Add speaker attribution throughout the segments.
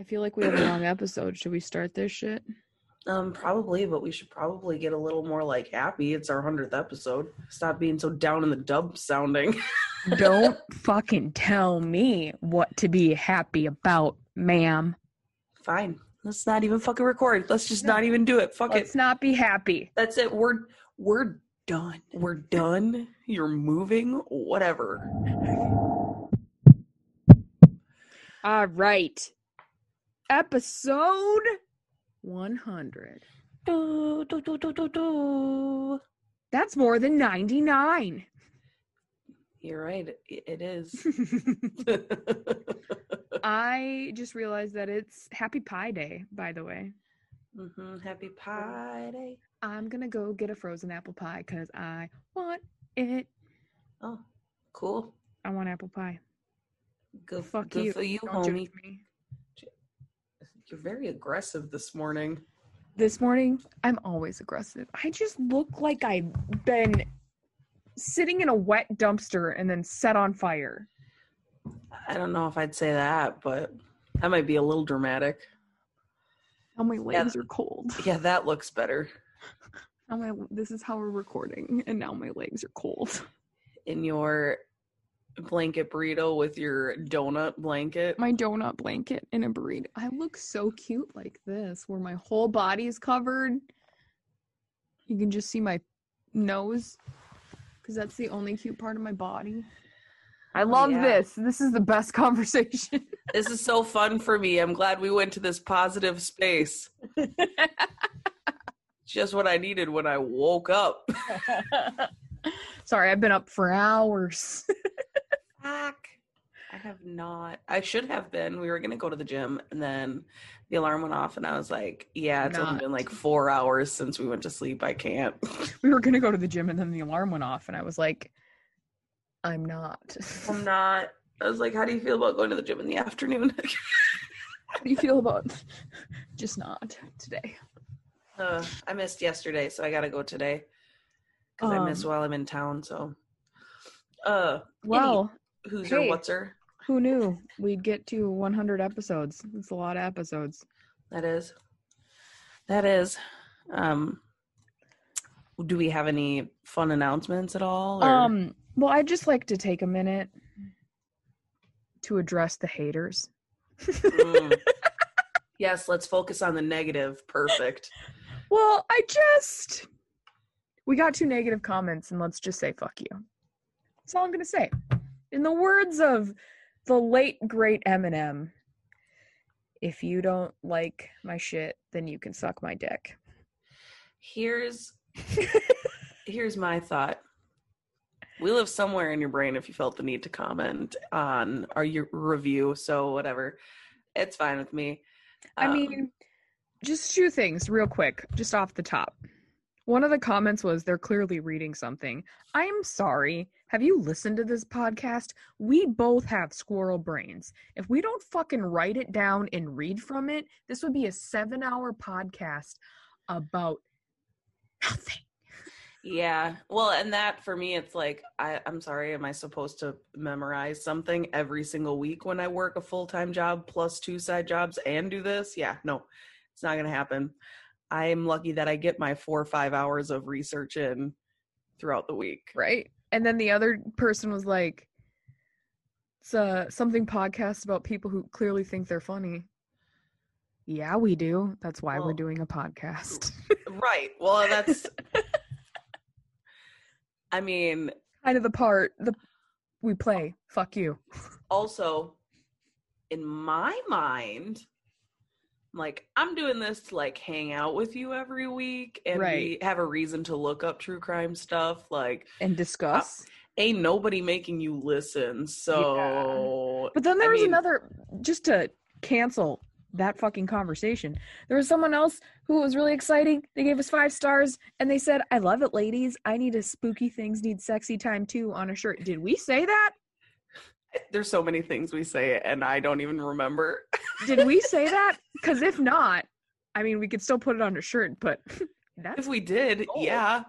Speaker 1: I feel like we have a long episode. Should we start this shit?
Speaker 2: Um, probably, but we should probably get a little more like happy. It's our hundredth episode. Stop being so down in the dub sounding.
Speaker 1: Don't fucking tell me what to be happy about, ma'am.
Speaker 2: Fine. Let's not even fucking record. Let's just
Speaker 1: No.
Speaker 2: not even do it. Fuck it.
Speaker 1: Let's not be happy.
Speaker 2: That's it. We're we're done. We're done. You're moving. Whatever.
Speaker 1: All right. Episode 100.
Speaker 2: Do, do, do, do, do, do.
Speaker 1: That's more than 99.
Speaker 2: You're right. It, it is.
Speaker 1: I just realized that it's Happy Pie Day, by the way.
Speaker 2: hmm Happy Pie Day.
Speaker 1: I'm going to go get a frozen apple pie because I want it.
Speaker 2: Oh, cool.
Speaker 1: I want apple pie.
Speaker 2: Go
Speaker 1: Fuck
Speaker 2: good
Speaker 1: you.
Speaker 2: for you,
Speaker 1: Don't
Speaker 2: homie. You're very aggressive this morning.
Speaker 1: This morning, I'm always aggressive. I just look like I've been sitting in a wet dumpster and then set on fire.
Speaker 2: I don't know if I'd say that, but that might be a little dramatic.
Speaker 1: Now my legs are cold.
Speaker 2: Yeah, that looks better.
Speaker 1: Now my this is how we're recording, and now my legs are cold.
Speaker 2: In your blanket burrito with your donut blanket.
Speaker 1: My donut blanket in a burrito. I look so cute like this, where my whole body is covered. You can just see my nose, because that's the only cute part of my body. I oh, love
Speaker 2: yeah.
Speaker 1: this. This is the best conversation.
Speaker 2: This is so fun for me. I'm glad we went to this positive space. Just what I needed when I woke up.
Speaker 1: Sorry, I've been up for hours.
Speaker 2: Fuck. I have not. I should have been. We were gonna go to the gym, and then the alarm went off, and I was like, "Yeah, it's only been like four hours since we went to sleep. I can't."
Speaker 1: we were gonna go to the gym, and then the alarm went off, and I was like, "I'm not."
Speaker 2: I'm not. I was like, "How do you feel about going to the gym in the afternoon?"
Speaker 1: How do you feel about just not today?
Speaker 2: uh, I missed yesterday, so I got to go today because I miss
Speaker 1: Um,
Speaker 2: while I'm in town. So, uh,
Speaker 1: Well,
Speaker 2: who's
Speaker 1: hey.
Speaker 2: your what's her?
Speaker 1: who knew we'd get to 100 episodes? It's a lot of episodes.
Speaker 2: That is. That is. Um, do we have any fun announcements at all? or-
Speaker 1: Um, well, I'd just like to take a minute to address the haters.
Speaker 2: Mm. yes, let's focus on the negative. Perfect.
Speaker 1: Well, I just we got two negative comments, and let's just say fuck you. That's all I'm gonna say. In the words of the late great Eminem, if you don't like my shit, then you can suck my dick.
Speaker 2: Here's here's my thought. We live somewhere in your brain if you felt the need to comment on our your review, so whatever. It's fine with me.
Speaker 1: I
Speaker 2: Um,
Speaker 1: mean, just two things real quick, just off the top. One of the comments was they're clearly reading something. I'm sorry. Have you listened to this podcast? We both have squirrel brains. If we don't fucking write it down and read from it, this would be a seven hour podcast about nothing.
Speaker 2: Yeah. Well, and that for me, it's like, I, I'm sorry, am I supposed to memorize something every single week when I work a full time job plus two side jobs and do this? Yeah, no, it's not going to happen. I'm lucky that I get my four or five hours of research in throughout the week.
Speaker 1: Right. And then the other person was like, it's uh, something podcast about people who clearly think they're funny. Yeah, we do. That's why we're doing a podcast.
Speaker 2: Right. Well, that's, I mean,
Speaker 1: kind of the part the we play. Fuck you.
Speaker 2: also in my mind like i'm doing this to like hang out with you every week and we have a reason to look up true crime stuff like
Speaker 1: And discuss.
Speaker 2: ain't nobody making you listen so
Speaker 1: But then
Speaker 2: I
Speaker 1: there was
Speaker 2: mean-
Speaker 1: another just to cancel that fucking conversation. There was someone else who was really exciting. They gave us five stars and they said, I love it, ladies. I need a spooky things need sexy time too on a shirt. Did we say that?
Speaker 2: There's so many things we say and i don't even remember
Speaker 1: Did we say that? Because if not, I mean we could still put it on a shirt, but that's
Speaker 2: if we did
Speaker 1: Gold.
Speaker 2: yeah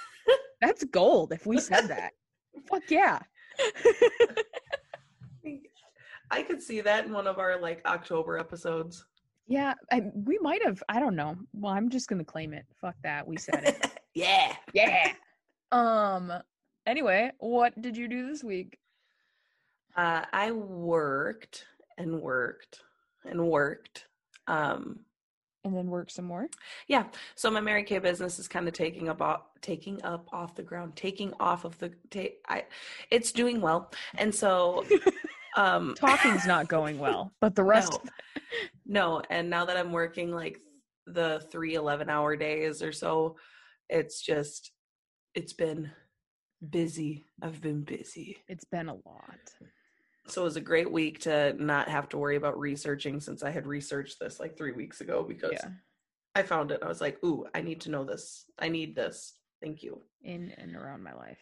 Speaker 1: that's gold if we said that. Fuck yeah.
Speaker 2: I could see that in one of our like October episodes.
Speaker 1: Yeah, I, we might have. I don't know. Well, I'm just gonna claim it. Fuck that. We said it.
Speaker 2: yeah.
Speaker 1: yeah. Um. Anyway, what did you do this week?
Speaker 2: Uh, I worked and worked and worked. Um,
Speaker 1: And then work some more.
Speaker 2: yeah. So my Mary Kay business is kind of taking up off, taking up off the ground, taking off of the. Ta- I, it's doing well, and so. Um,
Speaker 1: Talking's not going well, but the rest.
Speaker 2: no. no, and now that I'm working like the three 11 hour days or so, it's just, it's been busy. I've been busy.
Speaker 1: It's been a lot.
Speaker 2: So it was a great week to not have to worry about researching since I had researched this like three weeks ago because
Speaker 1: Yeah.
Speaker 2: I found it. I was like, ooh, I need to know this. I need this. Thank you.
Speaker 1: In and around my life.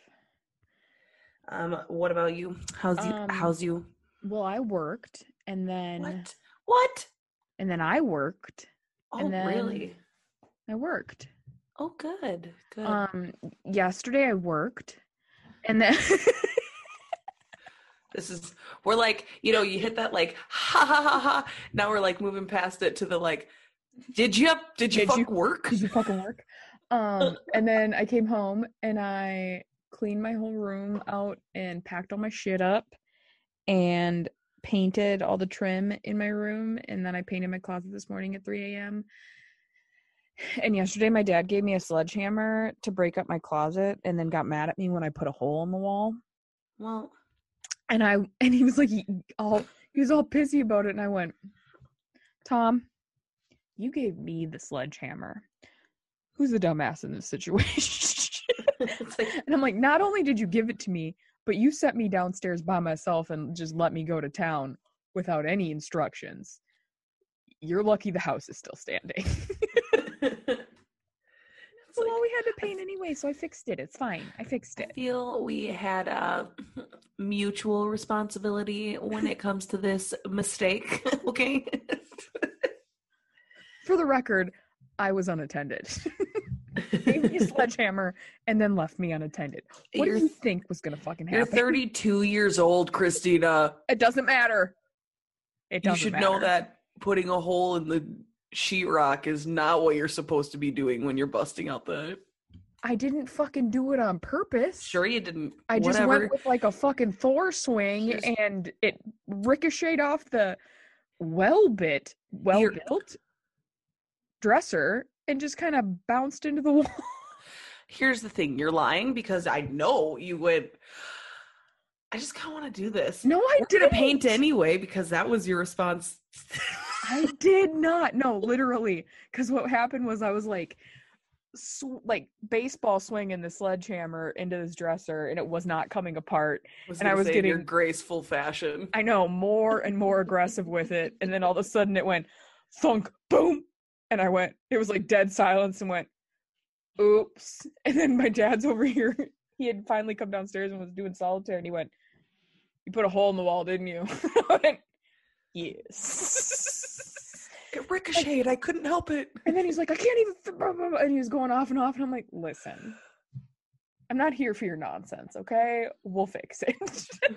Speaker 2: Um, what about you? How's you
Speaker 1: Um,
Speaker 2: how's you?
Speaker 1: Well, I worked, and then
Speaker 2: What? What?
Speaker 1: and then I worked.
Speaker 2: Oh,
Speaker 1: and then-
Speaker 2: really?
Speaker 1: I worked.
Speaker 2: Oh, good. Good.
Speaker 1: Um. Yesterday I worked, and then.
Speaker 2: this is we're like, you know, you hit that like ha ha ha ha. Now we're like moving past it to the like, did you did you
Speaker 1: Did
Speaker 2: fuck
Speaker 1: you-
Speaker 2: work?
Speaker 1: Did you fucking work? Um, and then I came home and I cleaned my whole room out and packed all my shit up and painted all the trim in my room. And then I painted my closet this morning at 3 a.m. And yesterday, my dad gave me a sledgehammer to break up my closet and then got mad at me when I put a hole in the wall.
Speaker 2: Well,
Speaker 1: And I, and he was like, he, all, he was all pissy about it. And I went, Tom, you gave me the sledgehammer. Who's the dumbass in this situation?
Speaker 2: like
Speaker 1: and I'm like, not only did you give it to me, but you set me downstairs by myself and just let me go to town without any instructions. You're lucky the house is still standing.
Speaker 2: It's
Speaker 1: well,
Speaker 2: like-
Speaker 1: we had to paint anyway, so I fixed it. It's fine. I fixed it.
Speaker 2: I feel we had a mutual responsibility when it comes to this mistake. okay.
Speaker 1: For the record, I was unattended. Gave me a sledgehammer and then left me unattended. What
Speaker 2: You're-
Speaker 1: do you think was gonna fucking happen?
Speaker 2: You're
Speaker 1: happen?
Speaker 2: 32 years old, Christina.
Speaker 1: It doesn't matter. It
Speaker 2: You
Speaker 1: doesn't
Speaker 2: should know that putting a hole in the sheetrock is not what you're supposed to be doing when you're busting out the.
Speaker 1: I didn't fucking do it on purpose.
Speaker 2: Sure, you didn't.
Speaker 1: I just went with like a fucking Thor swing
Speaker 2: Here's-
Speaker 1: and it ricocheted off the well bit, well built dresser and just kind of bounced into the wall.
Speaker 2: Here's the thing: you're lying because I know you would. I just kind of want to do this.
Speaker 1: No, I
Speaker 2: We're
Speaker 1: didn't
Speaker 2: paint anyway because that was your response.
Speaker 1: I did not. No, literally. Because what happened was I was like, sw- like baseball swinging the sledgehammer into this dresser, and it was not coming apart. And I was
Speaker 2: say in your
Speaker 1: getting-
Speaker 2: graceful fashion.
Speaker 1: I know more and more aggressive with it, and then all of a sudden it went thunk, boom, and I went. It was like dead silence, and went, oops. And then my dad's over here. He had finally come downstairs and was doing solitaire, and he went, "You put a hole in the wall, didn't you?" I went, yes.
Speaker 2: It ricocheted. I couldn't help it.
Speaker 1: And then he's like, I can't even, blah, blah, blah," and he was going off and off, and I'm like, listen, I'm not here for your nonsense, okay? We'll fix it.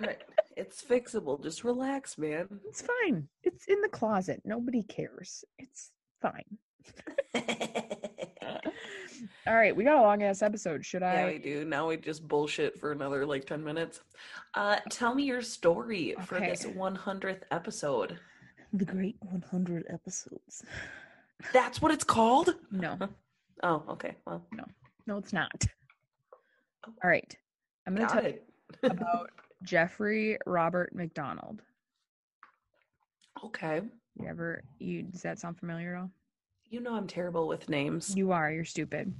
Speaker 2: Right. It's fixable. Just relax, man.
Speaker 1: it's fine. It's in the closet. Nobody cares. It's fine. All right, we got a long ass episode. Should I?
Speaker 2: Yeah, we do. Now we just bullshit for another like 10 minutes. Uh tell me your story for this 100th episode.
Speaker 1: The great 100 episodes.
Speaker 2: That's what it's called?
Speaker 1: No,
Speaker 2: Oh, okay. Well,
Speaker 1: no, No, it's not. All right, I'm gonna
Speaker 2: got
Speaker 1: tell you about Jeffrey Robert MacDonald.
Speaker 2: okay.
Speaker 1: You ever? You does that sound familiar at all?
Speaker 2: You know I'm terrible with names.
Speaker 1: You are. You're stupid.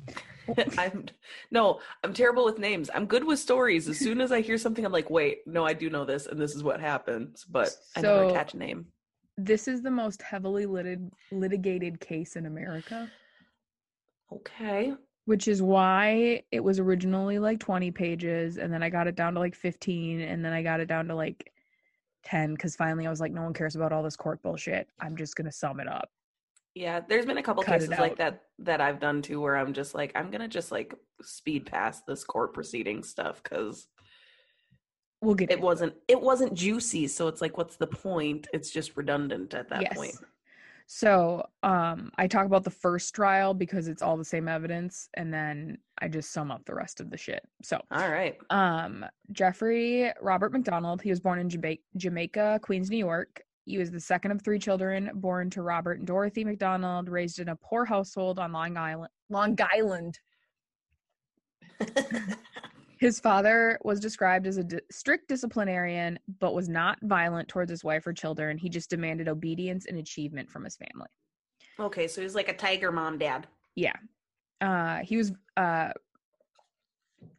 Speaker 2: I'm no, I'm terrible with names. I'm good with stories. As soon as I hear something, I'm like, wait, no, I do know this, and this is what happens, but I never
Speaker 1: So-
Speaker 2: catch a name.
Speaker 1: This is the most heavily litigated case in America,
Speaker 2: Okay.
Speaker 1: which is why it was originally like 20 pages, and then I got it down to like 15, and then I got it down to like 10 because finally I was like, no one cares about all this court bullshit. I'm just gonna sum it up.
Speaker 2: Yeah, there's been a couple
Speaker 1: Cut
Speaker 2: cases like that that I've done too, where I'm just like, I'm gonna just like speed past this court proceeding stuff because
Speaker 1: we'll get
Speaker 2: it wasn't it wasn't juicy, so it's like what's the point? It's just redundant at that
Speaker 1: Yes.
Speaker 2: point.
Speaker 1: So, um, I talk about the first trial because it's all the same evidence, and then I just sum up the rest of the shit. So,
Speaker 2: All right.
Speaker 1: um, Jeffrey Robert MacDonald, he was born in Jama- Jamaica, Queens, New York. He was the second of three children born to Robert and Dorothy MacDonald, raised in a poor household on Long Island. Long Island. His father was described as a di- strict disciplinarian, but was not violent towards his wife or children. He just demanded obedience and achievement from his family.
Speaker 2: okay, so he's like a tiger mom dad.
Speaker 1: Yeah. Uh, he was uh,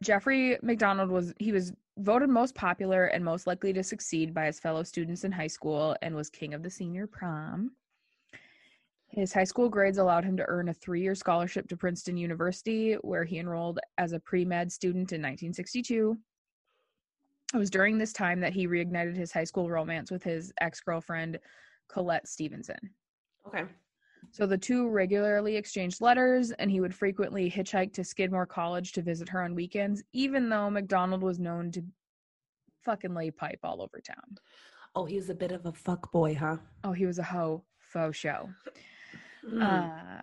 Speaker 1: Jeffrey MacDonald was he was voted most popular and most likely to succeed by his fellow students in high school and was king of the senior prom. His high school grades allowed him to earn a three-year scholarship to Princeton University, where he enrolled as a pre-med student in 1962. It was during this time that he reignited his high school romance with his ex-girlfriend Colette Stevenson.
Speaker 2: Okay.
Speaker 1: So the two regularly exchanged letters, and he would frequently hitchhike to Skidmore College to visit her on weekends, even though MacDonald was known to fucking lay pipe all over town.
Speaker 2: Oh, he was a bit of a fuck boy, huh?
Speaker 1: Oh, he was a hoe, faux show.
Speaker 2: Mm.
Speaker 1: Uh,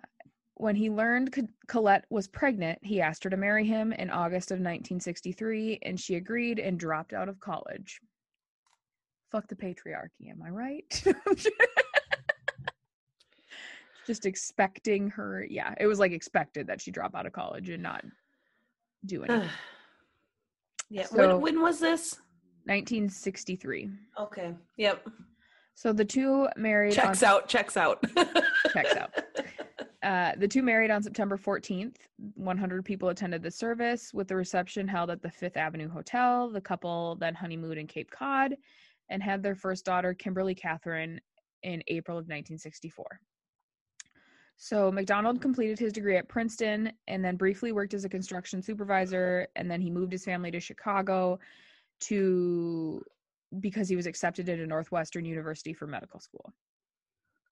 Speaker 1: when he learned Colette was pregnant, he asked her to marry him in August of 1963, and she agreed and dropped out of college. Fuck the patriarchy, am I right? Just expecting her, yeah, it was like expected that she drop out of college and not do anything.
Speaker 2: yeah.
Speaker 1: So-
Speaker 2: when, when was this?
Speaker 1: 1963.
Speaker 2: Okay. Yep.
Speaker 1: So the two married
Speaker 2: Checks
Speaker 1: on
Speaker 2: out. Checks out.
Speaker 1: checks out. Uh, the two married on September 14th. 100 people attended the service, with the reception held at the Fifth Avenue Hotel. The couple then honeymooned in Cape Cod and had their first daughter, Kimberly Catherine, in April of 1964. So MacDonald completed his degree at Princeton and then briefly worked as a construction supervisor. And then he moved his family to Chicago to because he was accepted into Northwestern University for medical school.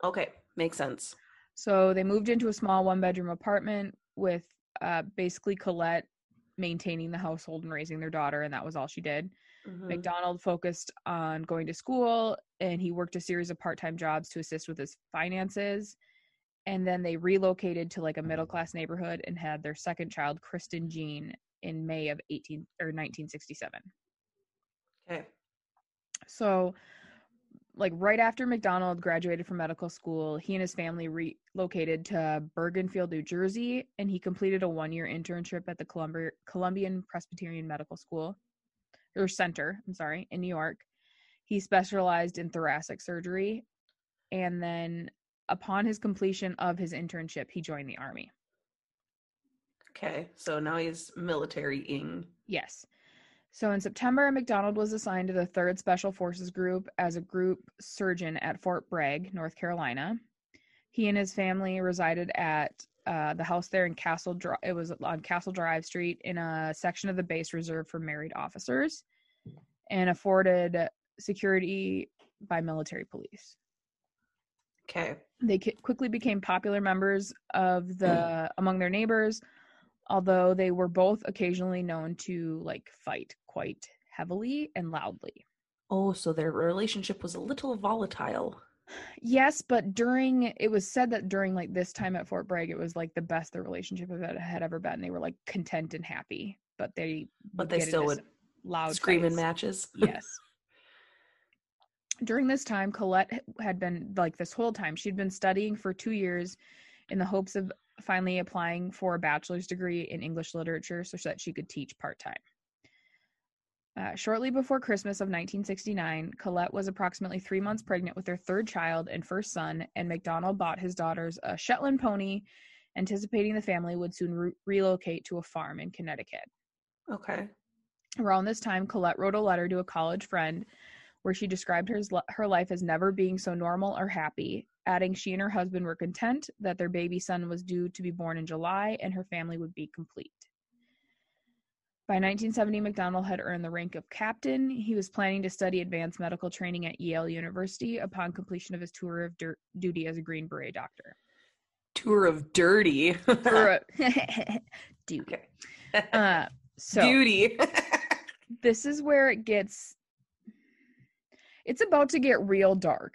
Speaker 2: okay. Makes sense.
Speaker 1: So they moved into a small one bedroom apartment with uh, basically Colette maintaining the household and raising their daughter, and that was all she did.
Speaker 2: Mhm.
Speaker 1: MacDonald focused on going to school and he worked a series of part time jobs to assist with his finances. And then they relocated to like a middle mm. class neighborhood and had their second child, Kristen Jean, in May of 18 or 1967.
Speaker 2: Okay.
Speaker 1: So, like right after MacDonald graduated from medical school, he and his family relocated to Bergenfield, New Jersey, and he completed a one-year internship at the Columbia, Columbian Presbyterian Medical School or Center, I'm sorry, in New York. He specialized in thoracic surgery, and then upon his completion of his internship, he joined the army.
Speaker 2: Okay. So now he's military-ing.
Speaker 1: Yes. So in September, MacDonald was assigned to the 3rd Special Forces Group as a group surgeon at Fort Bragg, North Carolina. He and his family resided at uh, the house there in Castle Drive. It was on Castle Drive Street in a section of the base reserved for married officers and afforded security by military police.
Speaker 2: Okay.
Speaker 1: They quickly became popular members of the hmm. among their neighbors, although they were both occasionally known to like fight quite heavily and loudly.
Speaker 2: Oh, so their relationship was a little volatile.
Speaker 1: Yes, but during it was said that during like this time at Fort Bragg, it was like the best their relationship had had ever been. They were like content and happy, but they
Speaker 2: But they still would
Speaker 1: loud
Speaker 2: Screaming
Speaker 1: fights.
Speaker 2: matches.
Speaker 1: yes. During this time, Colette had been like this whole time, she'd been studying for two years in the hopes of finally applying for a bachelor's degree in English literature so that she could teach part time. Uh, shortly before Christmas of 1969, Colette was approximately three months pregnant with their third child and first son, and MacDonald bought his daughters a Shetland pony, anticipating the family would soon re- relocate to a farm in Connecticut.
Speaker 2: Okay.
Speaker 1: Around this time, Colette wrote a letter to a college friend where she described her, her life as never being so normal or happy, adding she and her husband were content that their baby son was due to be born in July and her family would be complete. By 1970, MacDonald had earned the rank of captain. He was planning to study advanced medical training at Yale University upon completion of his tour of dur- duty as a Green Beret doctor.
Speaker 2: Tour of dirty.
Speaker 1: Tour of- duty. Uh, so
Speaker 2: Duty.
Speaker 1: this is where it gets It's about to get real dark.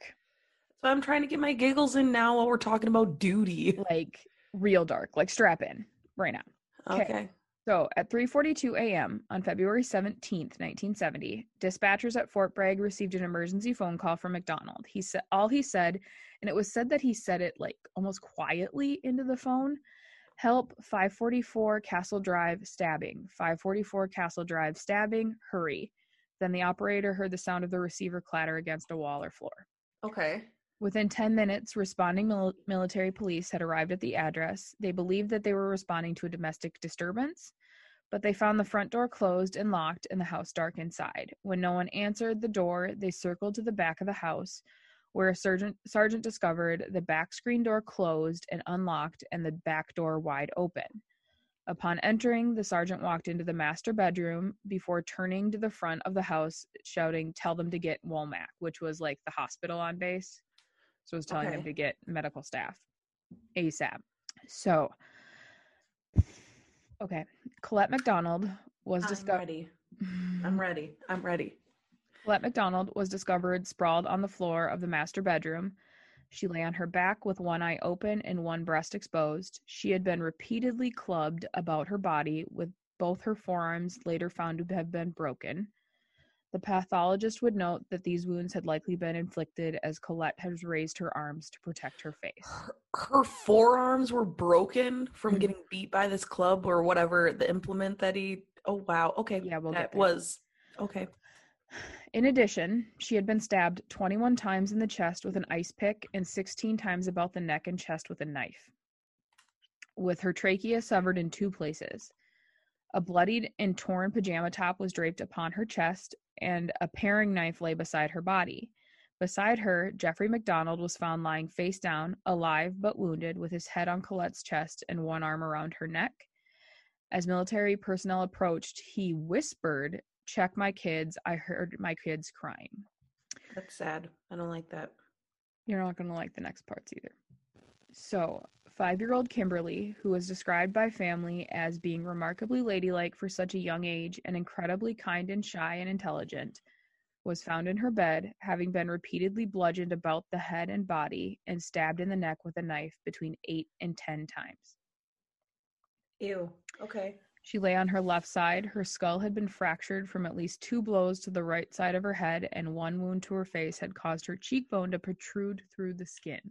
Speaker 2: So I'm trying to get my giggles in now while we're talking about duty.
Speaker 1: Like real dark. Like strap in right now. Okay.
Speaker 2: Okay.
Speaker 1: So at 3:42 a.m. on February 17th, 1970, dispatchers at Fort Bragg received an emergency phone call from MacDonald. He said all he said, and it was said that he said it like almost quietly into the phone. Help 544 Castle Drive stabbing. 544 Castle Drive stabbing. Hurry. Then the operator heard the sound of the receiver clatter against a wall or floor.
Speaker 2: Okay.
Speaker 1: Within 10 minutes, responding mil- military police had arrived at the address. They believed that they were responding to a domestic disturbance, but they found the front door closed and locked and the house dark inside. When no one answered the door, they circled to the back of the house, where a sergeant, sergeant discovered the back screen door closed and unlocked and the back door wide open. Upon entering, the sergeant walked into the master bedroom before turning to the front of the house, shouting, Tell them to get Womack, which was like the hospital on base. So it was telling them
Speaker 2: Okay.
Speaker 1: to get medical staff ASAP. So, okay. Colette MacDonald was
Speaker 2: I'm
Speaker 1: discovered.
Speaker 2: ready. I'm ready. I'm ready.
Speaker 1: Colette MacDonald was discovered sprawled on the floor of the master bedroom. She lay on her back with one eye open and one breast exposed. She had been repeatedly clubbed about her body, with both her forearms later found to have been broken. The pathologist would note that these wounds had likely been inflicted as Colette had raised her arms to protect her face.
Speaker 2: Her, her forearms were broken from
Speaker 1: Mhm.
Speaker 2: getting beat by this club or whatever the implement that he. Oh wow. Okay.
Speaker 1: Yeah, we'll get
Speaker 2: that
Speaker 1: there.
Speaker 2: was okay.
Speaker 1: In addition, she had been stabbed 21 times in the chest with an ice pick and 16 times about the neck and chest with a knife, with her trachea severed in two places. A bloodied and torn pajama top was draped upon her chest, and a paring knife lay beside her body. Beside her, Jeffrey MacDonald was found lying face down, alive but wounded, with his head on Colette's chest and one arm around her neck. As military personnel approached, he whispered, Check my kids. I heard my kids crying.
Speaker 2: That's sad. I don't like that.
Speaker 1: You're not going to like the next parts either. So, five year old Kimberly, who was described by family as being remarkably ladylike for such a young age and incredibly kind and shy and intelligent, was found in her bed, having been repeatedly bludgeoned about the head and body and stabbed in the neck with a knife between eight and ten times.
Speaker 2: Ew. Okay.
Speaker 1: She lay on her left side. Her skull had been fractured from at least two blows to the right side of her head, and one wound to her face had caused her cheekbone to protrude through the skin.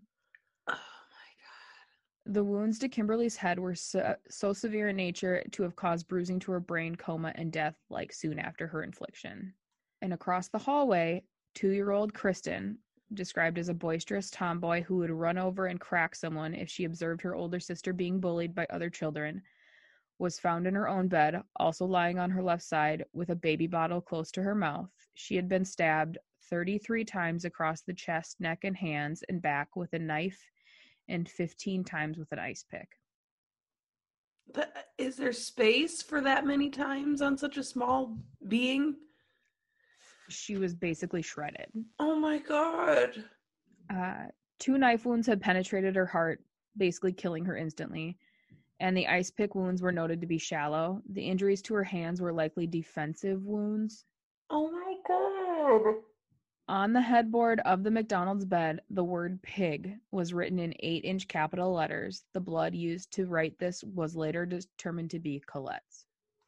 Speaker 2: Oh my God.
Speaker 1: The wounds to Kimberly's head were so, so severe in nature to have caused bruising to her brain, coma, and death like soon after her infliction. And across the hallway, two year old Kristen, described as a boisterous tomboy who would run over and crack someone if she observed her older sister being bullied by other children, was found in her own bed, also lying on her left side with a baby bottle close to her mouth. She had been stabbed 33 times across the chest, neck, and hands and back with a knife and 15 times with an ice pick.
Speaker 2: But Is there space for that many times on such a small being?
Speaker 1: She was basically shredded.
Speaker 2: Oh my god.
Speaker 1: Uh, two knife wounds had penetrated her heart, basically killing her instantly. And the ice pick wounds were noted to be shallow. The injuries to her hands were likely defensive wounds.
Speaker 2: Oh my god.
Speaker 1: On the headboard of the MacDonald's bed, the word pig was written in 8 inch capital letters. The blood used to write this was later determined to be Colette's.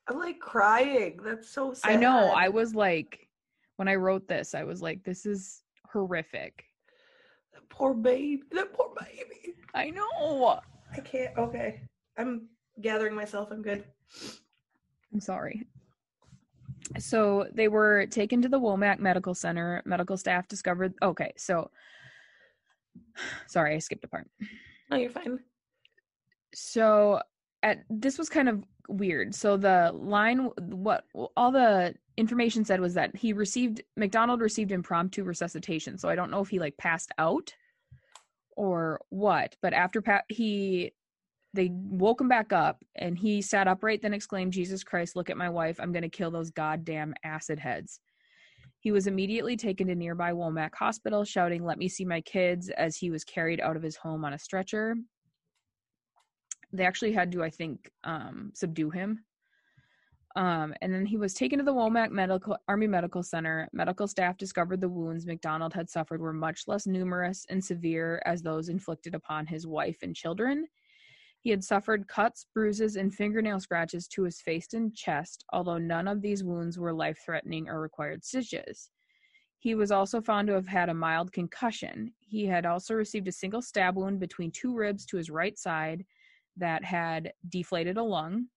Speaker 2: I'm like crying. That's so sad.
Speaker 1: I know. I was like, when I wrote this, I was like, this is horrific.
Speaker 2: That poor baby. That poor baby.
Speaker 1: I know.
Speaker 2: I can't. Okay. I'm gathering myself. I'm good.
Speaker 1: I'm sorry. So they were taken to the Womack Medical Center. Medical staff discovered. Okay, so sorry, I skipped a part.
Speaker 2: No, you're fine.
Speaker 1: So at this was kind of weird. So the line, what all the information said was that he received MacDonald received impromptu resuscitation. So I don't know if he like passed out or what. But after pa- he they woke him back up and he sat upright then exclaimed jesus christ look at my wife i'm going to kill those goddamn acid heads he was immediately taken to nearby womack hospital shouting let me see my kids as he was carried out of his home on a stretcher they actually had to i think um, subdue him Um, and then he was taken to the Womack Medical Army Medical Center. Medical staff discovered the wounds MacDonald had suffered were much less numerous and severe as those inflicted upon his wife and children. He had suffered cuts, bruises, and fingernail scratches to his face and chest, although none of these wounds were life threatening or required stitches. He was also found to have had a mild concussion. He had also received a single stab wound between two ribs to his right side that had deflated a lung.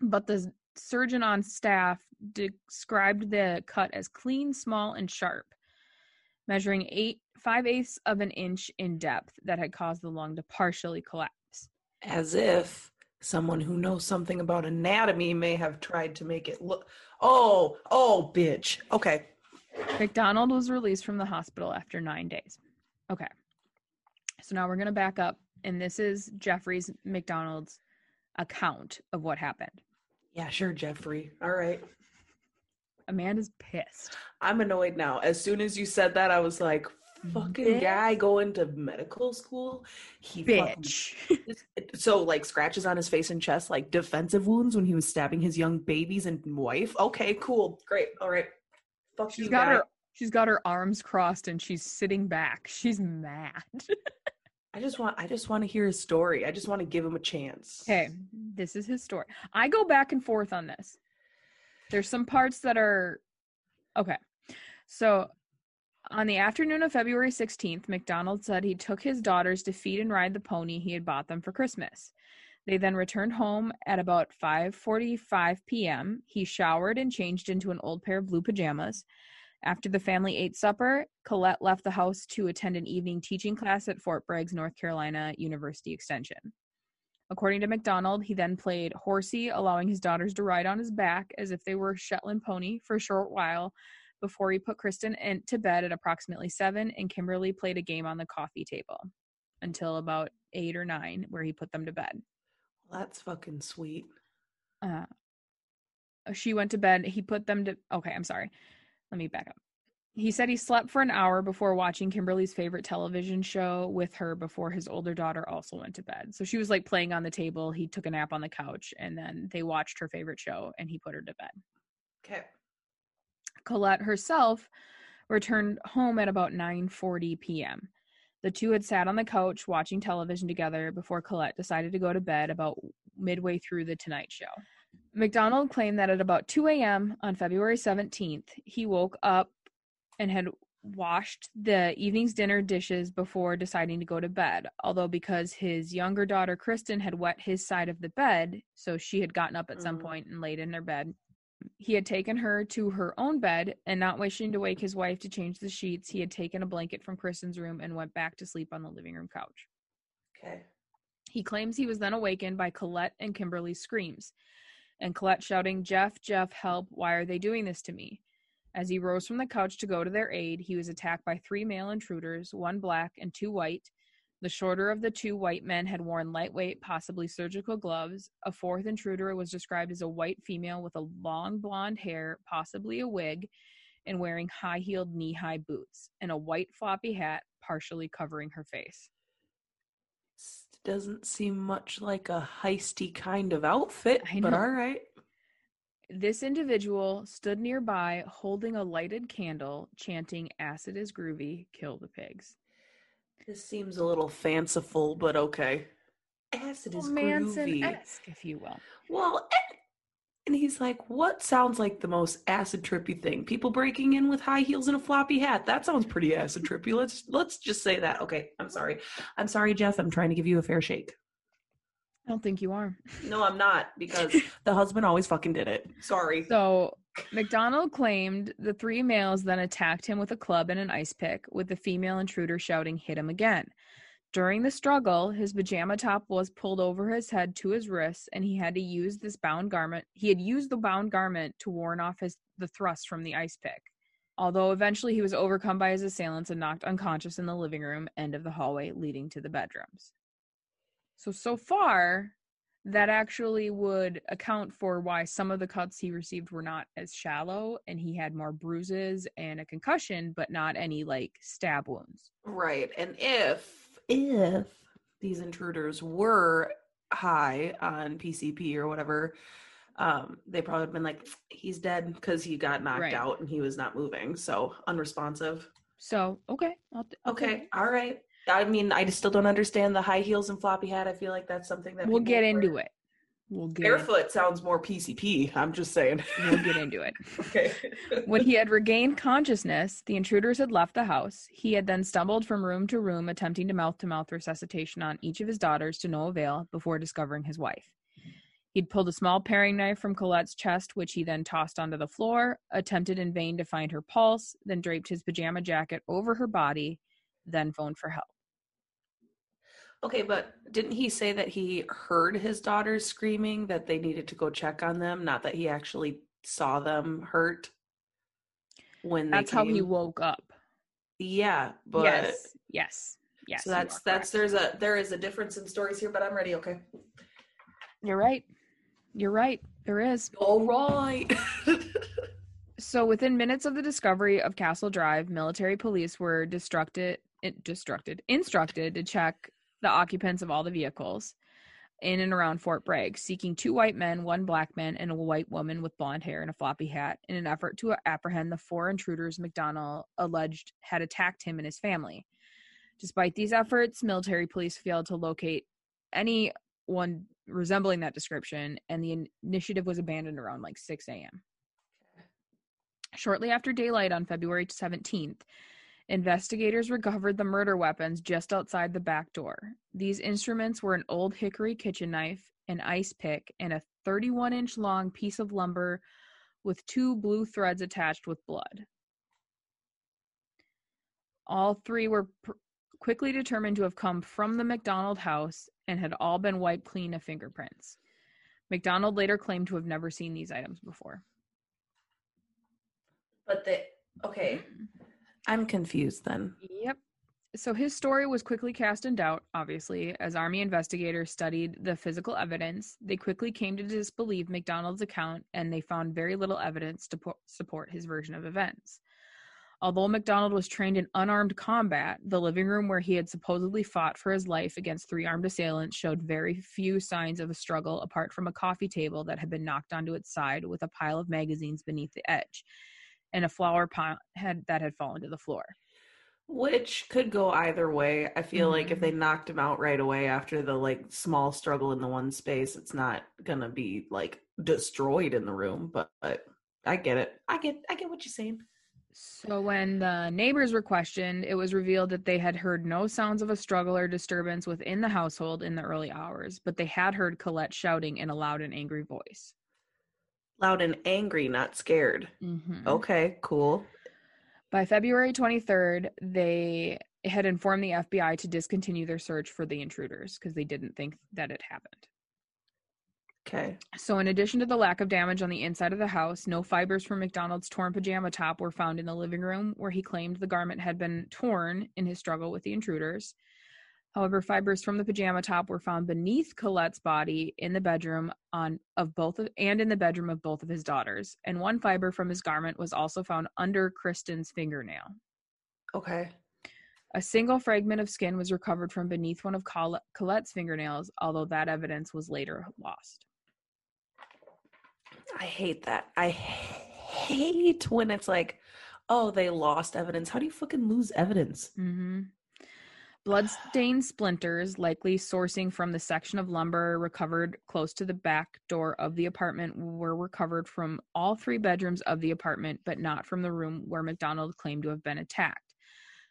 Speaker 1: But the surgeon on staff described the cut as clean, small, and sharp, measuring eight five eighths of an inch in depth that had caused the lung to partially collapse.
Speaker 2: As if someone who knows something about anatomy may have tried to make it look. Oh, oh, bitch. Okay.
Speaker 1: MacDonald was released from the hospital after nine days. Okay. So now we're going to back up, and this is Jeffrey's MacDonald's account of what happened.
Speaker 2: Yeah, sure, Jeffrey. All right.
Speaker 1: Amanda's pissed.
Speaker 2: I'm annoyed now. As soon as you said that, I was like, fucking
Speaker 1: Bitch.
Speaker 2: guy going to medical school. He fucking-
Speaker 1: Bitch.
Speaker 2: so like scratches on his face and chest, like defensive wounds when he was stabbing his young babies and wife. Okay, cool, great, all right. Fuck
Speaker 1: She's
Speaker 2: you,
Speaker 1: got
Speaker 2: guy.
Speaker 1: her she's got her arms crossed and she's sitting back. She's mad.
Speaker 2: I just want, I just want to hear his story. I just want to give him a chance.
Speaker 1: Okay, this is his story. I go back and forth on this. There's some parts that are okay. So, on the afternoon of February 16th, MacDonald said he took his daughters to feed and ride the pony he had bought them for Christmas. They then returned home at about 5:45 p.m. He showered and changed into an old pair of blue pajamas. After the family ate supper, Colette left the house to attend an evening teaching class at Fort Bragg, North Carolina University Extension. According to MacDonald, he then played horsey, allowing his daughters to ride on his back as if they were a Shetland pony for a short while before he put Kristen in, to bed at approximately 7 and Kimberly played a game on the coffee table until about 8 or 9 where he put them to bed.
Speaker 2: That's fucking sweet.
Speaker 1: Uh, she went to bed. He put them to. Okay, I'm sorry. Let me back up. He said he slept for an hour before watching Kimberly's favorite television show with her before his older daughter also went to bed. So she was like playing on the table. He took a nap on the couch and then they watched her favorite show and he put her to bed.
Speaker 2: Okay.
Speaker 1: Colette herself returned home at about 9:40 p.m. The two had sat on the couch watching television together before Colette decided to go to bed about midway through the Tonight Show. MacDonald claimed that at about 2 a.m. on February 17th, he woke up and had washed the evening's dinner dishes before deciding to go to bed. Although, because his younger daughter Kristen had wet his side of the bed, so she had gotten up at some
Speaker 2: Mhm.
Speaker 1: point and laid in their bed, he had taken her to her own bed and not wishing to wake his wife to change the sheets, he had taken a blanket from Kristen's room and went back to sleep on the living room couch.
Speaker 2: Okay.
Speaker 1: He claims he was then awakened by Colette and Kimberly's screams, and Colette shouting, Jeff, Jeff, help, why are they doing this to me? As he rose from the couch to go to their aid, he was attacked by three male intruders, one black and two white. The shorter of the two white men had worn lightweight, possibly surgical gloves. A fourth intruder was described as a white female with a long blonde hair, possibly a wig, and wearing high heeled knee high boots, and a white floppy hat partially covering her face.
Speaker 2: Doesn't seem much like a heisty kind of outfit, but all right.
Speaker 1: This individual stood nearby holding a lighted candle, chanting, Acid is groovy, kill the pigs.
Speaker 2: This seems a little fanciful, but okay. Acid is groovy.
Speaker 1: Manson-esque, if you will.
Speaker 2: Well, and, and he's like, what sounds like the most acid trippy thing? People breaking in with high heels and a floppy hat. That sounds pretty acid trippy. Let's let's just say that. Okay, I'm sorry. I'm sorry, Jeff. I'm trying to give you a fair shake.
Speaker 1: I don't think you are.
Speaker 2: No, I'm not because the husband always fucking did it. Sorry.
Speaker 1: So, MacDonald claimed the three males then attacked him with a club and an ice pick, with the female intruder shouting, Hit him again. During the struggle, his pajama top was pulled over his head to his wrists, and he had to use this bound garment. He had used the bound garment to warn off his the thrust from the ice pick. Although eventually he was overcome by his assailants and knocked unconscious in the living room end of the hallway leading to the bedrooms. So so far, that actually would account for why some of the cuts he received were not as shallow and he had more bruises and a concussion, but not any like stab wounds.
Speaker 2: Right. And if if these intruders were high on PCP or whatever, um, they probably would have been like, he's dead because he got knocked
Speaker 1: Right.
Speaker 2: out and he was not moving. So unresponsive.
Speaker 1: So okay, I'll, I'll
Speaker 2: Okay. All right. I mean, I just still don't understand the high heels and floppy hat. I feel like that's something that
Speaker 1: We'll get
Speaker 2: wear.
Speaker 1: into it. We'll get
Speaker 2: Barefoot sounds more PCP. I'm just saying.
Speaker 1: We'll get into it.
Speaker 2: okay.
Speaker 1: When he had regained consciousness, the intruders had left the house. He had then stumbled from room to room, attempting to mouth to mouth resuscitation on each of his daughters to no avail before discovering his wife. He'd pulled a small paring knife from Colette's chest, which he then tossed onto the floor, attempted in vain to find her pulse, then draped his pajama jacket over her body, then phoned for help.
Speaker 2: Okay, but didn't he say that he heard his daughters screaming that they needed to go check on them, not that he actually saw them hurt when they
Speaker 1: That's how he woke up.
Speaker 2: Yeah, but
Speaker 1: yes, yes, yes.
Speaker 2: so that's that's there's a there is a difference in stories here, but I'm ready. Okay.
Speaker 1: You're right. You're right. There is.
Speaker 2: All right.
Speaker 1: So within minutes of the discovery of Castle Drive, military police were destructed, destructed, instructed to check the occupants of all the vehicles in and around Fort Bragg, seeking two white men, one black man, and a white woman with blonde hair and a floppy hat in an effort to apprehend the four intruders MacDonald alleged had attacked him and his family. Despite these efforts, military police failed to locate anyone resembling that description, and the in- initiative was abandoned around like 6 a.m. Shortly after daylight on February 17th, investigators recovered the murder weapons just outside the back door. These instruments were an old hickory kitchen knife, an ice pick, and a 31 inch long piece of lumber with two blue threads attached with blood. All three were pr- quickly determined to have come from the MacDonald house and had all been wiped clean of fingerprints. MacDonald later claimed to have never seen these items before.
Speaker 2: but the okay, I'm confused then.
Speaker 1: Yep. So his story was quickly cast in doubt, obviously, as Army investigators studied the physical evidence. They quickly came to disbelieve MacDonald's account and they found very little evidence to po- support his version of events. Although MacDonald was trained in unarmed combat, the living room where he had supposedly fought for his life against three armed assailants showed very few signs of a struggle apart from a coffee table that had been knocked onto its side with a pile of magazines beneath the edge and a flower pot had, that had fallen to the floor.
Speaker 2: Which could go either way. I feel like if
Speaker 1: Mhm.
Speaker 2: they knocked him out right away after the like small struggle in the one space, it's not gonna be like destroyed in the room. But, but I get it. I get I get what you're saying.
Speaker 1: So when the neighbors were questioned, it was revealed that they had heard no sounds of a struggle or disturbance within the household in the early hours, but they had heard Colette shouting in a loud and angry voice.
Speaker 2: Loud and angry, not scared.
Speaker 1: Mhm.
Speaker 2: Okay, cool.
Speaker 1: By February 23rd, they had informed the FBI to discontinue their search for the intruders because they didn't think that it happened.
Speaker 2: Okay.
Speaker 1: So, in addition to the lack of damage on the inside of the house, no fibers from MacDonald's torn pajama top were found in the living room where he claimed the garment had been torn in his struggle with the intruders. However, fibers from the pajama top were found beneath Colette's body in the bedroom on of both of, and in the bedroom of both of his daughters, and one fiber from his garment was also found under Kristen's fingernail.
Speaker 2: Okay.
Speaker 1: A single fragment of skin was recovered from beneath one of Col- Colette's fingernails, although that evidence was later lost.
Speaker 2: I hate that. I hate when it's like, oh, they lost evidence. How do you fucking lose evidence?
Speaker 1: Mm-hmm. Bloodstained splinters, likely sourcing from the section of lumber recovered close to the back door of the apartment, were recovered from all three bedrooms of the apartment, but not from the room where MacDonald claimed to have been attacked.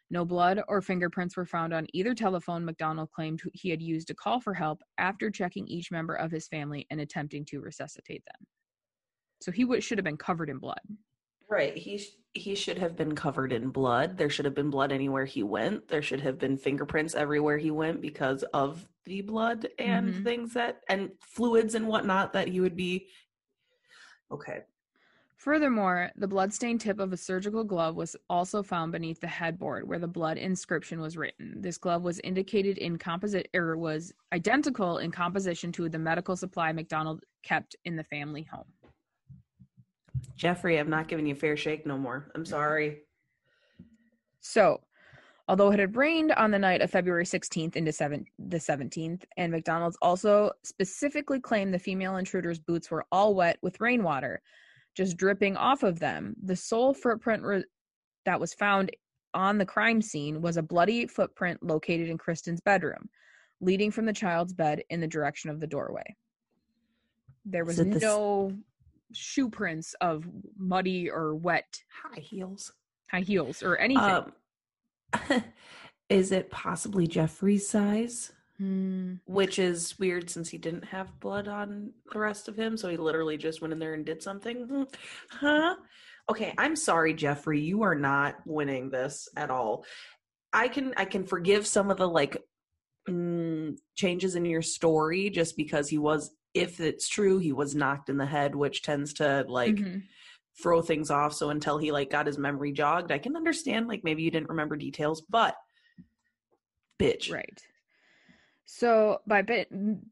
Speaker 1: No blood or fingerprints were found on either telephone MacDonald claimed he had used to call for help after checking each member of his family and attempting to resuscitate them. So he should have been covered in blood.
Speaker 2: Right. He sh- he should have been covered in blood. There should have been blood anywhere he went. There should have been fingerprints everywhere he went because of the blood and
Speaker 1: Mhm.
Speaker 2: things that and fluids and whatnot that he would be. Okay.
Speaker 1: Furthermore, the bloodstained tip of a surgical glove was also found beneath the headboard where the blood inscription was written. This glove was indicated in composite or was identical in composition to the medical supply MacDonald kept in the family home.
Speaker 2: Jeffrey, I'm not giving you a fair shake no more. I'm sorry.
Speaker 1: So, Although it had rained on the night of February 16th into seven, the 17th, and MacDonald's also specifically claimed the female intruder's boots were all wet with rainwater, just dripping off of them. The sole footprint re- that was found on the crime scene was a bloody footprint located in Kristen's bedroom, leading from the child's bed in the direction of the doorway. There was
Speaker 2: the
Speaker 1: no shoe prints of muddy or wet
Speaker 2: High heels.
Speaker 1: high heels or anything.
Speaker 2: Um, is it possibly Jeffrey's size?
Speaker 1: Hmm.
Speaker 2: Which is weird since he didn't have blood on the rest of him, so he literally just went in there and did something. Huh? Okay, I'm sorry, Jeffrey. You are not winning this at all. I can I can forgive some of the like mm, changes in your story just because he was, if it's true, he was knocked in the head, which tends to like
Speaker 1: Mhm.
Speaker 2: throw things off. So until he like got his memory jogged, I can understand like maybe you didn't remember details, but bitch.
Speaker 1: Right. So by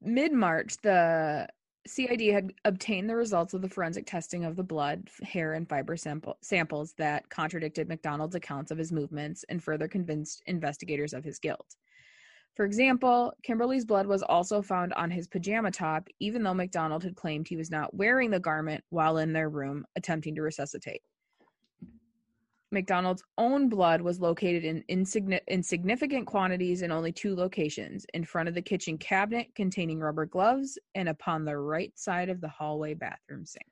Speaker 1: mid March, the CID had obtained the results of the forensic testing of the blood, hair, and fiber sample- samples that contradicted MacDonald's accounts of his movements and further convinced investigators of his guilt. For example, Kimberly's blood was also found on his pajama top, even though MacDonald had claimed he was not wearing the garment while in their room attempting to resuscitate. MacDonald's own blood was located in insigni- insignificant quantities in only two locations in front of the kitchen cabinet containing rubber gloves and upon the right side of the hallway bathroom sink.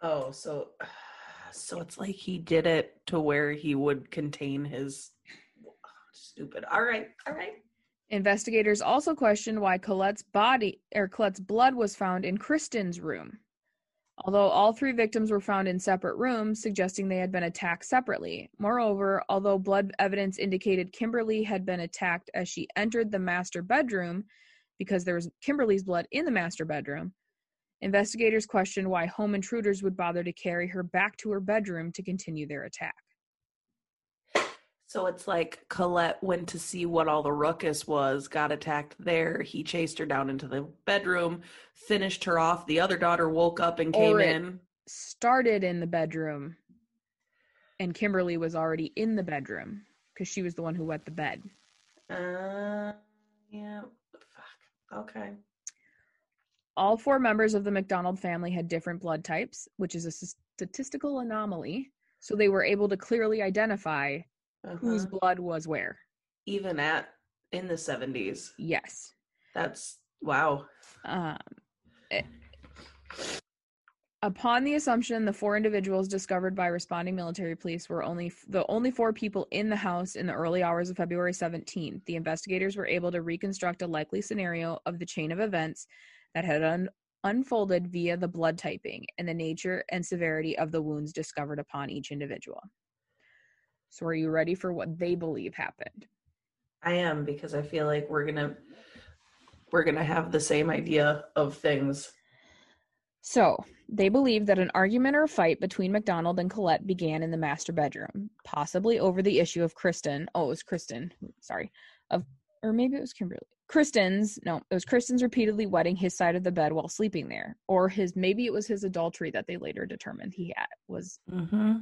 Speaker 2: Oh, so so it's like he did it to where he would contain his stupid. All right, all right.
Speaker 1: Investigators also questioned why Colette's body or Colette's blood was found in Kristen's room. Although all three victims were found in separate rooms, suggesting they had been attacked separately. Moreover, although blood evidence indicated Kimberly had been attacked as she entered the master bedroom because there was Kimberly's blood in the master bedroom, investigators questioned why home intruders would bother to carry her back to her bedroom to continue their attack.
Speaker 2: So it's like Colette went to see what all the ruckus was, got attacked there. He chased her down into the bedroom, finished her off. The other daughter woke up and came in.
Speaker 1: Started in the bedroom, and Kimberly was already in the bedroom because she was the one who wet the bed.
Speaker 2: Uh, yeah. Fuck. Okay.
Speaker 1: All four members of the MacDonald family had different blood types, which is a statistical anomaly. So they were able to clearly identify whose
Speaker 2: Uh-huh.
Speaker 1: blood was where.
Speaker 2: Even at in the seventies.
Speaker 1: Yes.
Speaker 2: That's wow.
Speaker 1: Um, eh, upon the assumption the four individuals discovered by responding military police were only f- the only four people in the house in the early hours of February 17th, the investigators were able to reconstruct a likely scenario of the chain of events that had un- unfolded via the blood typing and the nature and severity of the wounds discovered upon each individual. So, are you ready for what they believe happened?
Speaker 2: I am because I feel like we're gonna we're gonna have the same idea of things.
Speaker 1: So, they believe that an argument or a fight between MacDonald and Colette began in the master bedroom, possibly over the issue of Kristen. Oh, it was Kristen. Sorry. Of or maybe it was Kimberly. Kristen's, no, it was Kristen's repeatedly wetting his side of the bed while sleeping there. Or his maybe it was his adultery that they later determined he had was
Speaker 2: Mm-hmm.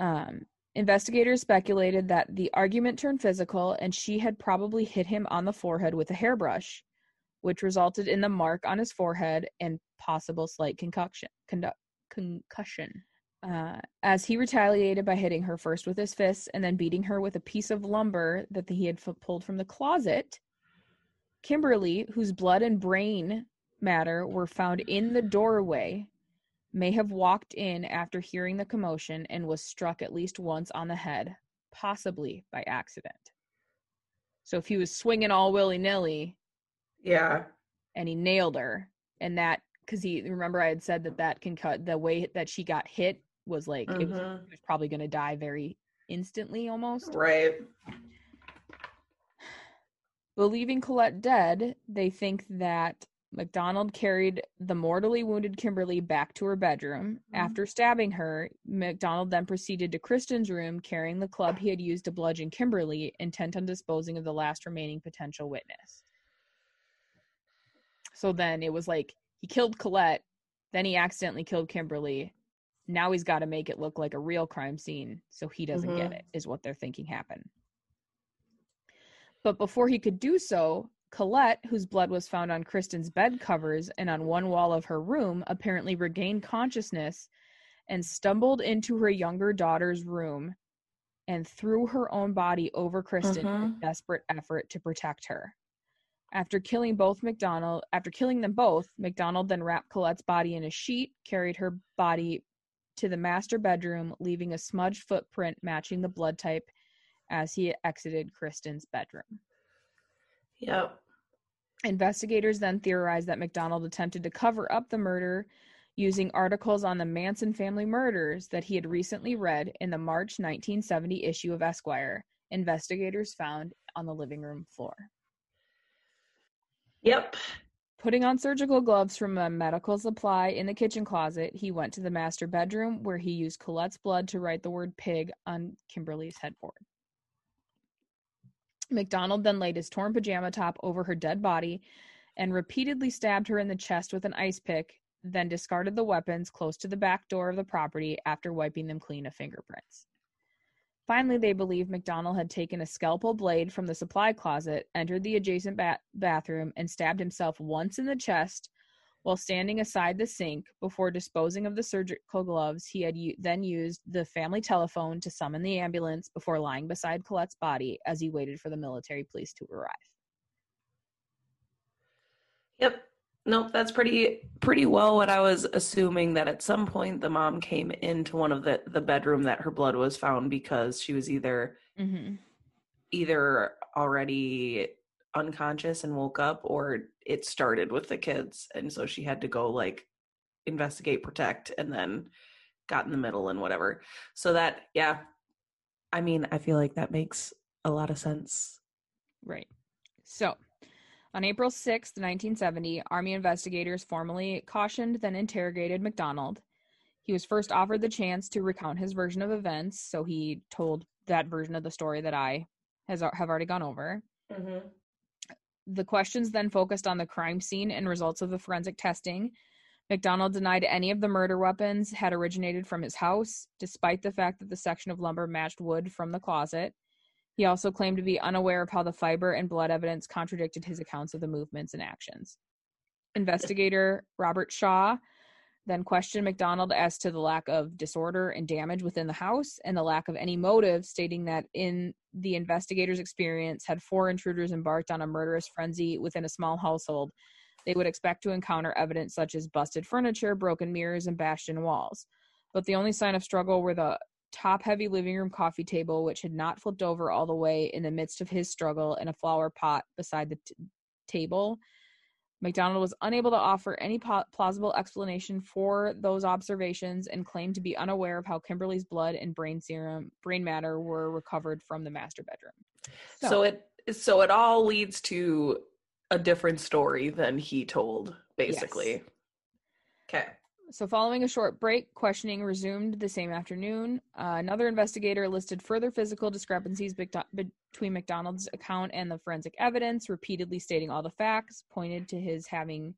Speaker 1: um investigators speculated that the argument turned physical and she had probably hit him on the forehead with a hairbrush which resulted in the mark on his forehead and possible slight concoction, condu- concussion. Uh, as he retaliated by hitting her first with his fists and then beating her with a piece of lumber that he had f- pulled from the closet, Kimberly, whose blood and brain matter were found in the doorway, may have walked in after hearing the commotion and was struck at least once on the head, possibly by accident. So if he was swinging all willy nilly,
Speaker 2: Yeah.
Speaker 1: and he nailed her and that because he remember i had said that that can cut the way that she got hit was like it was,
Speaker 2: Mhm.
Speaker 1: was probably going to die very instantly almost
Speaker 2: Right.
Speaker 1: believing colette dead they think that macdonald carried the mortally wounded kimberly back to her bedroom
Speaker 2: Mhm.
Speaker 1: after stabbing her macdonald then proceeded to kristen's room carrying the club he had used to bludgeon kimberly intent on disposing of the last remaining potential witness so then it was like he killed colette then he accidentally killed kimberly Now he's got to make it look like a real crime scene so he doesn't get
Speaker 2: Mhm.
Speaker 1: it, is what they're thinking happened. But before he could do so, Colette, whose blood was found on Kristen's bed covers and on one wall of her room, apparently regained consciousness and stumbled into her younger daughter's room and threw her own body over Kristen in a
Speaker 2: Mhm.
Speaker 1: desperate effort to protect her. After killing both MacDonald, after killing them both, MacDonald then wrapped Colette's body in a sheet, carried her body to the master bedroom, leaving a smudged footprint matching the blood type as he exited Kristen's bedroom.
Speaker 2: Yep.
Speaker 1: Investigators then theorized that MacDonald attempted to cover up the murder using articles on the Manson family murders that he had recently read in the March 1970 issue of Esquire. Investigators found on the living room floor.
Speaker 2: Yep.
Speaker 1: Putting on surgical gloves from a medical supply in the kitchen closet, he went to the master bedroom where he used Colette's blood to write the word pig on Kimberly's headboard. MacDonald then laid his torn pajama top over her dead body and repeatedly stabbed her in the chest with an ice pick, then discarded the weapons close to the back door of the property after wiping them clean of fingerprints. Finally, they believe MacDonald had taken a scalpel blade from the supply closet, entered the adjacent ba- bathroom, and stabbed himself once in the chest while standing aside the sink before disposing of the surgical gloves. He had u- then used the family telephone to summon the ambulance before lying beside Colette's body as he waited for the military police to arrive.
Speaker 2: Yep. Nope, that's pretty pretty well what I was assuming that at some point the mom came into one of the the bedroom that her blood was found because she was either
Speaker 1: Mm-hmm.
Speaker 2: either already unconscious and woke up or it started with the kids and so she had to go like investigate protect and then got in the middle and whatever so that yeah i mean i feel like that makes a lot of sense
Speaker 1: Right. So, on April 6th, 1970, Army investigators formally cautioned, then interrogated MacDonald. He was first offered the chance to recount his version of events, so he told that version of the story that I has have already gone over.
Speaker 2: mm-hmm.
Speaker 1: The questions then focused on the crime scene and results of the forensic testing. MacDonald denied any of the murder weapons had originated from his house, despite the fact that the section of lumber matched wood from the closet. He also claimed to be unaware of how the fiber and blood evidence contradicted his accounts of the movements and actions. Investigator Robert Shaw then questioned MacDonald as to the lack of disorder and damage within the house and the lack of any motive, stating that in the investigator's experience, had four intruders embarked on a murderous frenzy within a small household, they would expect to encounter evidence such as busted furniture, broken mirrors, and bashed in walls. But the only sign of struggle were the top heavy living room coffee table, which had not flipped over all the way in the midst of his struggle, and a flower pot beside the t- table. MacDonald was unable to offer any po- plausible explanation for those observations and claimed to be unaware of how Kimberly's blood and brain serum, brain matter were recovered from the master bedroom.
Speaker 2: so it so it all leads to a different story than he told basically okay
Speaker 1: So, following a short break, questioning resumed the same afternoon. Uh, another investigator listed further physical discrepancies becto- between MacDonald's account and the forensic evidence, repeatedly stating all the facts, pointed to his having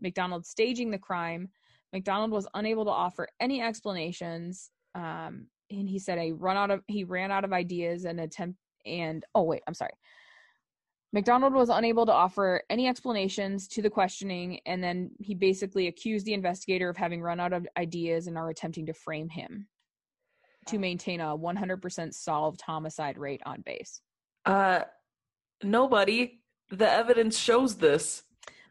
Speaker 1: MacDonald staging the crime. MacDonald was unable to offer any explanations, um, and he said, "I run out of he ran out of ideas and attempt and oh wait, I'm sorry." MacDonald was unable to offer any explanations to the questioning, and then he basically accused the investigator of having run out of ideas and are attempting to frame him to maintain a 100% solved homicide rate on base.
Speaker 2: Uh nobody the evidence shows this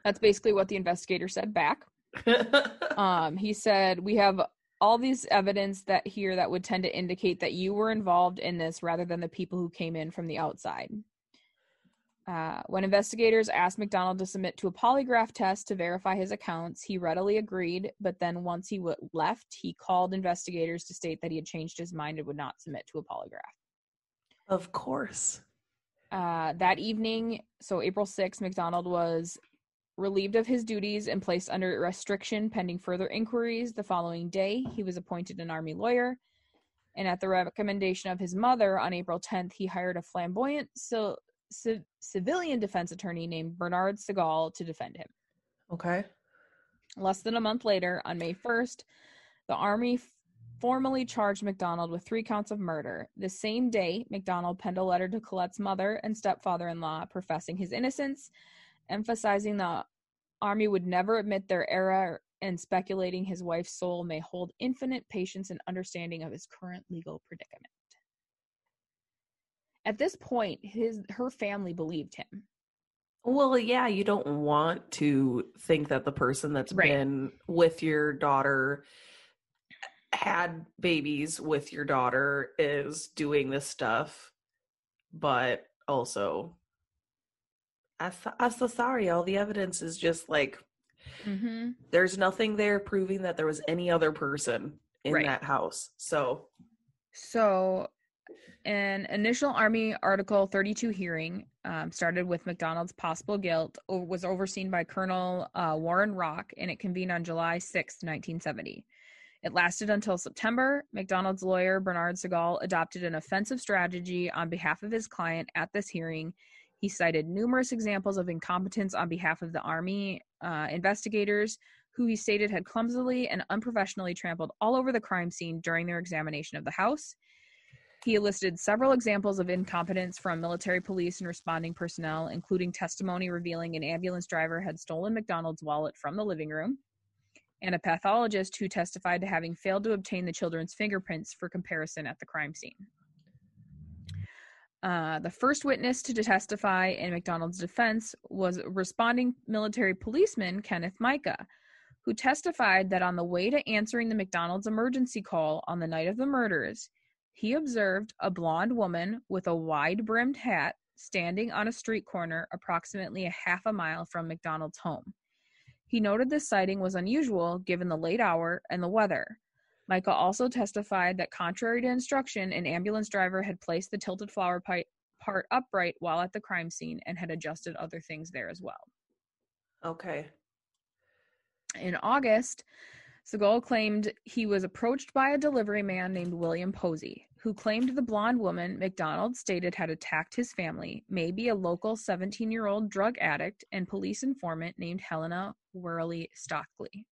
Speaker 1: That's basically what the investigator said back. Um, he said, "We have all these evidence that here that would tend to indicate that you were involved in this rather than the people who came in from the outside." Uh, when investigators asked MacDonald to submit to a polygraph test to verify his accounts, he readily agreed. But then, once he w- left, he called investigators to state that he had changed his mind and would not submit to a polygraph.
Speaker 2: of course
Speaker 1: Uh, that evening, so April 6th, MacDonald was relieved of his duties and placed under restriction pending further inquiries. The following day, he was appointed an Army lawyer. And at the recommendation of his mother, on April 10th, he hired a flamboyant ci- ci- civilian defense attorney named Bernard Segal to defend him.
Speaker 2: okay
Speaker 1: Less than a month later, on May 1st, the Army formally charged MacDonald with three counts of murder. The same day, MacDonald penned a letter to Colette's mother and stepfather in law professing his innocence, emphasizing the Army would never admit their error and speculating his wife's soul may hold infinite patience and understanding of his current legal predicament. At this point, his her family believed him.
Speaker 2: Well, yeah, you don't want to think that the person that's
Speaker 1: Right.
Speaker 2: been with your daughter had babies with your daughter is doing this stuff, but also, I'm so, sorry. All the evidence is just like
Speaker 1: Mm-hmm.
Speaker 2: there's nothing there proving that there was any other person in
Speaker 1: Right.
Speaker 2: that house. So,
Speaker 1: So, an initial Army Article 32 hearing um, started with MacDonald's possible guilt, was overseen by Colonel uh, Warren Rock, and it convened on July 6, 1970. It lasted until September. MacDonald's lawyer, Bernard Segal, adopted an offensive strategy on behalf of his client at this hearing. He cited numerous examples of incompetence on behalf of the Army uh, investigators, who he stated had clumsily and unprofessionally trampled all over the crime scene during their examination of the house. He listed several examples of incompetence from military police and responding personnel, including testimony revealing an ambulance driver had stolen MacDonald's wallet from the living room, and a pathologist who testified to having failed to obtain the children's fingerprints for comparison at the crime scene. Uh, the first witness to testify in MacDonald's defense was responding military policeman Kenneth Mica, who testified that on the way to answering the MacDonald's emergency call on the night of the murders, he observed a blonde woman with a wide brimmed hat standing on a street corner approximately a half a mile from MacDonald's home. He noted this sighting was unusual given the late hour and the weather. Mica also testified that, contrary to instruction, an ambulance driver had placed the tilted flower pipe part upright while at the crime scene and had adjusted other things there as well.
Speaker 2: okay.
Speaker 1: In August, Segal claimed he was approached by a delivery man named William Posey, who claimed the blonde woman MacDonald stated had attacked his family, may be a local 17 year old drug addict and police informant named Helena Worley Stoeckley.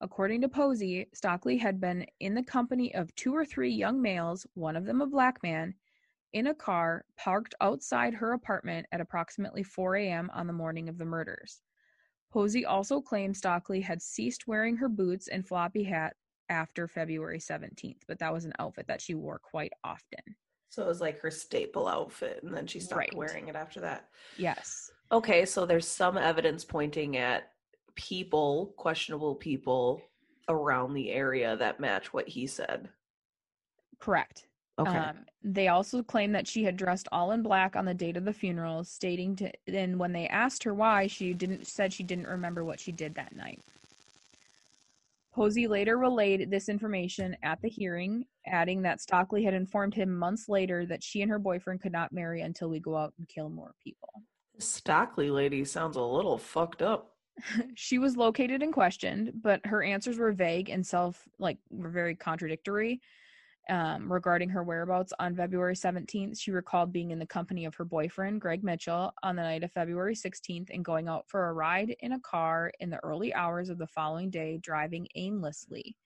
Speaker 1: According to Posey, Stoeckley had been in the company of two or three young males, one of them a black man, in a car parked outside her apartment at approximately 4 a.m. on the morning of the murders. Posey also claimed Stoeckley had ceased wearing her boots and floppy hat after February 17th, but that was an outfit that she wore quite often.
Speaker 2: So it was like her staple outfit, and then she stopped
Speaker 1: Right.
Speaker 2: wearing it after that.
Speaker 1: Yes.
Speaker 2: Okay, so there's some evidence pointing at people, questionable people around the area that match what he said.
Speaker 1: Correct.
Speaker 2: Okay.
Speaker 1: Um, they also claim that she had dressed all in black on the date of the funeral, stating to then when they asked her why, she didn't said she didn't remember what she did that night. Posey later relayed this information at the hearing, adding that Stoeckley had informed him months later that she and her boyfriend could not marry until we go out and kill more people.
Speaker 2: This Stoeckley lady sounds a little fucked up.
Speaker 1: she was located and questioned, but her answers were vague and self like were very contradictory um, regarding her whereabouts. On February 17th, she recalled being in the company of her boyfriend, Greg Mitchell, on the night of February 16th and going out for a ride in a car in the early hours of the following day, driving aimlessly.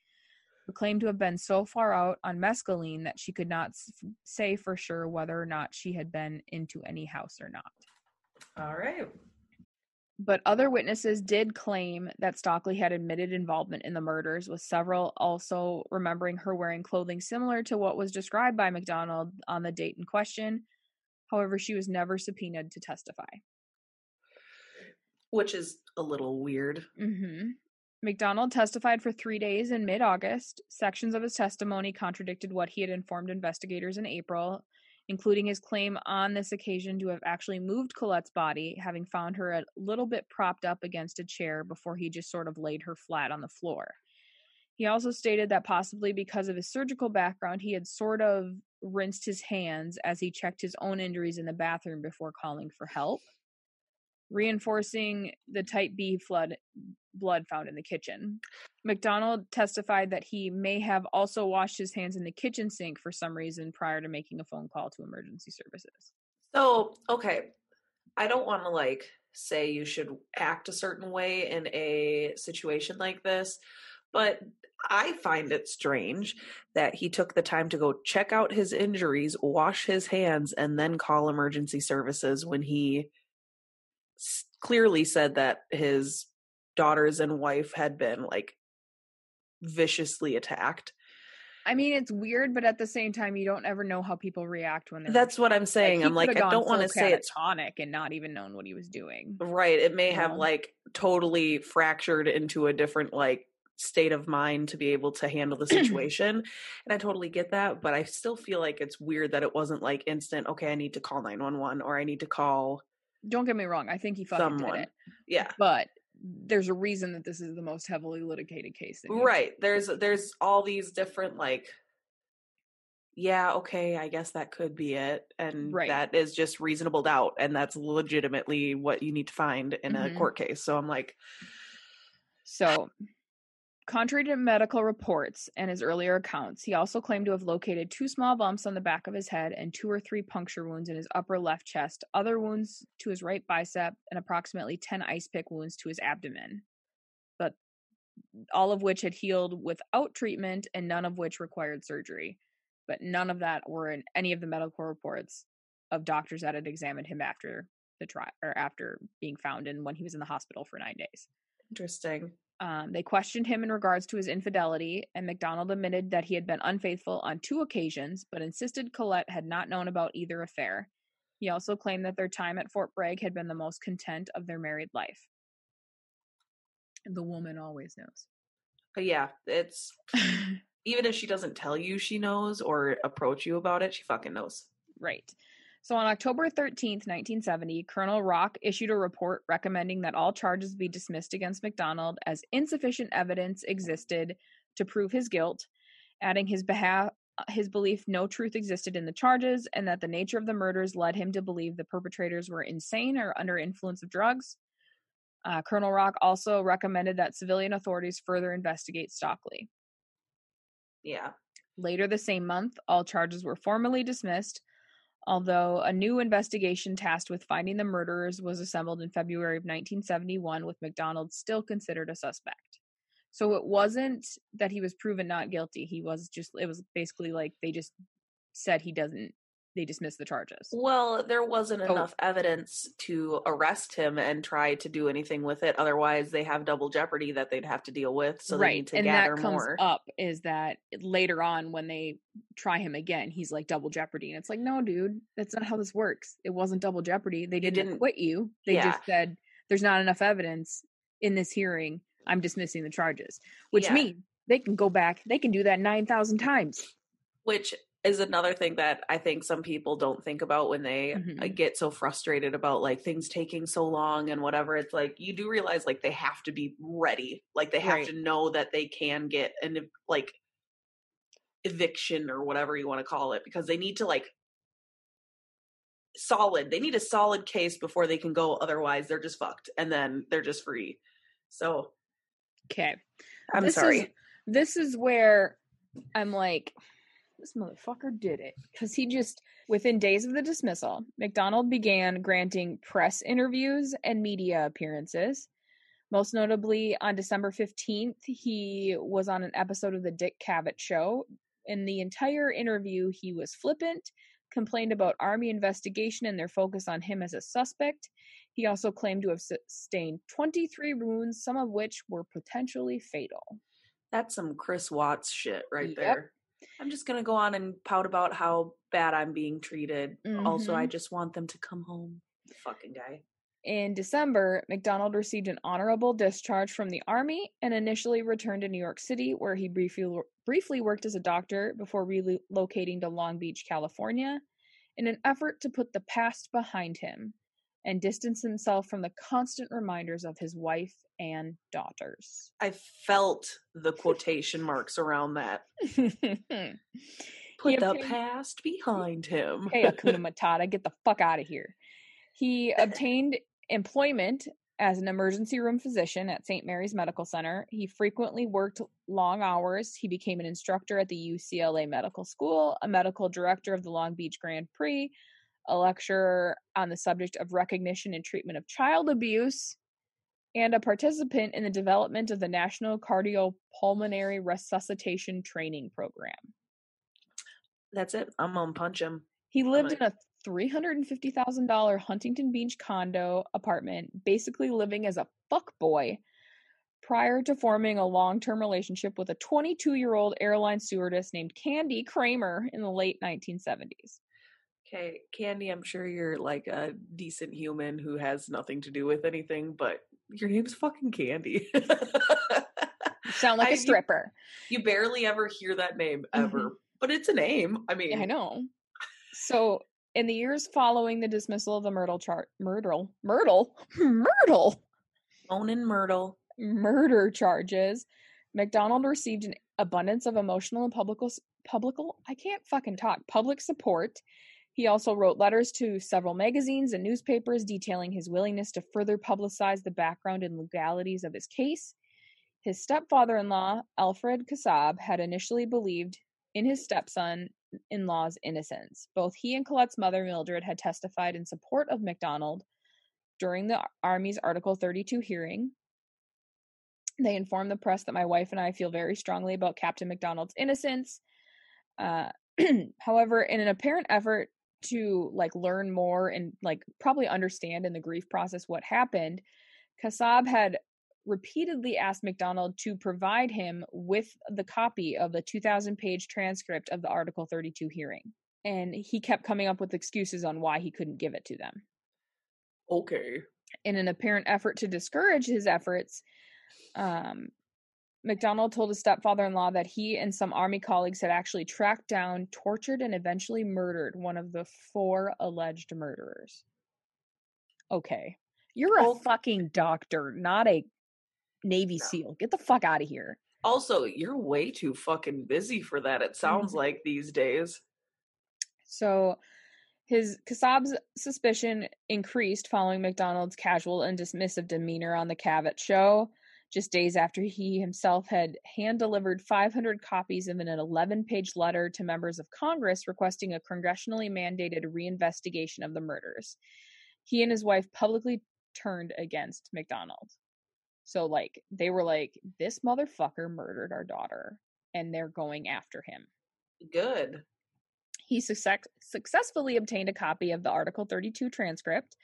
Speaker 1: Who claimed to have been so far out on mescaline that she could not say for sure whether or not she had been into any house or not.
Speaker 2: All right.
Speaker 1: But other witnesses did claim that Stoeckley had admitted involvement in the murders, with several also remembering her wearing clothing similar to what was described by MacDonald on the date in question. However, she was never subpoenaed to testify.
Speaker 2: Which is a little weird.
Speaker 1: Mm-hmm. MacDonald testified for three days in mid August. Sections of his testimony contradicted what he had informed investigators in April, including his claim on this occasion to have actually moved Colette's body, having found her a little bit propped up against a chair before he just sort of laid her flat on the floor. He also stated that possibly because of his surgical background, he had sort of rinsed his hands as he checked his own injuries in the bathroom before calling for help, reinforcing the type B flood blood found in the kitchen. MacDonald testified that he may have also washed his hands in the kitchen sink for some reason prior to making a phone call to emergency services.
Speaker 2: So, okay. I don't want to like say you should act a certain way in a situation like this, But I find it strange that he took the time to go check out his injuries, wash his hands, and then call emergency services when he clearly said that his daughters and wife had been like viciously attacked.
Speaker 1: I mean, it's weird, but at the same time, you don't ever know how people react when they're.
Speaker 2: That's what I'm saying.
Speaker 1: he
Speaker 2: I'm like, I don't want to say it's
Speaker 1: tonic and not even known what he was doing.
Speaker 2: right. It may have
Speaker 1: know?
Speaker 2: like totally fractured into a different like state of mind to be able to handle the situation. and I totally get that, but I still feel like it's weird that it wasn't like instant, okay, I need to call 911 or I need to call
Speaker 1: Don't get me wrong. I think he fucking
Speaker 2: someone.
Speaker 1: did it,
Speaker 2: Yeah.
Speaker 1: but there's a reason that this is the most heavily litigated case. in
Speaker 2: Right. There's there's all these different like yeah, okay, I guess that could be it. And
Speaker 1: Right.
Speaker 2: that is just reasonable doubt. And that's legitimately what you need to find in
Speaker 1: Mhm.
Speaker 2: a court case. So I'm like,
Speaker 1: So, contrary to medical reports and his earlier accounts, he also claimed to have located two small bumps on the back of his head and two or three puncture wounds in his upper left chest, other wounds to his right bicep, and approximately 10 ice pick wounds to his abdomen. But all of which had healed without treatment and none of which required surgery. But none of that were in any of the medical reports of doctors that had examined him after the trial or after being found and when he was in the hospital for nine days.
Speaker 2: interesting.
Speaker 1: Um, they questioned him in regards to his infidelity, and MacDonald admitted that he had been unfaithful on two occasions, but insisted Colette had not known about either affair. He also claimed that their time at Fort Bragg had been the most content of their married life. The woman always knows.
Speaker 2: But yeah, it's even if she doesn't tell you she knows or approach you about it, she fucking knows.
Speaker 1: Right. So on October 13th, 1970, Colonel Rock issued a report recommending that all charges be dismissed against MacDonald as insufficient evidence existed to prove his guilt, adding his behalf his belief no truth existed in the charges and that the nature of the murders led him to believe the perpetrators were insane or under influence of drugs. Uh, Colonel Rock also recommended that civilian authorities further investigate Stoeckley.
Speaker 2: Yeah.
Speaker 1: Later the same month, all charges were formally dismissed, although a new investigation tasked with finding the murderers was assembled in February of 1971 with MacDonald still considered a suspect. So it wasn't that he was proven not guilty. He was just, it was basically like they just said he doesn't, they dismissed the charges.
Speaker 2: Well, there wasn't
Speaker 1: Oh.
Speaker 2: enough evidence to arrest him and try to do anything with it. Otherwise, they have double jeopardy that they'd have to deal with. So they need to
Speaker 1: and
Speaker 2: gather
Speaker 1: that comes
Speaker 2: more.
Speaker 1: up is that later on when they try him again, he's like double jeopardy, and it's like, no, dude, that's not how this works. It wasn't double jeopardy. They didn't,
Speaker 2: didn't-
Speaker 1: acquit you. They
Speaker 2: Yeah.
Speaker 1: just said there's not enough evidence in this hearing. I'm dismissing the charges, which
Speaker 2: Yeah.
Speaker 1: means they can go back. They can do that nine thousand times.
Speaker 2: which is another thing that I think some people don't think about when they uh,
Speaker 1: Mhm.
Speaker 2: get so frustrated about like things taking so long and whatever. It's like you do realize like they have to be ready, like they have
Speaker 1: Right.
Speaker 2: to know that they can get an like eviction or whatever you want to call it because they need to like solid. They need a solid case before they can go. Otherwise, they're just fucked, and then they're just free. So
Speaker 1: Okay,
Speaker 2: I'm
Speaker 1: This is-
Speaker 2: sorry.
Speaker 1: this is where I'm like, this motherfucker did it. Because he just, within days of the dismissal, MacDonald began granting press interviews and media appearances. Most notably, on December 15th, he was on an episode of The Dick Cavett Show. In the entire interview, he was flippant, complained about Army investigation and their focus on him as a suspect. He also claimed to have sustained 23 wounds, some of which were potentially fatal.
Speaker 2: That's some Chris Watts shit right
Speaker 1: Yep.
Speaker 2: there. I'm just gonna go on and pout about how bad I'm being treated. Also, I
Speaker 1: Mhm.
Speaker 2: just want them to come home. Fucking guy.
Speaker 1: In December, MacDonald received an honorable discharge from the Army and initially returned to New York City, where he briefly, briefly worked as a doctor before relocating to Long Beach, California, in an effort to put the past behind him and distance himself from the constant reminders of his wife and daughters.
Speaker 2: I felt the quotation marks around that. Put
Speaker 1: He
Speaker 2: the past behind him.
Speaker 1: hey Akuna Matata, get the fuck out of here. He obtained employment as an emergency room physician at St. Mary's Medical Center. He frequently worked long hours. He became an instructor at the UCLA Medical School, a medical director of the Long Beach Grand Prix, a lecturer on the subject of recognition and treatment of child abuse, and a participant in the development of the National Cardiopulmonary Resuscitation Training Program.
Speaker 2: That's it. I'm gonna punch him.
Speaker 1: He lived in a $350,000 Huntington Beach condo apartment, basically living as a fuck boy prior to forming a long term relationship with a 22 year old airline stewardess named Candy Kramer in the late 1970s.
Speaker 2: Okay, Candy, I'm sure you're like a decent human who has nothing to do with anything, but your name's fucking Candy.
Speaker 1: Sound like
Speaker 2: I-
Speaker 1: a stripper.
Speaker 2: You barely ever hear that name mm-hmm. ever, but it's a name. I mean,
Speaker 1: Yeah, I know. So, in the years following the dismissal of the Myrtle chart, Myrtle, Myrtle, Myrtle
Speaker 2: Monin Myrtle.
Speaker 1: murder charges, MacDonald received an abundance of emotional and public, publical, I can't fucking talk, public support. He also wrote letters to several magazines and newspapers detailing his willingness to further publicize the background and legalities of his case. His stepfather in law, Alfred Kassab, had initially believed in his stepson in law's innocence. Both he and Colette's mother, Mildred, had testified in support of MacDonald during the Army's Article 32 hearing. They informed the press that my wife and I feel very strongly about Captain MacDonald's innocence. Uh, however, in an apparent effort to like learn more and like probably understand in the grief process what happened, Kassab had repeatedly asked MacDonald to provide him with the copy of the 2000 page transcript of the Article 32 hearing. And he kept coming up with excuses on why he couldn't give it to them.
Speaker 2: Okay.
Speaker 1: In an apparent effort to discourage his efforts, um, MacDonald told his stepfather in law that he and some army colleagues had actually tracked down, tortured, and eventually murdered one of the four alleged murderers. Okay. You're a fucking doctor, not a Navy
Speaker 2: No.
Speaker 1: SEAL. Get the fuck out of here.
Speaker 2: Also, you're way too fucking busy for that. It sounds
Speaker 1: Mhm.
Speaker 2: like these days.
Speaker 1: So his Kassab's suspicion increased following MacDonald's casual and dismissive demeanor on the Cavett show, just days after he himself had hand delivered 500 copies of an 11 page letter to members of Congress requesting a congressionally mandated reinvestigation of the murders. He and his wife publicly turned against MacDonald. So, like, they were like, this motherfucker murdered our daughter, and they're going after him
Speaker 2: Good.
Speaker 1: he success- successfully obtained a copy of the Article 32 transcript.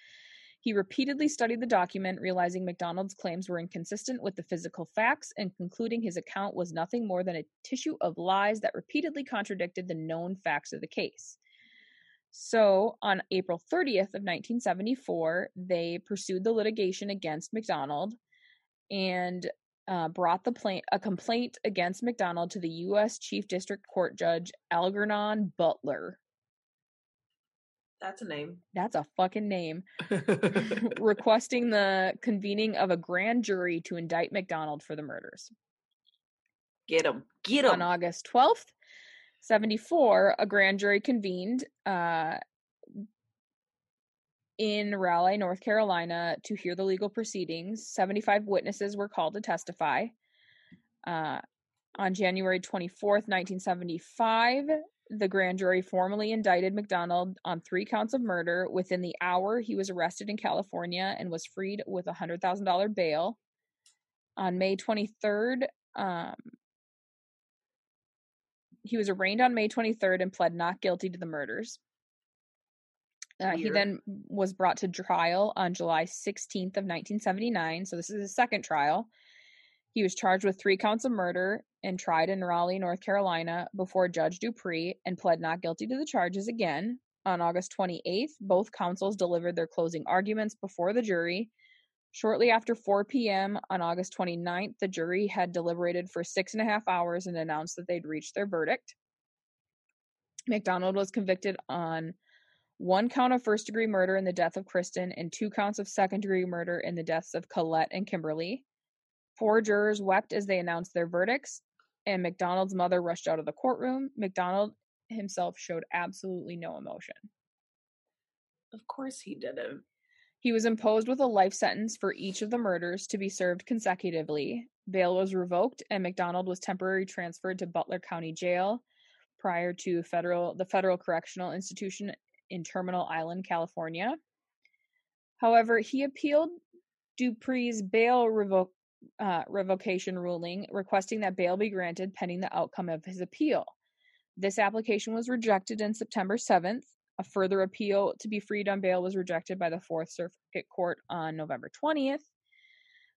Speaker 1: He repeatedly studied the document, realizing MacDonald's claims were inconsistent with the physical facts and concluding his account was nothing more than a tissue of lies that repeatedly contradicted the known facts of the case. So, on April 30th of 1974, they pursued the litigation against MacDonald and uh, brought the pla- a complaint against MacDonald to the U.S. Chief District Court Judge Algernon Butler.
Speaker 2: That's a name.
Speaker 1: That's a fucking name. requesting the convening of a grand jury to indict MacDonald for the murders.
Speaker 2: Get him. Get him. On.
Speaker 1: August 12th, 74, a grand jury convened uh, in Raleigh, North Carolina, to hear the legal proceedings. 75 witnesses were called to testify. Uh, on January 24th, 1975, the grand jury formally indicted MacDonald on three counts of murder. Within the hour, he was arrested in California and was freed with a $100,000 bail. On May 23rd, um, he was arraigned on May 23rd and pled not guilty to the murders. Uh, he then was brought to trial on July 16th of 1979. So this is his second trial. He was charged with three counts of murder and tried in Raleigh, North Carolina, before Judge Dupree and pled not guilty to the charges again. On August 28th, both counsels delivered their closing arguments before the jury. Shortly after 4 p.m. on August 29th, the jury had deliberated for six and a half hours and announced that they'd reached their verdict. MacDonald was convicted on one count of first degree murder in the death of Kristen and two counts of second degree murder in the deaths of Colette and Kimberly. Four jurors wept as they announced their verdicts, and MacDonald's mother rushed out of the courtroom. MacDonald himself showed absolutely no emotion.
Speaker 2: Of course he didn't.
Speaker 1: He was imposed with a life sentence for each of the murders to be served consecutively. Bail was revoked, and MacDonald was temporarily transferred to Butler County Jail prior to federal the Federal Correctional Institution in Terminal Island, California. However, he appealed Dupree's bail revoke, uh, revocation ruling, requesting that bail be granted pending the outcome of his appeal. This application was rejected on September 7th. A further appeal to be freed on bail was rejected by the Fourth Circuit Court on November 20th.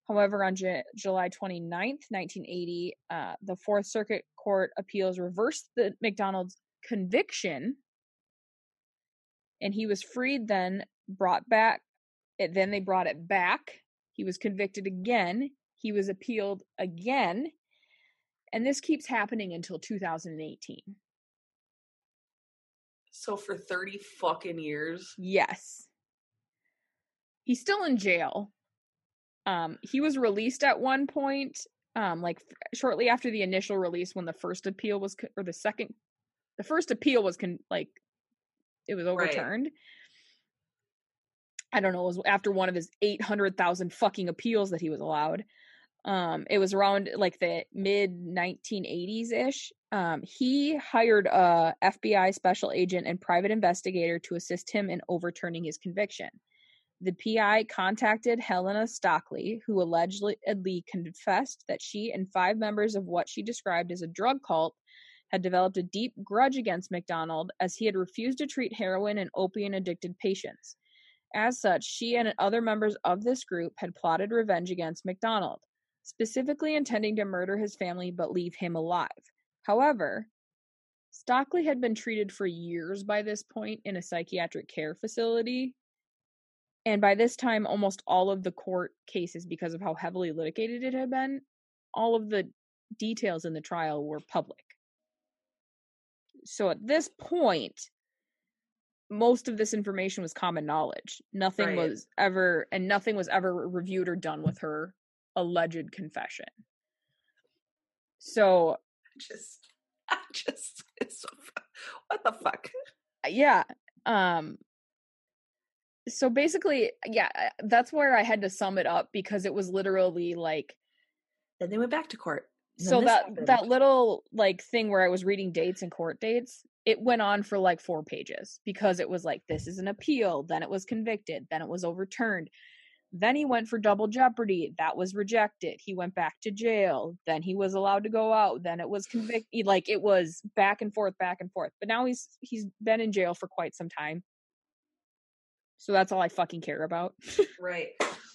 Speaker 1: However, on J- July 29th, 1980, uh, the Fourth Circuit Court appeals reversed the MacDonald's conviction, and he was freed. Then brought back. It, then they brought it back. He was convicted again. He was appealed again, and this keeps happening until 2018.
Speaker 2: So for 30 fucking years.
Speaker 1: Yes. He's still in jail. Um, he was released at one point, um, like f- shortly after the initial release when the first appeal was, co- or the second, the first appeal was con- like, it was
Speaker 2: Right.
Speaker 1: overturned. I don't know, it was after one of his 800,000 fucking appeals that he was allowed. Um, it was around like the mid 1980s ish. Um, he hired a FBI special agent and private investigator to assist him in overturning his conviction. The PI contacted Helena Stoeckley, who allegedly confessed that she and five members of what she described as a drug cult had developed a deep grudge against MacDonald as he had refused to treat heroin and opium addicted patients. As such, she and other members of this group had plotted revenge against MacDonald, specifically intending to murder his family but leave him alive. However, Stoeckley had been treated for years by this point in a psychiatric care facility. And by this time, almost all of the court cases, because of how heavily litigated it had been, all of the details in the trial were public. So at this point, most of this information was common knowledge. Nothing
Speaker 2: Right.
Speaker 1: was ever, and nothing was ever reviewed or done with her alleged confession. So
Speaker 2: Just, I just, it's so, what the fuck?
Speaker 1: yeah um so basically yeah uh, that's where i had to sum it up because it was literally like
Speaker 2: Then they went back to court.
Speaker 1: So that
Speaker 2: happened.
Speaker 1: that little like thing where i was reading dates and court dates it went on for like four pages because it was like this is an appeal then it was convicted then it was overturned then he went for double jeopardy. That was rejected. He went back to jail. Then he was allowed to go out. Then it was convicted like it was back and forth back and forth. But now he's he's been in jail for quite some time. So that's all i fucking care about.
Speaker 2: Right.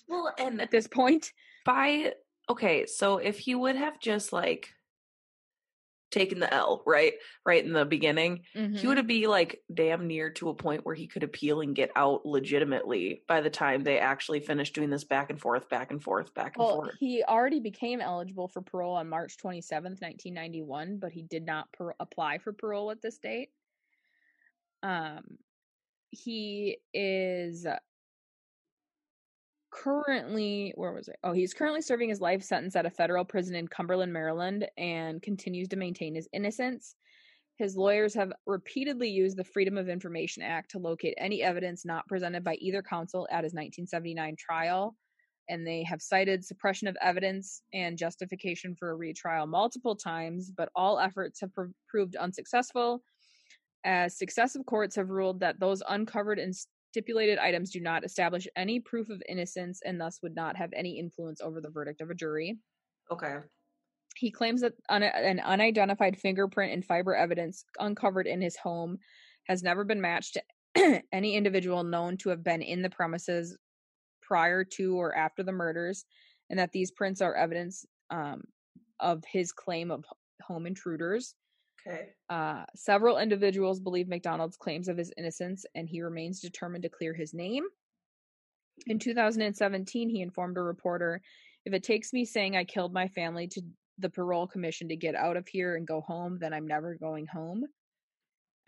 Speaker 2: Well, and
Speaker 1: at this point.
Speaker 2: by okay, so if he would have just like taken the L, right, right in the beginning, he
Speaker 1: Mhm.
Speaker 2: would be like damn near to a point where he could appeal and get out legitimately by the time they actually finished doing this back and forth, back and forth, back and
Speaker 1: Well,
Speaker 2: forth.
Speaker 1: he already became eligible for parole on March 27th, 1991, but he did not par- apply for parole at this date. Um, he is currently, where was it? Oh, he's currently serving his life sentence at a federal prison in Cumberland, Maryland, and continues to maintain his innocence. His lawyers have repeatedly used the Freedom of Information Act to locate any evidence not presented by either counsel at his 1979 trial and they have cited suppression of evidence and justification for a retrial multiple times, but all efforts have pr- proved unsuccessful, as successive courts have ruled that those uncovered and stipulated items do not establish any proof of innocence and thus would not have any influence over the verdict of a jury.
Speaker 2: Okay.
Speaker 1: He claims that un- an unidentified fingerprint and fiber evidence uncovered in his home has never been matched to any individual known to have been in the premises prior to or after the murders, and that these prints are evidence um, of his claim of home intruders.
Speaker 2: Okay.
Speaker 1: Uh, several individuals believe MacDonald's claims of his innocence, and he remains determined to clear his name. In 2017, he informed a reporter if it takes me saying I killed my family to the parole commission to get out of here and go home, then I'm never going home.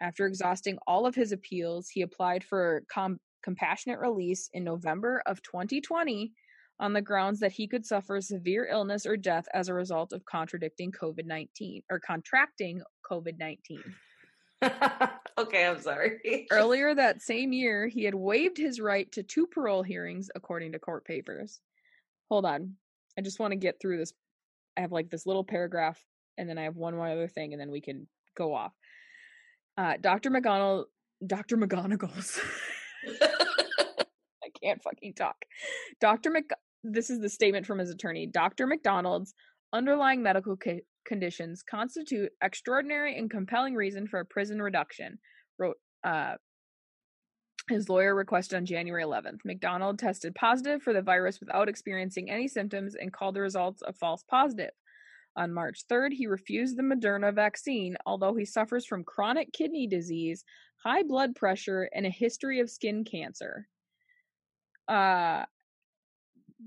Speaker 1: After exhausting all of his appeals, he applied for com- compassionate release in November of 2020 on the grounds that he could suffer severe illness or death as a result of contradicting COVID 19 or contracting COVID 19.
Speaker 2: okay, I'm sorry.
Speaker 1: Earlier that same year, he had waived his right to two parole hearings, according to court papers. Hold on. I just want to get through this. I have like this little paragraph, and then I have one more other thing, and then we can go off. Uh, Dr. McGonagall, Dr. McGonagall's. I can't fucking talk. Dr. Mc- this is the statement from his attorney. Dr. MacDonald's underlying medical conditions constitute extraordinary and compelling reason for a prison reduction, wrote uh, his lawyer requested on January 11th. MacDonald tested positive for the virus without experiencing any symptoms and called the results a false positive. On March 3rd, he refused the Moderna vaccine, although he suffers from chronic kidney disease, high blood pressure, and a history of skin cancer. Uh,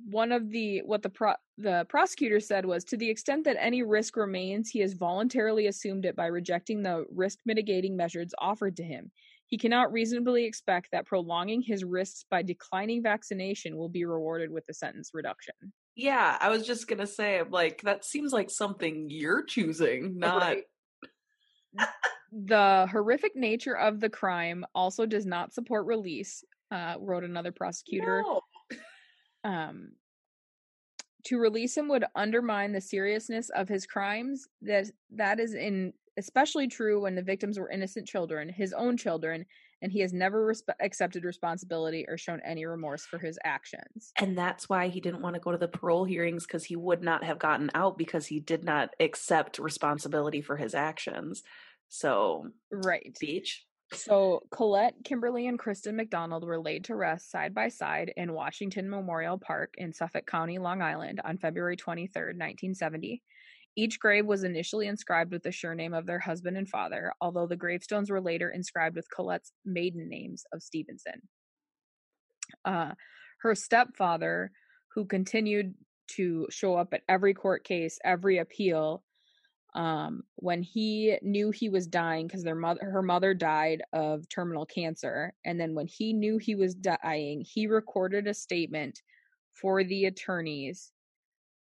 Speaker 1: one of the what the pro, the prosecutor said was to the extent that any risk remains he has voluntarily assumed it by rejecting the risk mitigating measures offered to him he cannot reasonably expect that prolonging his risks by declining vaccination will be rewarded with a sentence reduction
Speaker 2: Yeah, I was just gonna say, like, that seems like something you're choosing, not
Speaker 1: Right. the horrific nature of the crime also does not support release uh, wrote another prosecutor
Speaker 2: No.
Speaker 1: um, to release him would undermine the seriousness of his crimes. That that is in especially true when the victims were innocent children, his own children, and he has never resp- accepted responsibility or shown any remorse for his actions.
Speaker 2: And that's why he didn't want to go to the parole hearings because he would not have gotten out because he did not accept responsibility for his actions. So,
Speaker 1: Right.
Speaker 2: beach.
Speaker 1: So Colette, Kimberly, and Kristen MacDonald were laid to rest side by side in Washington Memorial Park in Suffolk County, Long Island, on February 23rd, 1970. Each grave was initially inscribed with the surname of their husband and father, although the gravestones were later inscribed with Colette's maiden names of Stevenson. Uh, her stepfather, who continued to show up at every court case, every appeal, um, when he knew he was dying because their mother, her mother died of terminal cancer, and then when he knew he was dying, he recorded a statement for the attorneys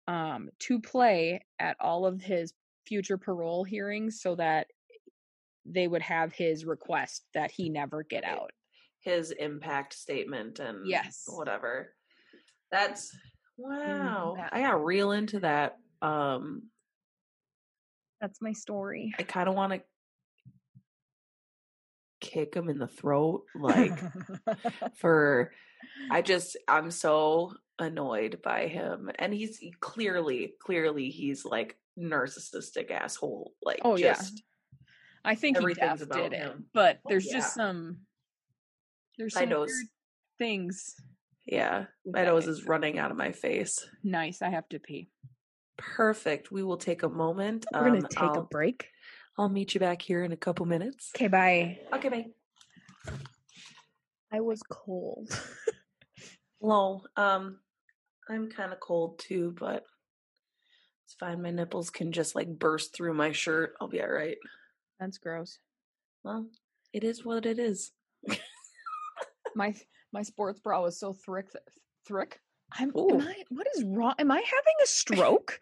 Speaker 1: um, to play at all of his future parole hearings so that they would have his request that he never get out.
Speaker 2: His impact statement and
Speaker 1: Yes.
Speaker 2: whatever. That's wow.
Speaker 1: that-
Speaker 2: I got real into that. Um,
Speaker 1: That's my story.
Speaker 2: I kind of want to kick him in the throat, like for I just I'm so annoyed by him and he's clearly clearly he's like narcissistic asshole like
Speaker 1: Oh, yeah.
Speaker 2: just
Speaker 1: I think he def
Speaker 2: about
Speaker 1: did it,
Speaker 2: him.
Speaker 1: but
Speaker 2: Oh,
Speaker 1: there's
Speaker 2: yeah.
Speaker 1: just some there's
Speaker 2: My
Speaker 1: some
Speaker 2: nose.
Speaker 1: weird things.
Speaker 2: yeah my nose is running out of my face
Speaker 1: Nice. I have to pee.
Speaker 2: Perfect we will take a moment
Speaker 1: We're gonna
Speaker 2: Um,
Speaker 1: take a
Speaker 2: I'll,
Speaker 1: break.
Speaker 2: I'll meet you back here in a couple minutes
Speaker 1: Okay, bye.
Speaker 2: okay bye
Speaker 1: I was cold.
Speaker 2: Lol. Um, I'm kind of cold too, but it's fine. My nipples can just like burst through my shirt. I'll be all right.
Speaker 1: That's gross.
Speaker 2: Well, it is what it is.
Speaker 1: My my sports bra was so thick. Thick. I'm.
Speaker 2: Ooh.
Speaker 1: Am I, what is wrong? Am I having a stroke?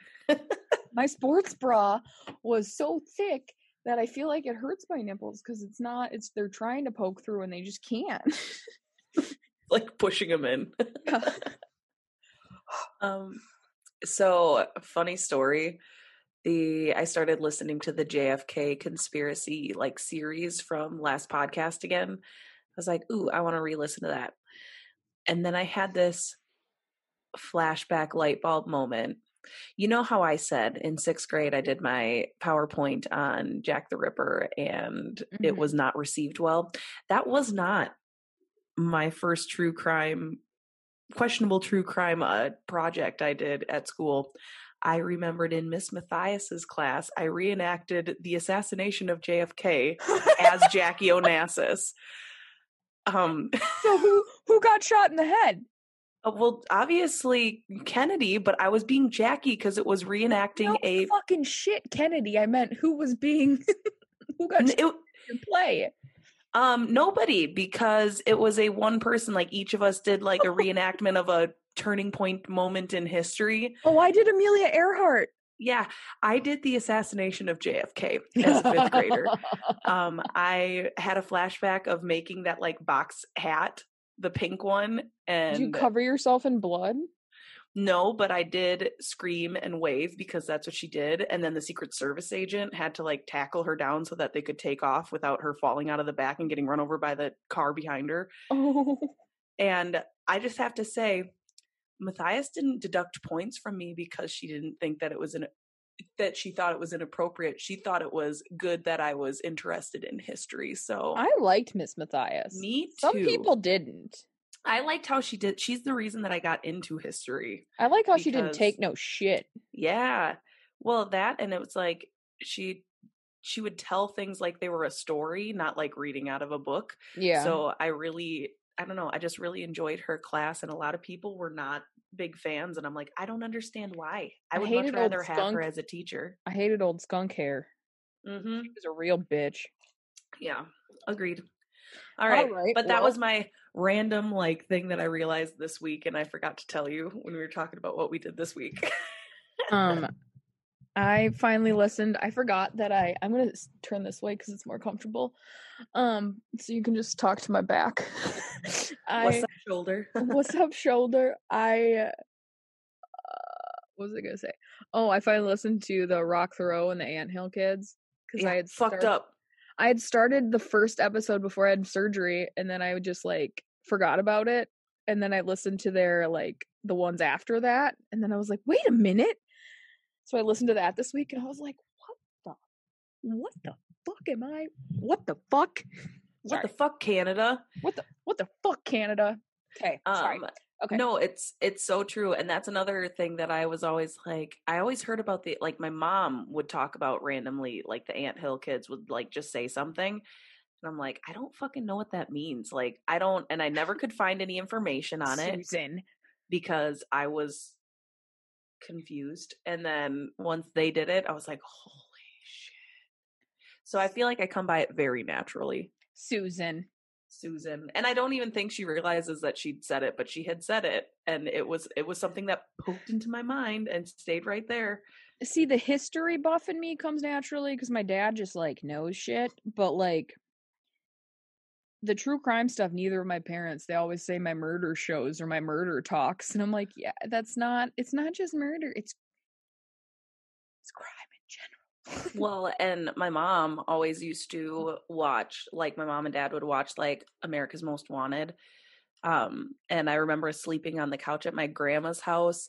Speaker 1: my sports bra was so thick that I feel like it hurts my nipples because it's not. It's they're trying to poke through and they just can't.
Speaker 2: like pushing them in. um, so funny story. The I started listening to the JFK conspiracy like series from last podcast again. I was like, ooh, I want to re-listen to that. And then I had this flashback light bulb moment. You know how I said in sixth grade I did my PowerPoint on Jack the Ripper and it
Speaker 1: Mhm.
Speaker 2: was not received well? That was not my first true crime questionable true crime uh, project I did at school. I remembered in Miss Matthias's class, I reenacted the assassination of JFK as Jackie Onassis. Um,
Speaker 1: so who who got shot in the head?
Speaker 2: Uh, well, obviously Kennedy, but I was being Jackie because it was reenacting
Speaker 1: No
Speaker 2: a.
Speaker 1: fucking shit, Kennedy. I meant who was being who got
Speaker 2: it-
Speaker 1: in play.
Speaker 2: um, nobody because it was a one person. Like each of us did like a reenactment of a turning point moment in history.
Speaker 1: Oh, I did Amelia Earhart.
Speaker 2: Yeah, I did the assassination of JFK as a fifth grader. Um, I had a flashback of making that like box hat, the pink one, and
Speaker 1: Did you cover yourself in blood?
Speaker 2: no, but I did scream and wave because that's what she did. And then the Secret Service agent had to like tackle her down so that they could take off without her falling out of the back and getting run over by the car behind her.
Speaker 1: Oh,
Speaker 2: And I just have to say, Matthias didn't deduct points from me because she didn't think that it was an that she thought it was inappropriate. She thought it was good that I was interested in history. So
Speaker 1: I liked Miss Matthias.
Speaker 2: me too.
Speaker 1: Some people didn't.
Speaker 2: I liked how she did. She's the reason that I got into history.
Speaker 1: I like how she didn't take no shit.
Speaker 2: Yeah. Well, that and it was like she she would tell things like they were a story, not like reading out of a book.
Speaker 1: Yeah.
Speaker 2: So I really I don't know, I just really enjoyed her class and a lot of people were not big fans and I'm like, I don't understand why. I
Speaker 1: I
Speaker 2: would much
Speaker 1: hated old
Speaker 2: rather have her as a teacher.
Speaker 1: I hated old skunk hair.
Speaker 2: Mhm.
Speaker 1: She was a real bitch.
Speaker 2: Yeah. Agreed. All right.
Speaker 1: right,
Speaker 2: But that
Speaker 1: well-
Speaker 2: was my random like thing that I realized this week and I forgot to tell you when we were talking about what we did this week.
Speaker 1: Um, I finally listened. I forgot that I. I'm gonna turn this way because it's more comfortable. Um, so you can just talk to my back. I,
Speaker 2: What's that shoulder?
Speaker 1: what's up, shoulder? I. Uh, what was I gonna say? Oh, I finally listened to the Roch Theriault and the Ant Hill Kids because
Speaker 2: Yeah,
Speaker 1: I had
Speaker 2: fucked up.
Speaker 1: I had started the first episode before I had surgery, and then I would just like forgot about it. And then I listened to their like the ones after that, and then I was like, wait a minute. So I listened to that this week, and I was like, what the, what the fuck am I? What the fuck?
Speaker 2: What the fuck, Canada?
Speaker 1: What the what the fuck, Canada? Okay, sorry.
Speaker 2: Um,
Speaker 1: Okay.
Speaker 2: No, it's it's so true, and that's another thing that I was always like. I always heard about the like my mom would talk about randomly, like the Ant Hill kids would like just say something, and I'm like, I don't fucking know what that means. Like, I don't, and I never could find any information on it
Speaker 1: Susan.
Speaker 2: because I was confused. And then once they did it, I was like, holy shit. So I feel like I come by it very naturally.
Speaker 1: Susan.
Speaker 2: Susan. And I don't even think she realizes that she'd said it, but she had said it. And it was it was something that poked into my mind and stayed right there.
Speaker 1: See, the history buff in me comes naturally because my dad just like knows shit, but like the true crime stuff, neither of my parents, they always say my murder shows or my murder talks. And I'm like, yeah, that's not, it's not just murder, it's, it's crime in general.
Speaker 2: Well, and my mom always used to watch, like my mom and dad would watch like America's Most Wanted. Um, and I remember sleeping on the couch at my grandma's house.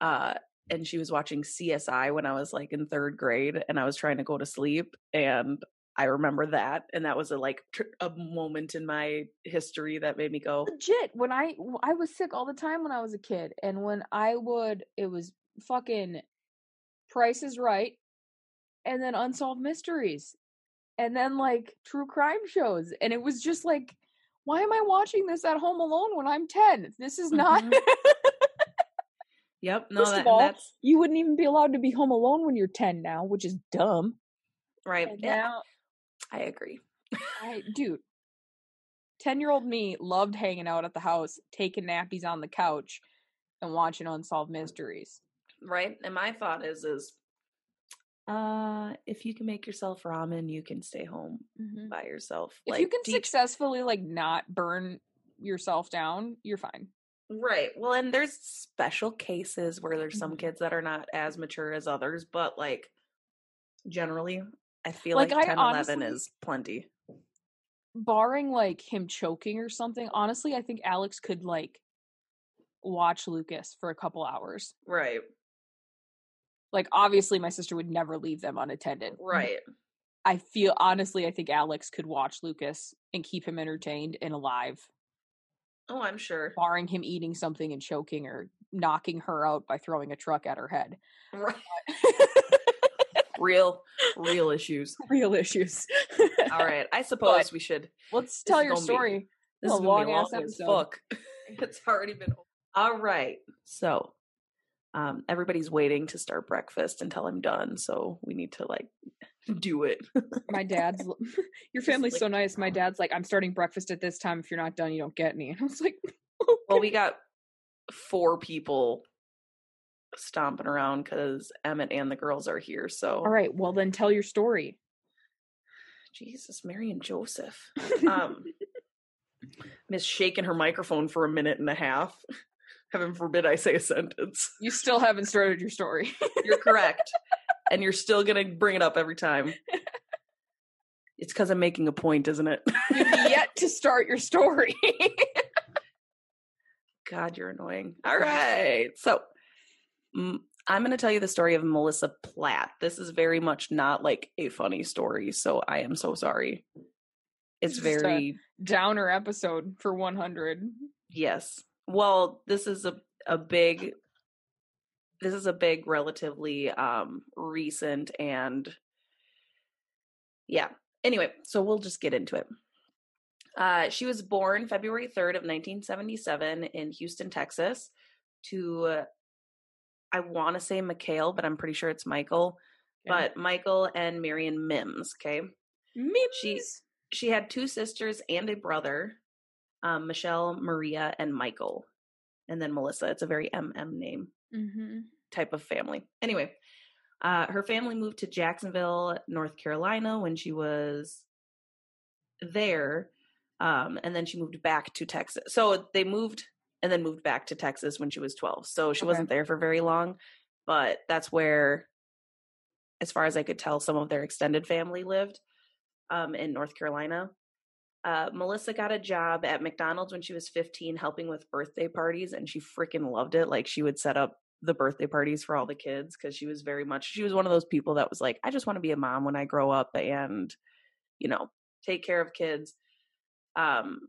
Speaker 2: Uh, and she was watching CSI when I was like in third grade and I was trying to go to sleep. And I remember that. And that was a like tr- a moment in my history that made me go,
Speaker 1: Legit, when I, I was sick all the time when I was a kid. And when I would, it was fucking Price is Right and then Unsolved Mysteries and then like true crime shows. And it was just like, why am I watching this at home alone when I'm 10? This is not.
Speaker 2: Mhm. Yep, no,
Speaker 1: First
Speaker 2: that,
Speaker 1: of all,
Speaker 2: that's
Speaker 1: you wouldn't even be allowed to be home alone when you're 10 now, which is dumb.
Speaker 2: right.
Speaker 1: And
Speaker 2: Yeah,
Speaker 1: now,
Speaker 2: I agree.
Speaker 1: I, dude, 10 year old me loved hanging out at the house, taking nappies on the couch, and watching Unsolved Mysteries.
Speaker 2: right and my thought is is uh if you can make yourself ramen you can stay home by yourself
Speaker 1: If
Speaker 2: like
Speaker 1: you can successfully like not burn yourself down, you're fine.
Speaker 2: right well and there's special cases where there's some
Speaker 1: Mhm.
Speaker 2: kids that are not as mature as others but like generally i feel
Speaker 1: Like,
Speaker 2: like,
Speaker 1: I
Speaker 2: 10 11 is plenty
Speaker 1: Barring like him choking or something, honestly, I think Alex could like watch Lucas for a couple hours.
Speaker 2: right
Speaker 1: Like obviously my sister would never leave them unattended.
Speaker 2: right
Speaker 1: I feel honestly I think Alex could watch Lucas and keep him entertained and alive,
Speaker 2: oh i'm sure
Speaker 1: barring him eating something and choking or knocking her out by throwing a truck at her head.
Speaker 2: right real real issues
Speaker 1: Real issues.
Speaker 2: all right i suppose we should
Speaker 1: Let's tell your
Speaker 2: gonna be-
Speaker 1: story.
Speaker 2: This
Speaker 1: A
Speaker 2: is gonna be
Speaker 1: long-ass episode.
Speaker 2: it's already been. All right, so um, everybody's waiting to start breakfast until I'm done, so we need to like do it.
Speaker 1: My dad's your family's
Speaker 2: like-
Speaker 1: so nice. My dad's like, I'm starting breakfast at this time. If you're not done, you don't get any. And I was like,
Speaker 2: well, we got four people stomping around because Emmett and the girls are here. So,
Speaker 1: all right, well then tell your story.
Speaker 2: Jesus, Mary and Joseph. Um, Miss shaking her microphone for a minute and a half. Heaven forbid I say a sentence.
Speaker 1: You still haven't started your story.
Speaker 2: You're correct. and you're still going to bring it up every time. It's because I'm making a point, isn't it?
Speaker 1: You've yet to start your story.
Speaker 2: God, you're annoying. All right. So I'm going to tell you the story of Melissa Platt. This is very much not like a funny story. So I am so sorry. It's
Speaker 1: Just
Speaker 2: very,
Speaker 1: Downer episode for 100.
Speaker 2: yes. Well, this is a, a big, this is a big, relatively um recent and yeah. Anyway, so we'll just get into it. Uh, she was born February 3rd of 1977 in Houston, Texas, to I want to say Mikhail, but I'm pretty sure it's Michael. But Michael and Marion Mims. Okay, she
Speaker 1: Mims.
Speaker 2: she had two sisters and a brother, um, Michelle, Maria, and Michael, and then Melissa. It's a very MM name
Speaker 1: Mm-hmm.
Speaker 2: type of family. Anyway, uh, her family moved to Jacksonville, North Carolina when she was there. Um, and then she moved back to Texas. So they moved and then moved back to Texas when she was 12. So she
Speaker 1: Okay.
Speaker 2: wasn't there for very long, but that's where, as far as I could tell, some of their extended family lived um, in North Carolina. Uh, Melissa got a job at McDonald's when she was 15, helping with birthday parties, and she freaking loved it. Like she would set up the birthday parties for all the kids because she was very much she was one of those people that was like, I just want to be a mom when I grow up and, you know, take care of kids. Um,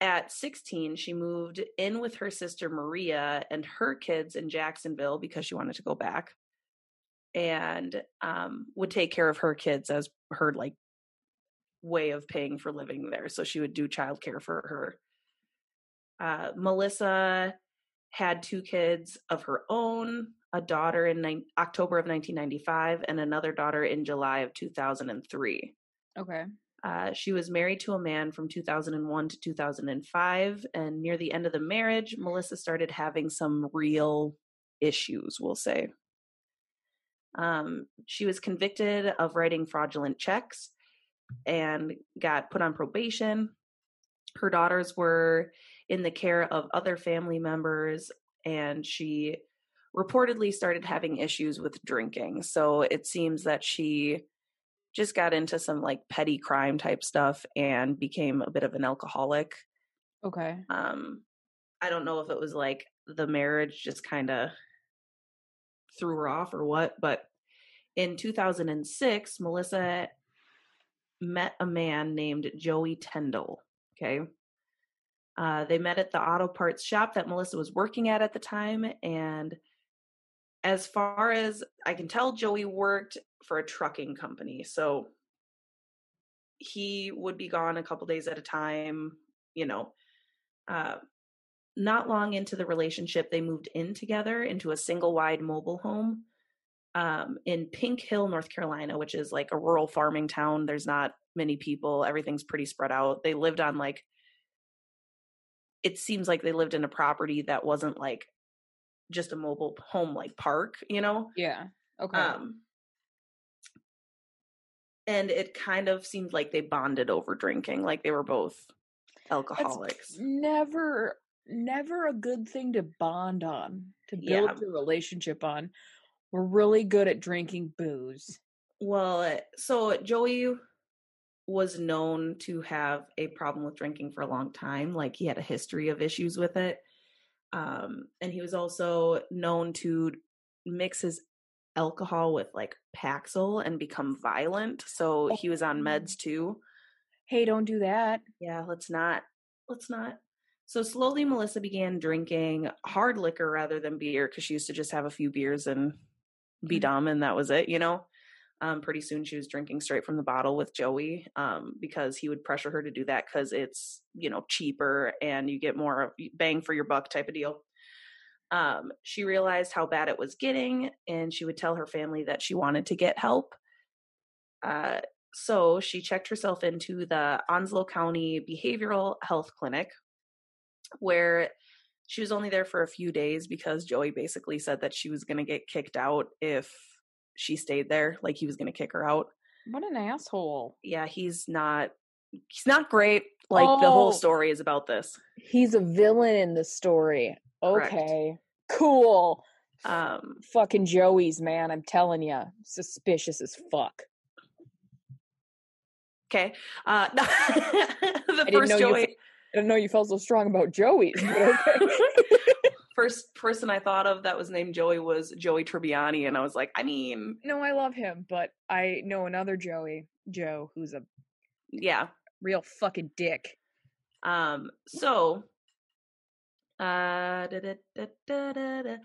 Speaker 2: at 16, she moved in with her sister Maria and her kids in Jacksonville because she wanted to go back and um, would take care of her kids as her like way of paying for living there. So she would do childcare for her. Uh, Melissa had two kids of her own a daughter in nine October of 1995 and another daughter in July of 2003.
Speaker 1: Okay.
Speaker 2: Uh, she was married to a man from 2001 to 2005. And near the end of the marriage, Melissa started having some real issues, we'll say. Um, she was convicted of writing fraudulent checks and got put on probation. Her daughters were in the care of other family members, and she reportedly started having issues with drinking. So it seems that she just got into some like petty crime type stuff and became a bit of an alcoholic.
Speaker 1: Okay.
Speaker 2: Um, I don't know if it was like the marriage just kind of threw her off or what, but in 2006, Melissa met a man named Joey Tyndall. Okay. Uh, they met at the auto parts shop that Melissa was working at at the time. And as far as I can tell, Joey worked for a trucking company. So he would be gone a couple days at a time, you know. Uh, not long into the relationship, they moved in together into a single wide mobile home um, in Pink Hill, North Carolina, which is like a rural farming town. There's not many people, everything's pretty spread out. They lived on like, it seems like they lived in a property that wasn't like just a mobile home like park, you know?
Speaker 1: Yeah. Okay.
Speaker 2: Um, and it kind of seemed like they bonded over drinking, like they were both alcoholics.
Speaker 1: never never a good thing to bond on to build
Speaker 2: Yeah.
Speaker 1: your relationship on we're really good at drinking booze
Speaker 2: Well, uh, so Joey was known to have a problem with drinking for a long time. Like he had a history of issues with it. Um, and he was also known to mix his alcohol with like Paxil and become violent. So he was on meds too.
Speaker 1: hey don't do that
Speaker 2: Yeah, let's not. Let's not. So slowly, Melissa began drinking hard liquor rather than beer because she used to just have a few beers and be
Speaker 1: Mhm.
Speaker 2: dumb, and that was it, you know. Um, pretty soon, she was drinking straight from the bottle with Joey um, because he would pressure her to do that because it's you know cheaper and you get more bang for your buck type of deal. Um, she realized how bad it was getting, and she would tell her family that she wanted to get help. Uh, so she checked herself into the Onslow County Behavioral Health Clinic, where she was only there for a few days because Joey basically said that she was going to get kicked out if she stayed there. Like he was going to kick her out.
Speaker 1: what an asshole
Speaker 2: Yeah, he's not. He's not great. Like the whole
Speaker 1: Oh.
Speaker 2: story is about this.
Speaker 1: he's a villain in the story
Speaker 2: Correct.
Speaker 1: okay cool
Speaker 2: Um,
Speaker 1: fucking joey's man i'm telling you suspicious as fuck
Speaker 2: okay. Uh, the
Speaker 1: didn't
Speaker 2: first
Speaker 1: you
Speaker 2: Joey.
Speaker 1: I didn't know you felt so strong about Joey's, but okay.
Speaker 2: First person I thought of that was named Joey was Joey Tribbiani, and I was like, I mean,
Speaker 1: no, I love him, but I know another Joey, Joe, who's a
Speaker 2: yeah.
Speaker 1: real fucking dick.
Speaker 2: Um, so uh da, da, da, da, da, da.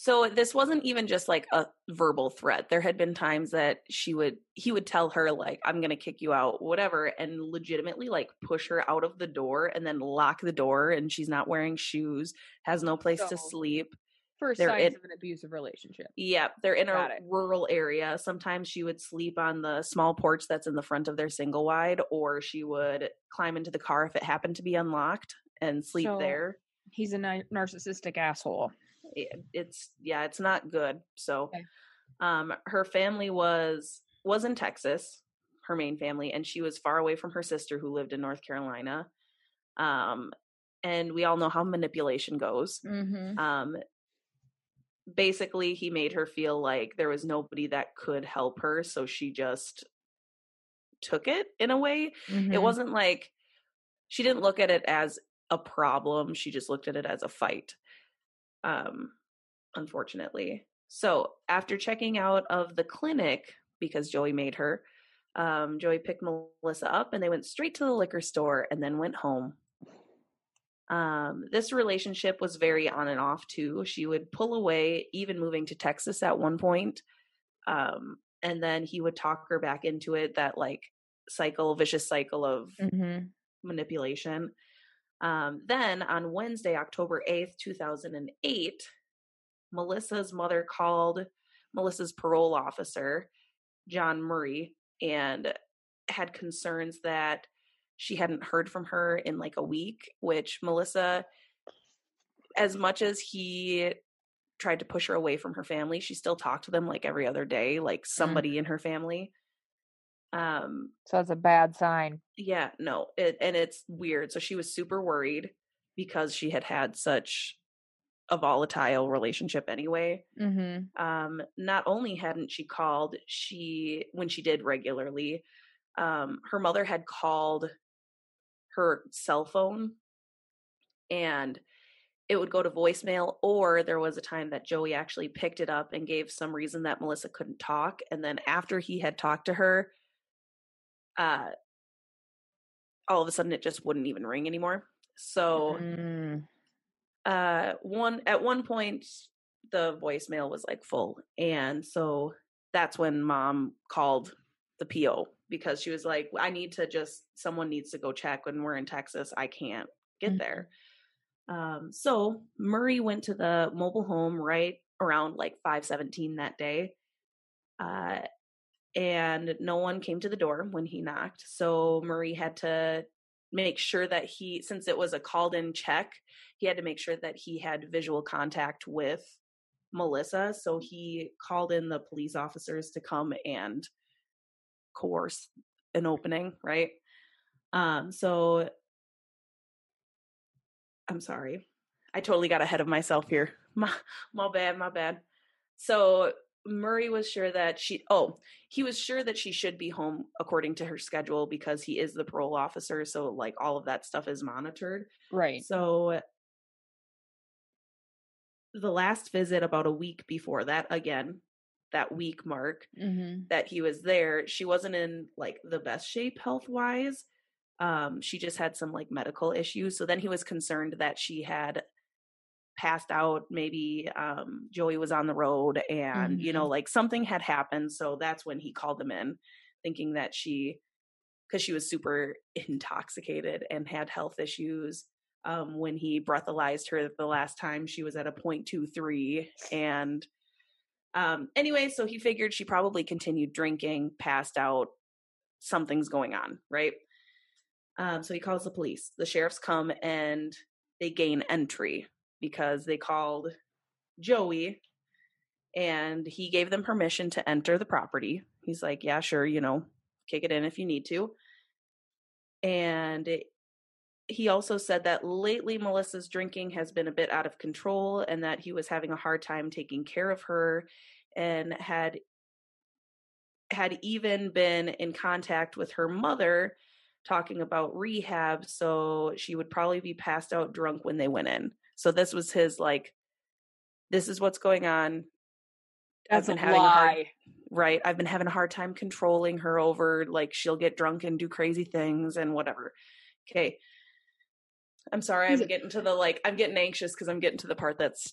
Speaker 2: So this wasn't even just like a verbal threat. There had been times that she would he would tell her like I'm going to kick you out whatever and legitimately like push her out of the door and then lock the door and she's not wearing shoes, has no place to sleep.
Speaker 1: First
Speaker 2: They're
Speaker 1: signs
Speaker 2: in-
Speaker 1: of an abusive relationship.
Speaker 2: Yeah, they're in a
Speaker 1: it.
Speaker 2: rural area. Sometimes she would sleep on the small porch that's in the front of their single wide, or she would climb into the car if it happened to be unlocked and sleep
Speaker 1: So-
Speaker 2: there.
Speaker 1: He's a narcissistic asshole.
Speaker 2: It- It's yeah, it's not good. So,
Speaker 1: Okay.
Speaker 2: um, her family was was in Texas, her main family, and she was far away from her sister who lived in North Carolina. Um, and we all know how manipulation goes.
Speaker 1: Mm-hmm.
Speaker 2: um basically he made her feel like there was nobody that could help her so she just took it in a way
Speaker 1: Mm-hmm.
Speaker 2: it wasn't like she didn't look at it as a problem she just looked at it as a fight um unfortunately so after checking out of the clinic because joey made her um joey picked melissa up and they went straight to the liquor store and then went home um, this relationship was very on and off too. She would pull away, even moving to Texas at one point. Um, and then he would talk her back into it, that like cycle, vicious cycle of
Speaker 1: Mm-hmm.
Speaker 2: manipulation. Um, then on Wednesday, October 8th, 2008, Melissa's mother called Melissa's parole officer, John Murray, and had concerns that she hadn't heard from her in like a week, which Melissa, as much as he tried to push her away from her family, she still talked to them like every other day, like somebody in her family. Um,
Speaker 1: So that's a bad sign.
Speaker 2: yeah, no, it, and it's weird. So she was super worried because she had had such a volatile relationship anyway.
Speaker 1: Mm-hmm.
Speaker 2: Um, not only hadn't she called, she when she did regularly, um, her mother had called her cell phone, and it would go to voicemail. Or there was a time that Joey actually picked it up and gave some reason that Melissa couldn't talk, and then after he had talked to her, uh, all of a sudden it just wouldn't even ring anymore. So
Speaker 1: Mm.
Speaker 2: uh one at one point the voicemail was like full and so that's when mom called the PO because she was like I need to just someone needs to go check when we're in Texas I can't get
Speaker 1: Mhm.
Speaker 2: there um so Murray went to the mobile home right around like 517 that day uh and no one came to the door when he knocked so Murray had to make sure that he since it was a called in check he had to make sure that he had visual contact with Melissa. So he called in the police officers to come and coerce an opening, right? Um, so I'm sorry. I totally got ahead of myself here. My, my bad, my bad. So Murray was sure that she, oh, he was sure that she should be home according to her schedule because he is the parole officer. So, like, all of that stuff is monitored.
Speaker 1: Right.
Speaker 2: So the last visit about a week before that, again, that week mark
Speaker 1: Mm-hmm.
Speaker 2: that he was there, she wasn't in like the best shape health wise. Um, she just had some like medical issues. So then he was concerned that she had passed out. Maybe um, Joey was on the road and, you know, like something had happened. So that's when he called them in, thinking that she, because she was super intoxicated and had health issues. Um, when he breathalyzed her the last time, she was at a 0.23. And um, anyway, so he figured she probably continued drinking, passed out, something's going on, right? Um, so he calls the police. The sheriffs come and they gain entry because they called Joey and he gave them permission to enter the property. He's like, Yeah, sure, you know, kick it in if you need to. And it, he also said that lately Melissa's drinking has been a bit out of control and that he was having a hard time taking care of her and had had even been in contact with her mother talking about rehab, so she would probably be passed out drunk when they went in. So this was his like, this is what's going on.
Speaker 3: That's
Speaker 2: I've
Speaker 3: a
Speaker 2: been having a hard-
Speaker 3: lie.
Speaker 2: right i've been having a hard time controlling her over like she'll get drunk and do crazy things and whatever okay i'm sorry
Speaker 3: He's
Speaker 2: i'm
Speaker 3: a-
Speaker 2: getting to the like i'm getting anxious because i'm getting to the part that's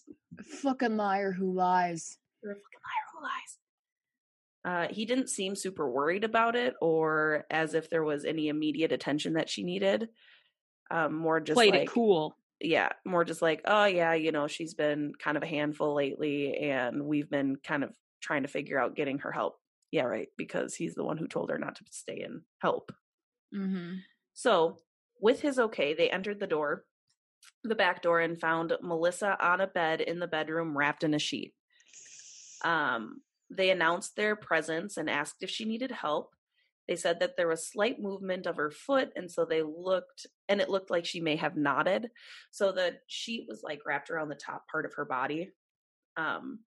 Speaker 3: Fucking liar who lies.
Speaker 2: you're a fucking liar who lies uh he didn't seem super worried about it or as if there was any immediate attention that she needed um more just
Speaker 3: Played
Speaker 2: like
Speaker 3: it cool.
Speaker 2: Yeah, more just like, oh yeah, you know, she's been kind of a handful lately and we've been kind of trying to figure out getting her help. Yeah, right, because he's the one who told her not to stay and help.
Speaker 3: Mm-hmm.
Speaker 2: So, with his okay, they entered the door, the back door and found Melissa on a bed in the bedroom wrapped in a sheet. Um, they announced their presence and asked if she needed help. They said that there was slight movement of her foot, and so they looked, and it looked like she may have nodded. So the sheet was like wrapped around the top part of her body, um,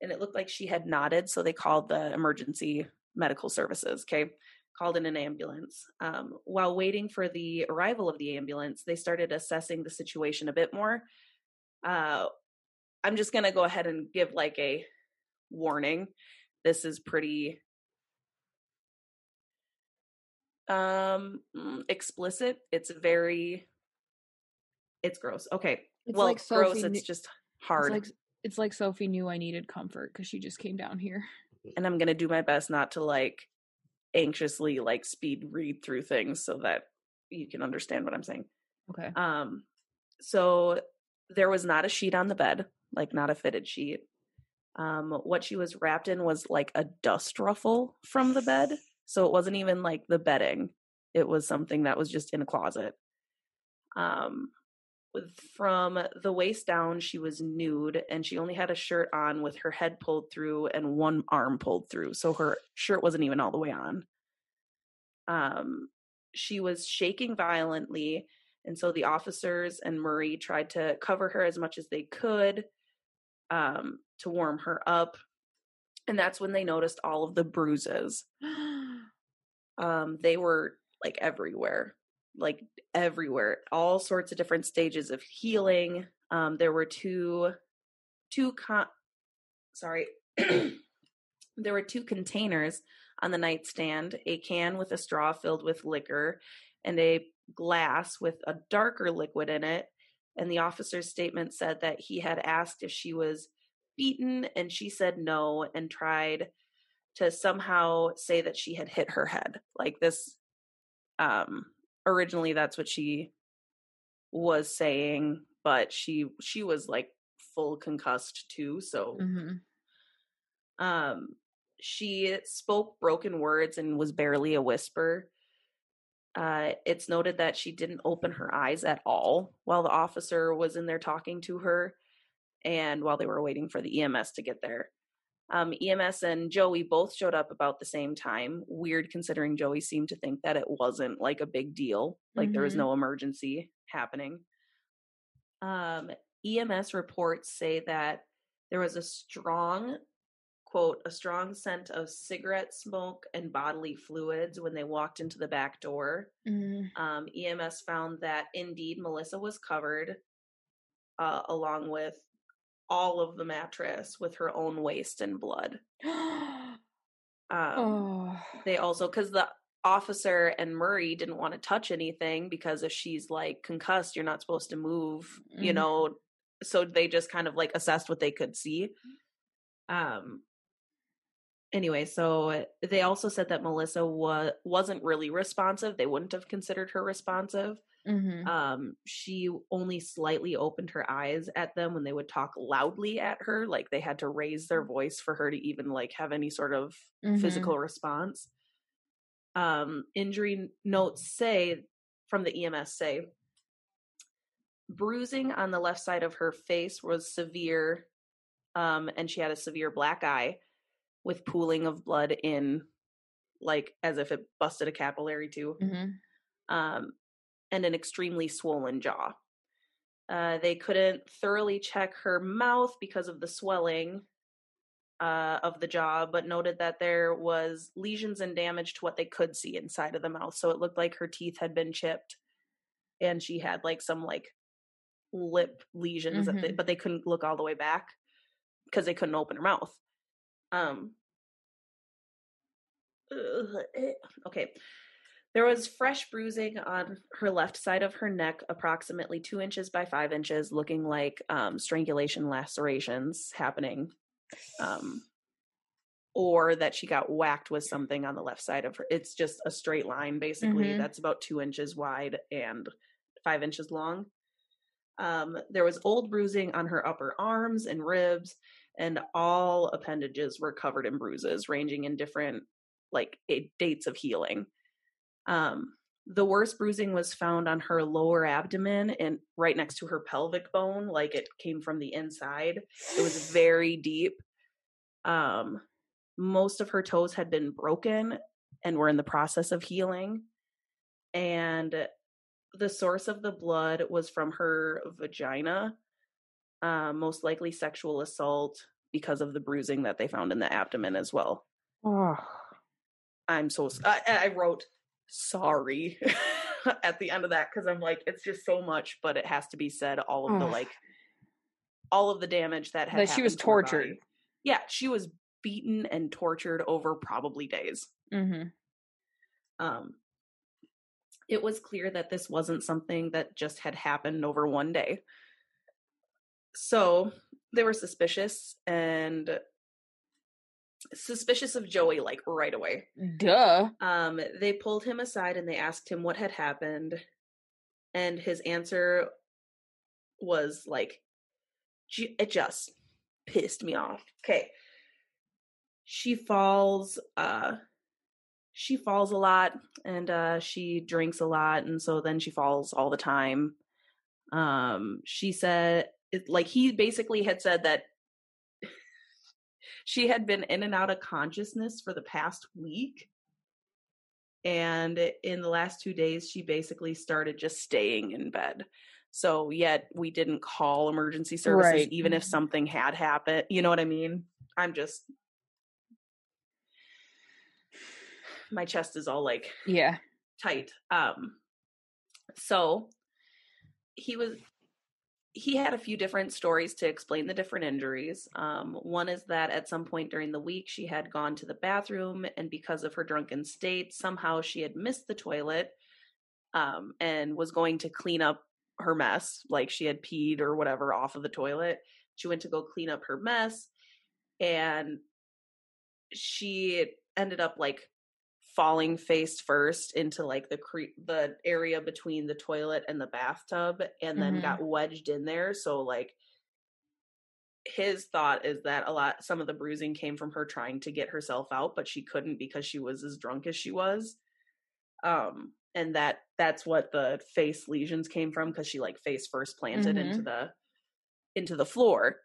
Speaker 2: and it looked like she had nodded. So they called the emergency medical services. Okay, called in an ambulance. Um, while waiting for the arrival of the ambulance, they started assessing the situation a bit more. Uh, I'm just gonna go ahead and give like a warning. This is pretty um mm, explicit. It's very it's gross. Okay.
Speaker 3: It's
Speaker 2: well,
Speaker 3: like
Speaker 2: it's gross.
Speaker 3: Kn-
Speaker 2: It's just hard.
Speaker 3: It's like it's like Sophie knew I needed comfort because she just came down here.
Speaker 2: and I'm gonna do my best not to like anxiously like speed read through things so that you can understand what I'm saying.
Speaker 3: Okay.
Speaker 2: Um, so there was not a sheet on the bed, like not a fitted sheet. Um, what she was wrapped in was like a dust ruffle from the bed. So it wasn't even like the bedding. It was something that was just in a closet. Um, from the waist down, she was nude and she only had a shirt on with her head pulled through and one arm pulled through. So her shirt wasn't even all the way on. Um, she was shaking violently and so the officers and Murray tried to cover her as much as they could um, to warm her up. And that's when they noticed all of the bruises. Um, they were like everywhere, like everywhere, all sorts of different stages of healing. Um, there were two, two con, sorry, there were two containers on the nightstand a can with a straw filled with liquor and a glass with a darker liquid in it. And the officer's statement said that he had asked if she was beaten, and she said no, and tried to somehow say that she had hit her head. Like this, um, originally that's what she was saying, but she she was like full concussed too. So
Speaker 3: mm-hmm.
Speaker 2: um, she spoke broken words and was barely a whisper. Uh, it's noted that she didn't open her eyes at all while the officer was in there talking to her and while they were waiting for the EMS to get there. Um, EMS and Joey both showed up about the same time. Weird considering Joey seemed to think that it wasn't like a big deal, like there was
Speaker 3: Mhm.
Speaker 2: no emergency happening. Um, EMS reports say that there was a strong quote a strong scent of cigarette smoke and bodily fluids when they walked into the back door
Speaker 3: Mm-hmm.
Speaker 2: um, ems found that indeed melissa was covered uh, along with all of the mattress with her own waste and blood. Um,
Speaker 3: oh.
Speaker 2: they also because the officer and murray didn't want to touch anything because if she's like concussed you're not supposed to move you
Speaker 3: Mhm.
Speaker 2: know? So they just kind of like assessed what they could see. Um anyway so they also said that melissa was wasn't really responsive. They wouldn't have considered her responsive
Speaker 3: Mm-hmm.
Speaker 2: um she only slightly opened her eyes at them when they would talk loudly at her like they had to raise their voice for her to even like have any sort of
Speaker 3: Mhm.
Speaker 2: physical response um injury notes say from the ems say bruising on the left side of her face was severe um and she had a severe black eye with pooling of blood in like as if it busted a capillary too
Speaker 3: Mm-hmm.
Speaker 2: um, and an extremely swollen jaw. Uh, they couldn't thoroughly check her mouth because of the swelling, uh, of the jaw, but noted that there was lesions and damage to what they could see inside of the mouth. So it looked like her teeth had been chipped, and she had like some like lip lesions, that they, but they couldn't look all the way back because they couldn't open her mouth. Um. ugh, eh, Okay. There was fresh bruising on her left side of her neck, approximately two inches by five inches, looking like um, strangulation lacerations happening. Um, or that she got whacked with something on the left side of her. It's just a straight line, basically.
Speaker 3: Mhm.
Speaker 2: That's about two inches wide and five inches long. Um, there was old bruising on her upper arms and ribs, and all appendages were covered in bruises, ranging in different like dates of healing. Um, the worst bruising was found on her lower abdomen and right next to her pelvic bone, like it came from the inside. It was very deep. Um, most of her toes had been broken and were in the process of healing. And the source of the blood was from her vagina, uh, most likely sexual assault because of the bruising that they found in the abdomen as well.
Speaker 3: Oh.
Speaker 2: I'm so I wrote sorry at the end of that because I'm like it's just so much, but it has to be said. All of the like, all of the damage that had
Speaker 3: That she was
Speaker 2: to
Speaker 3: tortured.
Speaker 2: Yeah, she was beaten and tortured over probably days.
Speaker 3: Mm-hmm.
Speaker 2: Um, it was clear that this wasn't something that just had happened over one day. So they were suspicious and suspicious of Joey like right away.
Speaker 3: Duh.
Speaker 2: Um, they pulled him aside and they asked him what had happened, and his answer was like, "Ju- "It just pissed me off." Okay, she falls. Uh, she falls a lot, and uh, she drinks a lot, and so then she falls all the time. Um, she said, it, like he basically had said that she had been in and out of consciousness for the past week. And in the last two days she basically started just staying in bed. So yet we didn't call emergency services
Speaker 3: Right.
Speaker 2: even if something had happened. You know what i mean? I'm just my chest is all like
Speaker 3: Yeah.
Speaker 2: tight. Um so he was he had a few different stories to explain the different injuries. Um, one is that at some point during the week, she had gone to the bathroom, and because of her drunken state, somehow she had missed the toilet um, and was going to clean up her mess, like she had peed or whatever off of the toilet. She went to go clean up her mess, and she ended up like falling face first into like the cre- the area between the toilet and the bathtub and then
Speaker 3: Mhm.
Speaker 2: got wedged in there. So like his thought is that a lot some of the bruising came from her trying to get herself out but she couldn't because she was as drunk as she was. Um and that that's what the face lesions came from because she like face first planted into the into the floor.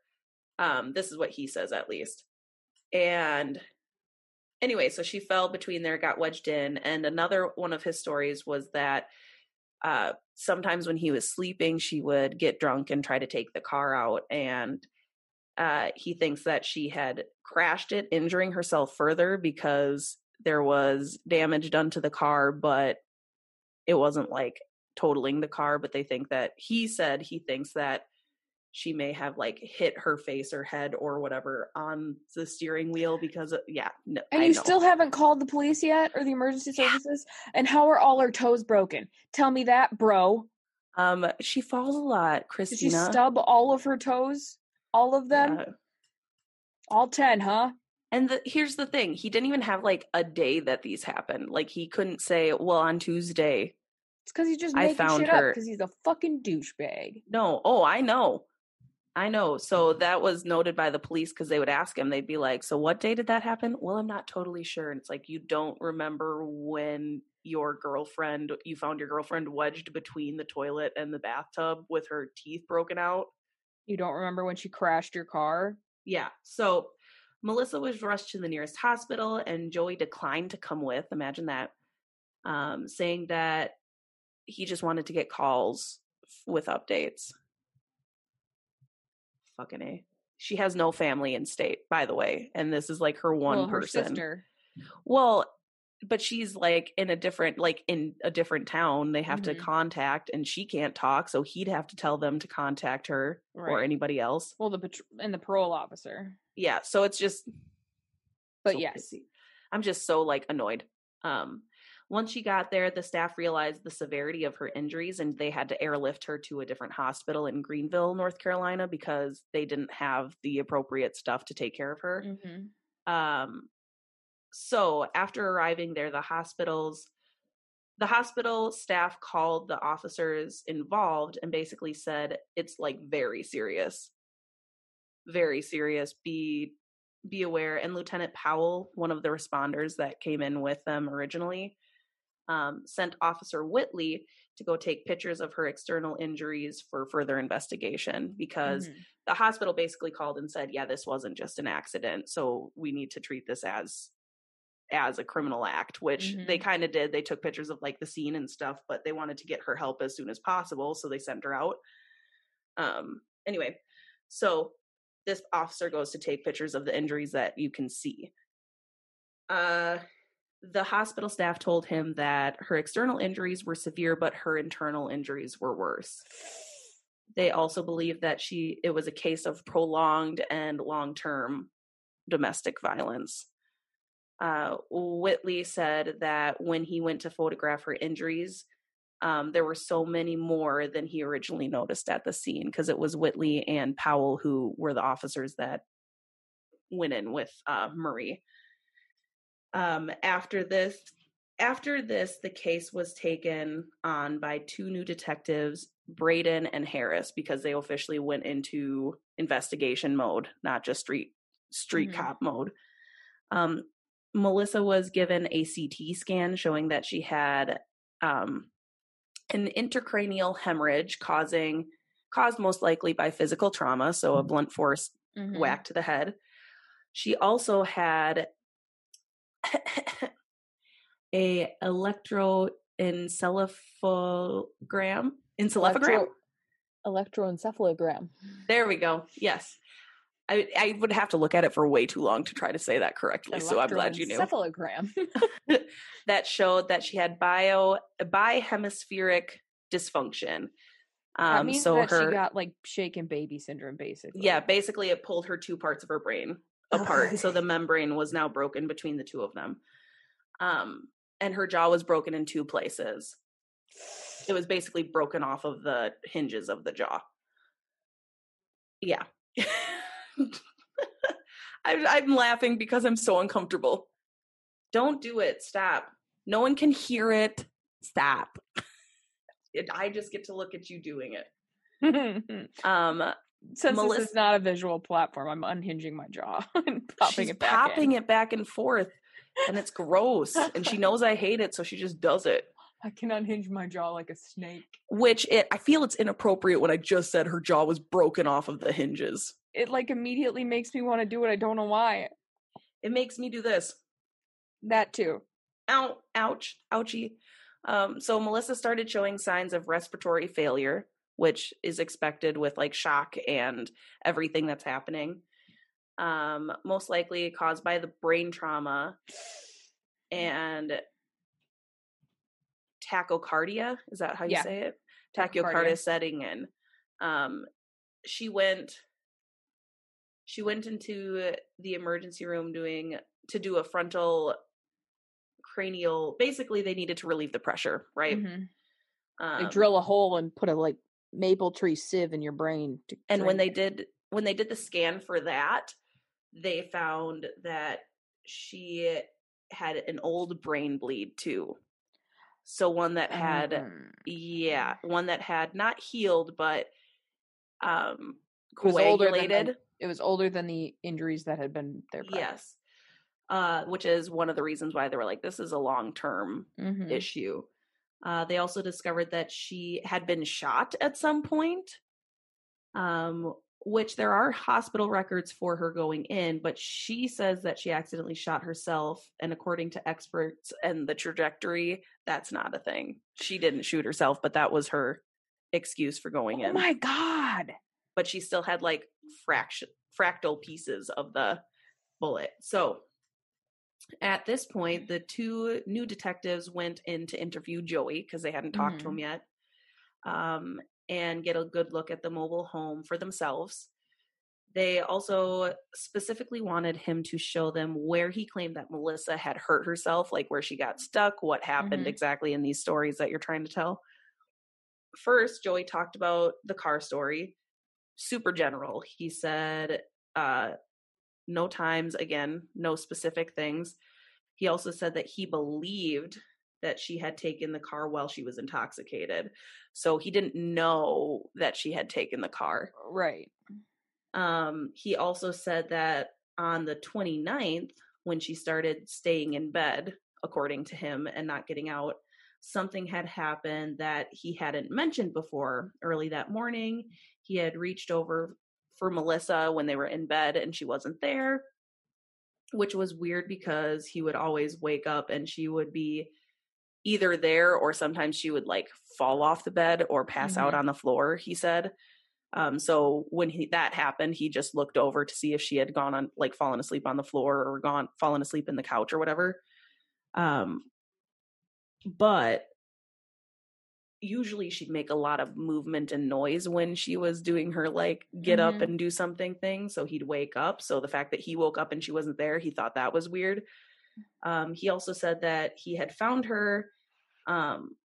Speaker 2: Um this is what he says at least. And anyway, so she fell between there, got wedged in, and another one of his stories was that uh, sometimes when he was sleeping, she would get drunk and try to take the car out, and uh, he thinks that she had crashed it, injuring herself further because there was damage done to the car, but it wasn't like totaling the car. But they think that he said he thinks that she may have like hit her face or head or whatever on the steering wheel because of, yeah no,
Speaker 3: And
Speaker 2: I
Speaker 3: you
Speaker 2: know.
Speaker 3: still haven't called the police yet or the emergency
Speaker 2: Yeah.
Speaker 3: services? And how are all her toes broken? Tell me that, bro.
Speaker 2: um she falls a lot christina Did
Speaker 3: she stub all of her toes? All of them?
Speaker 2: Yeah.
Speaker 3: All 10, huh?
Speaker 2: and the, here's the thing he didn't even have like a day that these happened like he couldn't say well on tuesday
Speaker 3: It's because he's just
Speaker 2: I
Speaker 3: making
Speaker 2: found
Speaker 3: shit
Speaker 2: her-
Speaker 3: up because he's a fucking douchebag.
Speaker 2: no oh i know i know so that was noted by the police because they would ask him they'd be like so what day did that happen well i'm not totally sure and it's like you don't remember when your girlfriend you found your girlfriend wedged between the toilet and the bathtub with her teeth broken out
Speaker 3: You don't remember when she crashed your car?
Speaker 2: Yeah. So Melissa was rushed to the nearest hospital and Joey declined to come with. Imagine that. Um, saying that he just wanted to get calls with updates. Fucking A. she has no family in state, by the way, and this is like her one
Speaker 3: well, her
Speaker 2: person.
Speaker 3: sister.
Speaker 2: Well, but she's like in a different like in a different town. They have to
Speaker 3: Mhm.
Speaker 2: contact and she can't talk, so he'd have to tell them to contact her or anybody else.
Speaker 3: Well, the and the parole officer.
Speaker 2: Yeah, so it's just
Speaker 3: But
Speaker 2: so
Speaker 3: yes.
Speaker 2: pissy. I'm just so like annoyed. Um once she got there, the staff realized the severity of her injuries and they had to airlift her to a different hospital in Greenville, North Carolina because they didn't have the appropriate stuff to take care of her.
Speaker 3: hmm
Speaker 2: Um, so after arriving there, the hospitals, the hospital staff called the officers involved and basically said it's like very serious, very serious. Be be aware. And Lieutenant Powell, one of the responders that came in with them originally, um, sent Officer Whitley to go take pictures of her external injuries for further investigation because
Speaker 3: Mhm.
Speaker 2: the hospital basically called and said, "Yeah, this wasn't just an accident, so we need to treat this as as a criminal act," which they
Speaker 3: Mhm.
Speaker 2: kind of did. They took pictures of like the scene and stuff, but they wanted to get her help as soon as possible, so they sent her out. Um anyway, so this officer goes to take pictures of the injuries that you can see. Uh the hospital staff told him that her external injuries were severe but her internal injuries were worse. They also believe that she it was a case of prolonged and long-term domestic violence. Uh, whitley said that when he went to photograph her injuries um, there were so many more than he originally noticed at the scene because it was whitley and powell who were the officers that went in with uh, marie um, after this after this the case was taken on by two new detectives braden and harris because they officially went into investigation mode not just street street
Speaker 3: Mhm.
Speaker 2: cop mode um, melissa was given a ct scan showing that she had um, an intracranial hemorrhage causing caused most likely by physical trauma so a blunt force
Speaker 3: Mhm.
Speaker 2: whack to the head. She also had a electroencephalogram. Encephalogram?
Speaker 3: Electro- electroencephalogram.
Speaker 2: There we go. Yes. I, I would have to look at it for way too long to try to say that correctly, so I'm glad you knew.
Speaker 3: Electroencephalogram.
Speaker 2: that showed that she had bio bihemispheric dysfunction.
Speaker 3: that
Speaker 2: Um,
Speaker 3: means
Speaker 2: so
Speaker 3: that
Speaker 2: her
Speaker 3: she got like shaken baby syndrome, basically.
Speaker 2: yeah basically it pulled her two parts of her brain apart so the membrane was now broken between the two of them. Um and her jaw was broken in two places. It was basically broken off of the hinges of the jaw. Yeah. I'm, I'm laughing because i'm so uncomfortable. Don't do it. Stop. No one can hear it. Stop. I just get to look at you doing it. Um
Speaker 3: Since
Speaker 2: Melissa-
Speaker 3: this is not a visual platform, I'm unhinging my jaw and popping
Speaker 2: she's
Speaker 3: it back
Speaker 2: popping
Speaker 3: in.
Speaker 2: it back and forth and it's gross and she knows i hate it so she just does it
Speaker 3: I can unhinge my jaw like a snake.
Speaker 2: which it i feel it's inappropriate when i just said her jaw was broken off of the hinges
Speaker 3: It like immediately makes me want to do it. I don't know why.
Speaker 2: it makes me do this
Speaker 3: That too.
Speaker 2: ow ouch ouchie um so melissa started showing signs of respiratory failure which is expected with like shock and everything that's happening um most likely caused by the brain trauma and tachycardia is that how you
Speaker 3: Yeah.
Speaker 2: say it
Speaker 3: Tachycardia.
Speaker 2: tachycardia setting in um she went she went into the emergency room doing to do a frontal cranial basically they needed to relieve the pressure right
Speaker 3: Mhm.
Speaker 2: um,
Speaker 3: They drill a hole and put a like maple tree sieve in your brain. To
Speaker 2: and when they did when they did the scan for that they found that she had an old brain bleed too so one that had
Speaker 3: Mm.
Speaker 2: yeah one that had not healed but um
Speaker 3: It was older than the-
Speaker 2: coagulated
Speaker 3: it was older than the injuries that had been there. prior.
Speaker 2: yes uh which is one of the reasons why they were like this is a long term
Speaker 3: Mhm.
Speaker 2: issue. Uh, they also discovered that she had been shot at some point, um, which there are hospital records for her going in, but she says that she accidentally shot herself. And according to experts and the trajectory, that's not a thing. She didn't shoot herself, but that was her excuse for going
Speaker 3: Oh
Speaker 2: in.
Speaker 3: Oh my god.
Speaker 2: But she still had like fraction fractal pieces of the bullet. So at this point, the two new detectives went in to interview Joey because they hadn't talked to him yet, um, and get a good look at the mobile home for themselves. They also specifically wanted him to show them where he claimed that Melissa had hurt herself, like where she got stuck, what happened
Speaker 3: Mhm.
Speaker 2: exactly in these stories that you're trying to tell. First, Joey talked about the car story, super general. He said, uh, no times, again, no specific things. He also said that he believed that she had taken the car while she was intoxicated. So he didn't know that she had taken the car.
Speaker 3: Right.
Speaker 2: Um, he also said that on the 29th, when she started staying in bed, according to him, and not getting out, something had happened that he hadn't mentioned before. Early that morning, he had reached over for Melissa when they were in bed and she wasn't there, which was weird because he would always wake up and she would be either there or sometimes she would like fall off the bed or pass out
Speaker 3: Mhm.
Speaker 2: on the floor, he said. Um, so when he, that happened, he just looked over to see if she had gone on, like fallen asleep on the floor or gone, fallen asleep in the couch or whatever. Um, but usually she'd make a lot of movement and noise when she was doing her like get up
Speaker 3: Mhm.
Speaker 2: and do something thing. So he'd wake up. So the fact that he woke up and she wasn't there, he thought that was weird. Um, he also said that he had found her um,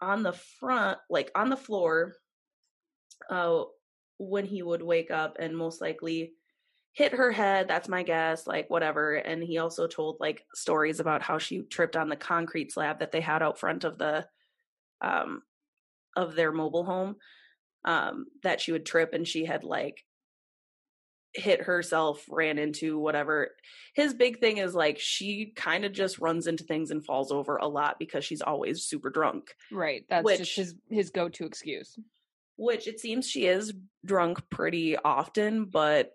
Speaker 2: on the front, like on the floor, uh, when he would wake up and most likely hit her head. That's my guess, like whatever. And he also told like stories about how she tripped on the concrete slab that they had out front of the um of their mobile home. Um, that she would trip and she had like hit herself, ran into whatever. His big thing is like she kind of just runs into things and falls over a lot because she's always super drunk.
Speaker 3: Right. That's
Speaker 2: Which-
Speaker 3: just his his go to excuse.
Speaker 2: which it seems she is drunk pretty often, but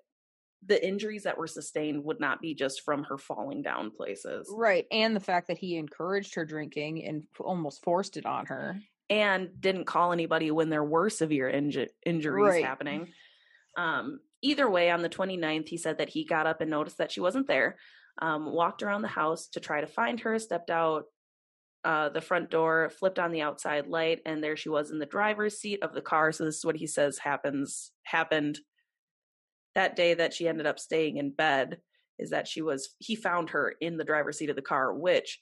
Speaker 2: the injuries that were sustained would not be just from her falling down places.
Speaker 3: Right. And the fact that he encouraged her drinking and almost forced it on her.
Speaker 2: And didn't call anybody when there were severe inju- injuries
Speaker 3: Right.
Speaker 2: happening. Um, either way, on the 29th, he said that he got up and noticed that she wasn't there, um, walked around the house to try to find her, stepped out uh, the front door, flipped on the outside light, and there she was in the driver's seat of the car. So this is what he says happens happened that day that she ended up staying in bed is that she was he found her in the driver's seat of the car, which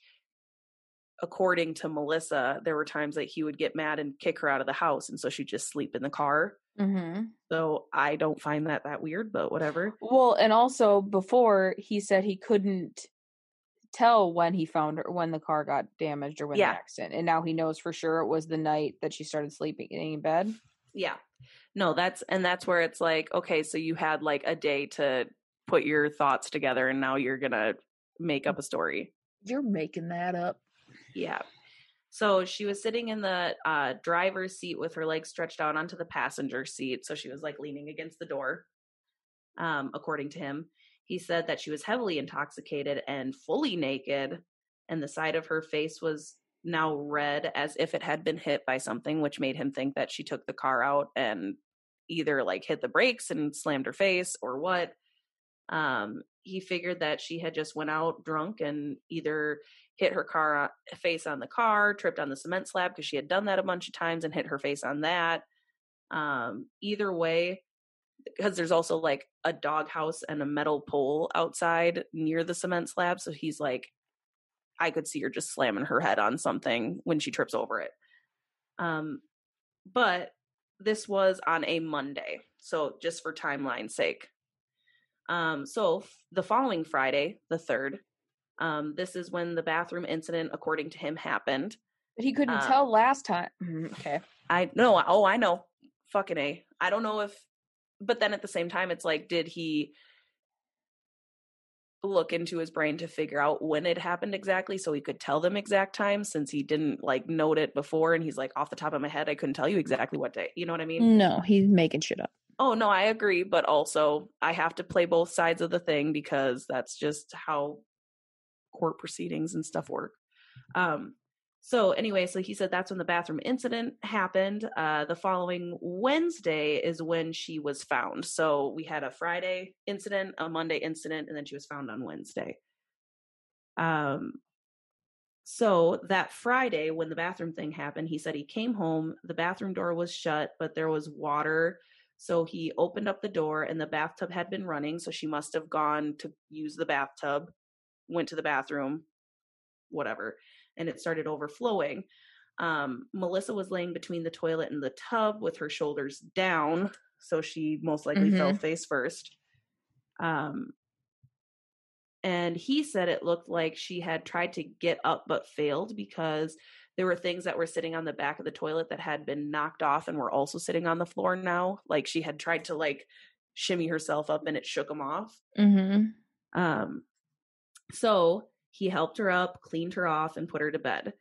Speaker 2: according to Melissa, there were times that he would get mad and kick her out of the house, and so she'd just sleep in the car.
Speaker 3: Mm-hmm.
Speaker 2: So I don't find that that weird, but whatever.
Speaker 3: Well, and also before he said he couldn't tell when he found her when the car got damaged or when
Speaker 2: Yeah.
Speaker 3: the accident, and now he knows for sure it was the night that she started sleeping in bed.
Speaker 2: Yeah. No, that's and that's where it's like, okay, so you had like a day to put your thoughts together and now you're going to make up a story.
Speaker 1: You're making that up.
Speaker 2: Yeah. So she was sitting in the uh, driver's seat with her legs stretched out onto the passenger seat. So she was like leaning against the door, um, according to him. He said that she was heavily intoxicated and fully naked, and the side of her face was now red as if it had been hit by something, which made him think that she took the car out and either like hit the brakes and slammed her face or what. Um, he figured that she had just went out drunk and either hit her car uh, face on the car, tripped on the cement slab because she had done that a bunch of times and hit her face on that. Um, either way, because there's also like a doghouse and a metal pole outside near the cement slab. So he's like, I could see her just slamming her head on something when she trips over it. Um, but this was on a Monday. So just for timeline's sake. Um, so f- the following Friday, the third, um, this is when the bathroom incident, according to him, happened.
Speaker 3: But he couldn't
Speaker 2: Uh,
Speaker 3: tell last time. Mhm, Okay.
Speaker 2: I know. Oh, I know. Fucking a. I don't know if, but then at the same time, it's like, did he look into his brain to figure out when it happened exactly, so he could tell them exact time, since he didn't like note it before, and he's like, off the top of my head, I couldn't tell you exactly what day. You know what I mean?
Speaker 3: No, he's making shit up.
Speaker 2: Oh no, I agree, but also I have to play both sides of the thing because that's just how court proceedings and stuff work. Um So anyway, so he said that's when the bathroom incident happened. Uh, the following Wednesday is when she was found. So we had a Friday incident, a Monday incident, and then she was found on Wednesday. Um, so that Friday, when the bathroom thing happened, he said he came home. The bathroom door was shut, but there was water. So he opened up the door, and the bathtub had been running. So she must have gone to use the bathtub, went to the bathroom, whatever and it started overflowing. Um, Melissa was laying between the toilet and the tub with her shoulders down, so she most likely mm-hmm. fell face first. Um, and he said it looked like she had tried to get up but failed because there were things that were sitting on the back of the toilet that had been knocked off and were also sitting on the floor now. Like she had tried to like shimmy herself up and it shook them off.
Speaker 3: Mm-hmm.
Speaker 2: Um, so he helped her up, cleaned her off, and put her to bed.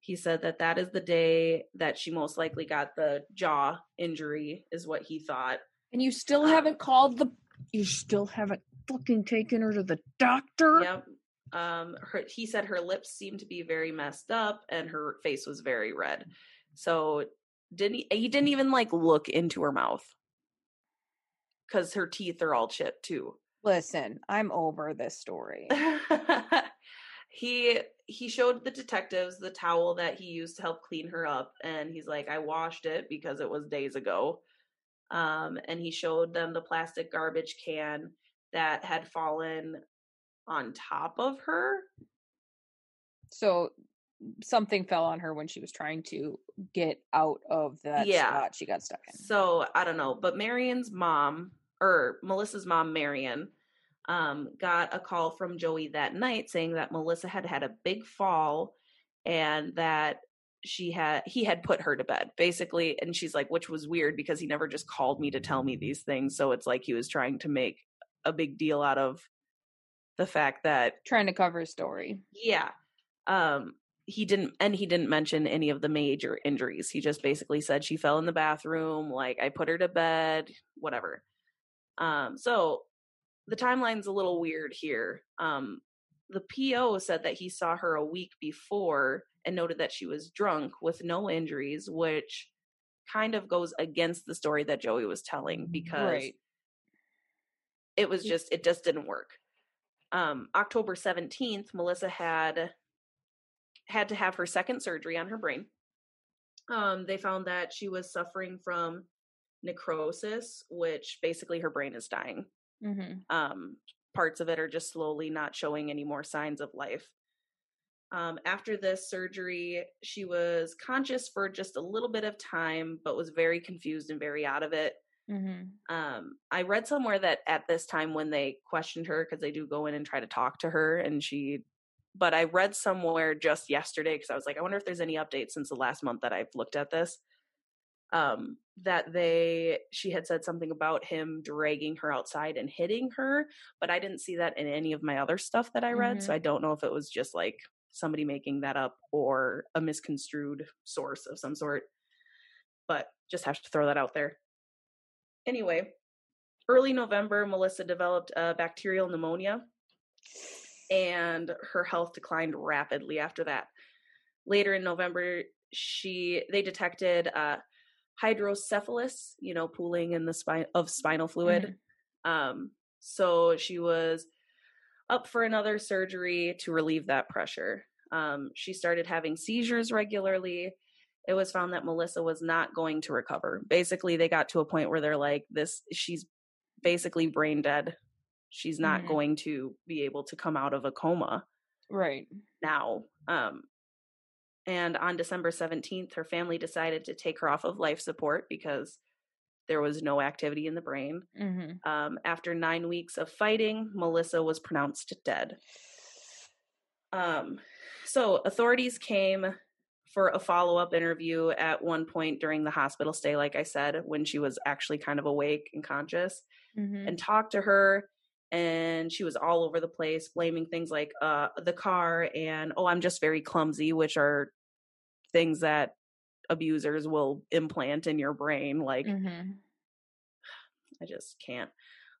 Speaker 2: He said that that is the day that she most likely got the jaw injury, is what he thought.
Speaker 1: And you still haven't called the. You still haven't fucking taken her to the doctor.
Speaker 2: Yep. Um, her, he said her lips seemed to be very messed up, and her face was very red. So didn't he, he didn't even like look into her mouth because her teeth are all chipped too.
Speaker 3: Listen, I'm over this story.
Speaker 2: he he showed the detectives the towel that he used to help clean her up and he's like i washed it because it was days ago um, and he showed them the plastic garbage can that had fallen on top of her
Speaker 3: so something fell on her when she was trying to get out of that yeah. spot she got stuck in
Speaker 2: so i don't know but marion's mom or melissa's mom marion um, got a call from Joey that night saying that Melissa had had a big fall and that she had he had put her to bed basically. And she's like which was weird because he never just called me to tell me these things. So it's like he was trying to make a big deal out of the fact that
Speaker 3: trying to cover a story.
Speaker 2: Yeah. Um he didn't and he didn't mention any of the major injuries. He just basically said she fell in the bathroom like i put her to bed whatever um so the timeline's a little weird here. Um, the PO said that he saw her a week before and noted that she was drunk with no injuries, which kind of goes against the story that Joey was telling because right. it was just it just didn't work. Um, October 17th, Melissa had had to have her second surgery on her brain. Um, they found that she was suffering from necrosis, which basically her brain is dying.
Speaker 3: Mm-hmm.
Speaker 2: Um, parts of it are just slowly not showing any more signs of life. Um, after this surgery, she was conscious for just a little bit of time, but was very confused and very out of it.
Speaker 3: Mm-hmm.
Speaker 2: Um, I read somewhere that at this time, when they questioned her, because they do go in and try to talk to her, and she, but I read somewhere just yesterday because I was like, I wonder if there's any updates since the last month that I've looked at this um, that they she had said something about him dragging her outside and hitting her but i didn't see that in any of my other stuff that i read mm-hmm. so i don't know if it was just like somebody making that up or a misconstrued source of some sort but just have to throw that out there anyway early november melissa developed a bacterial pneumonia and her health declined rapidly after that later in november she they detected uh, hydrocephalus, you know, pooling in the spine of spinal fluid. Mm-hmm. Um, so she was up for another surgery to relieve that pressure. Um, she started having seizures regularly. It was found that Melissa was not going to recover. Basically, they got to a point where they're like, "This, she's basically brain dead. She's not mm-hmm. going to be able to come out of a coma."
Speaker 3: Right
Speaker 2: now, um, and on December 17th, her family decided to take her off of life support because there was no activity in the brain.
Speaker 3: Mm-hmm.
Speaker 2: Um, after nine weeks of fighting, Melissa was pronounced dead. Um, so authorities came for a follow up interview at one point during the hospital stay, like I said, when she was actually kind of awake and conscious,
Speaker 3: mm-hmm.
Speaker 2: and talked to her. And she was all over the place, blaming things like uh, the car and, oh, I'm just very clumsy, which are things that abusers will implant in your brain. Like,
Speaker 3: mm-hmm.
Speaker 2: I just can't.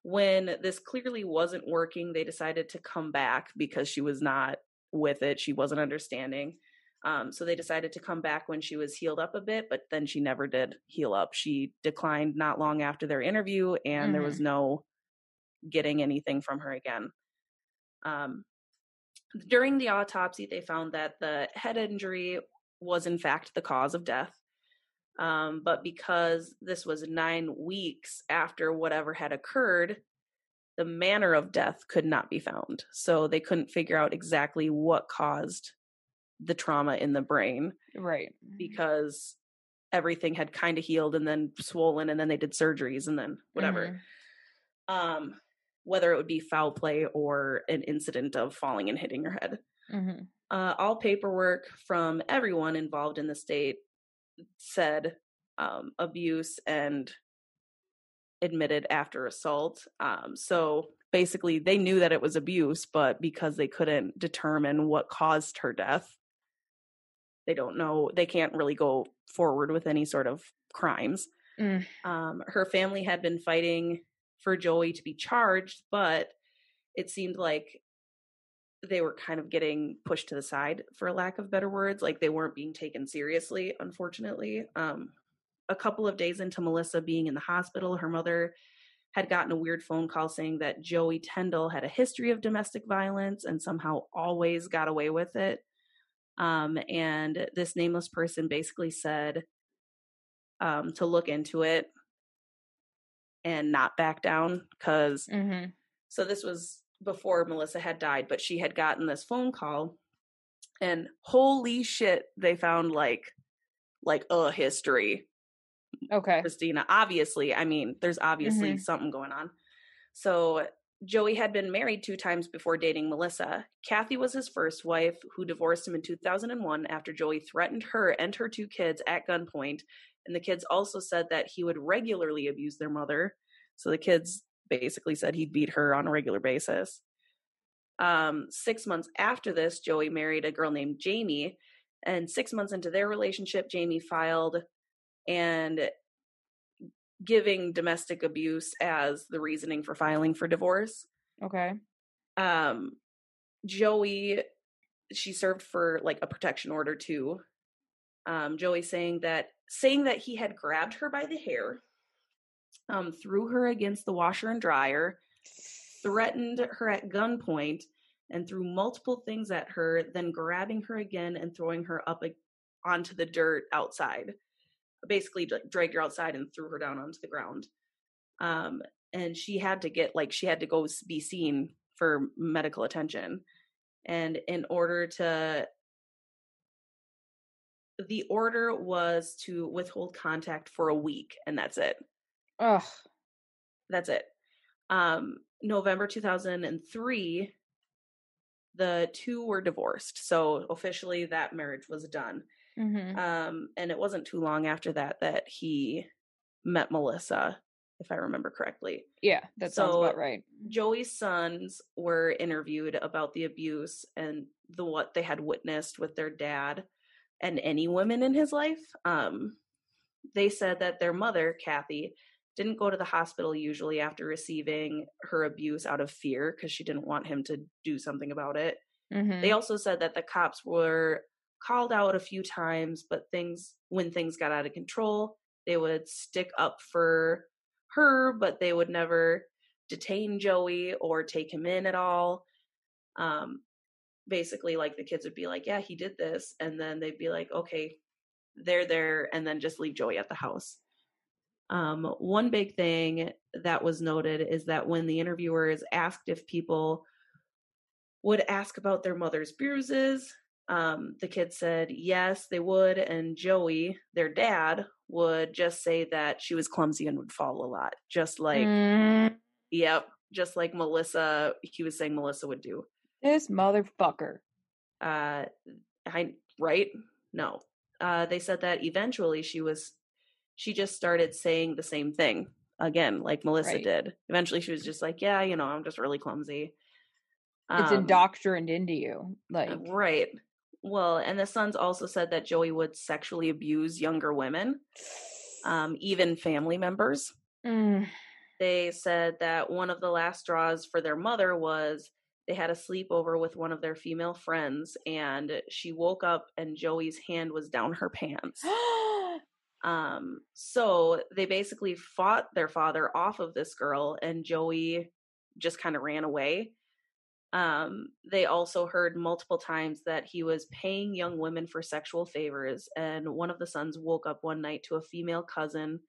Speaker 2: When this clearly wasn't working, they decided to come back because she was not with it. She wasn't understanding. Um, so they decided to come back when she was healed up a bit, but then she never did heal up. She declined not long after their interview, and mm-hmm. there was mm-hmm. no getting anything from her again. Um, during the autopsy, they found that the head injury was, in fact, the cause of death. Um, but because this was nine weeks after whatever had occurred, the manner of death could not be found. So they couldn't figure out exactly what caused the trauma in the brain.
Speaker 3: Right.
Speaker 2: Because everything had kind of healed and then swollen and then they did surgeries and then whatever. Mm-hmm. Um whether it would be foul play or an incident of falling and hitting her head. Mm-hmm. Uh, all paperwork from everyone involved in the state said um, abuse and admitted after assault. Um, so basically, they knew that it was abuse, but because they couldn't determine what caused her death, they don't know, they can't really go forward with any sort of crimes. Mm. Um, her family had been fighting for Joey to be charged, but it seemed like they were kind of getting pushed to the side for lack of better words like they weren't being taken seriously unfortunately. Um a couple of days into melissa being in the hospital her mother had gotten a weird phone call saying that joey tendall had a history of domestic violence and somehow always got away with it. Um and this nameless person basically said um to look into it and not back down because mm-hmm. so this was before Melissa had died, but she had gotten this phone call and holy shit, they found like like a history.
Speaker 3: Okay.
Speaker 2: Christina, obviously, I mean, there's obviously mm-hmm. something going on. So Joey had been married two times before dating Melissa. Kathy was his first wife, who divorced him in 2001 after Joey threatened her and her two kids at gunpoint. And the kids also said that he would regularly abuse their mother. So the kids basically said he'd beat her on a regular basis. Um, six months after this, Joey married a girl named Jamie. And six months into their relationship, Jamie filed and giving domestic abuse as the reasoning for filing for divorce.
Speaker 3: Okay.
Speaker 2: Um, Joey, she served for like a protection order too. Um, Joey saying that saying that he had grabbed her by the hair um, threw her against the washer and dryer, threatened her at gunpoint, and threw multiple things at her, then grabbing her again and throwing her up onto the dirt outside. Basically, dragged her outside and threw her down onto the ground. Um, and she had to get, like, she had to go be seen for medical attention. And in order to the order was to withhold contact for a week and that's it.
Speaker 3: Ugh.
Speaker 2: That's it. Um, November 2003, the two were divorced. So officially that marriage was done. Mm-hmm. Um, and it wasn't too long after that that he met Melissa, if I remember correctly.
Speaker 3: Yeah, that so sounds about right.
Speaker 2: Joey's sons were interviewed about the abuse and the what they had witnessed with their dad and any women in his life. Um, they said that their mother, Kathy, didn't go to the hospital usually after receiving her abuse out of fear because she didn't want him to do something about it. Mm-hmm. They also said that the cops were called out a few times, but things when things got out of control, they would stick up for her, but they would never detain Joey or take him in at all. Um, basically, like the kids would be like, "Yeah, he did this," and then they'd be like, "Okay, they're there," and then just leave Joey at the house. Um, one big thing that was noted is that when the interviewers asked if people would ask about their mother's bruises, um, the kids said yes, they would. And Joey, their dad, would just say that she was clumsy and would fall a lot, just like, mm. yep, just like Melissa, he was saying Melissa would do.
Speaker 3: This motherfucker.
Speaker 2: Uh, I, right? No. Uh, they said that eventually she was she just started saying the same thing again, like Melissa right. did. Eventually, she was just like, "Yeah, you know, I'm just really clumsy."
Speaker 3: It's um, indoctrined into you, uh, like
Speaker 2: right. Well, and the sons also said that Joey would sexually abuse younger women, um, even family members. Mm. They said that one of the last straws for their mother was they had a sleepover with one of their female friends and she woke up and Joey's hand was down her pants. um so they basically fought their father off of this girl and Joey just kind of ran away. Um they also heard multiple times that he was paying young women for sexual favors and one of the sons woke up one night to a female cousin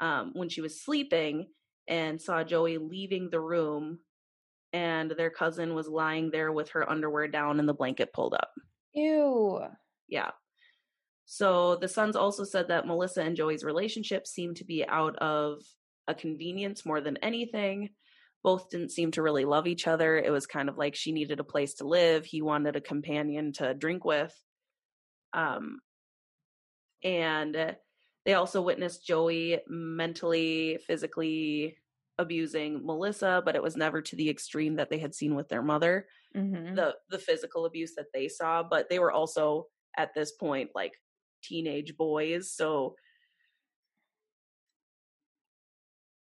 Speaker 2: um when she was sleeping and saw Joey leaving the room and their cousin was lying there with her underwear down and the blanket pulled up.
Speaker 3: Ew.
Speaker 2: Yeah. So the sons also said that Melissa and Joey's relationship seemed to be out of a convenience more than anything. Both didn't seem to really love each other. It was kind of like she needed a place to live. He wanted a companion to drink with. Um, and they also witnessed Joey mentally, physically, abusing Melissa, but it was never to the extreme that they had seen with their mother. Mm-hmm. The the physical abuse that they saw, but they were also at this point like teenage boys, so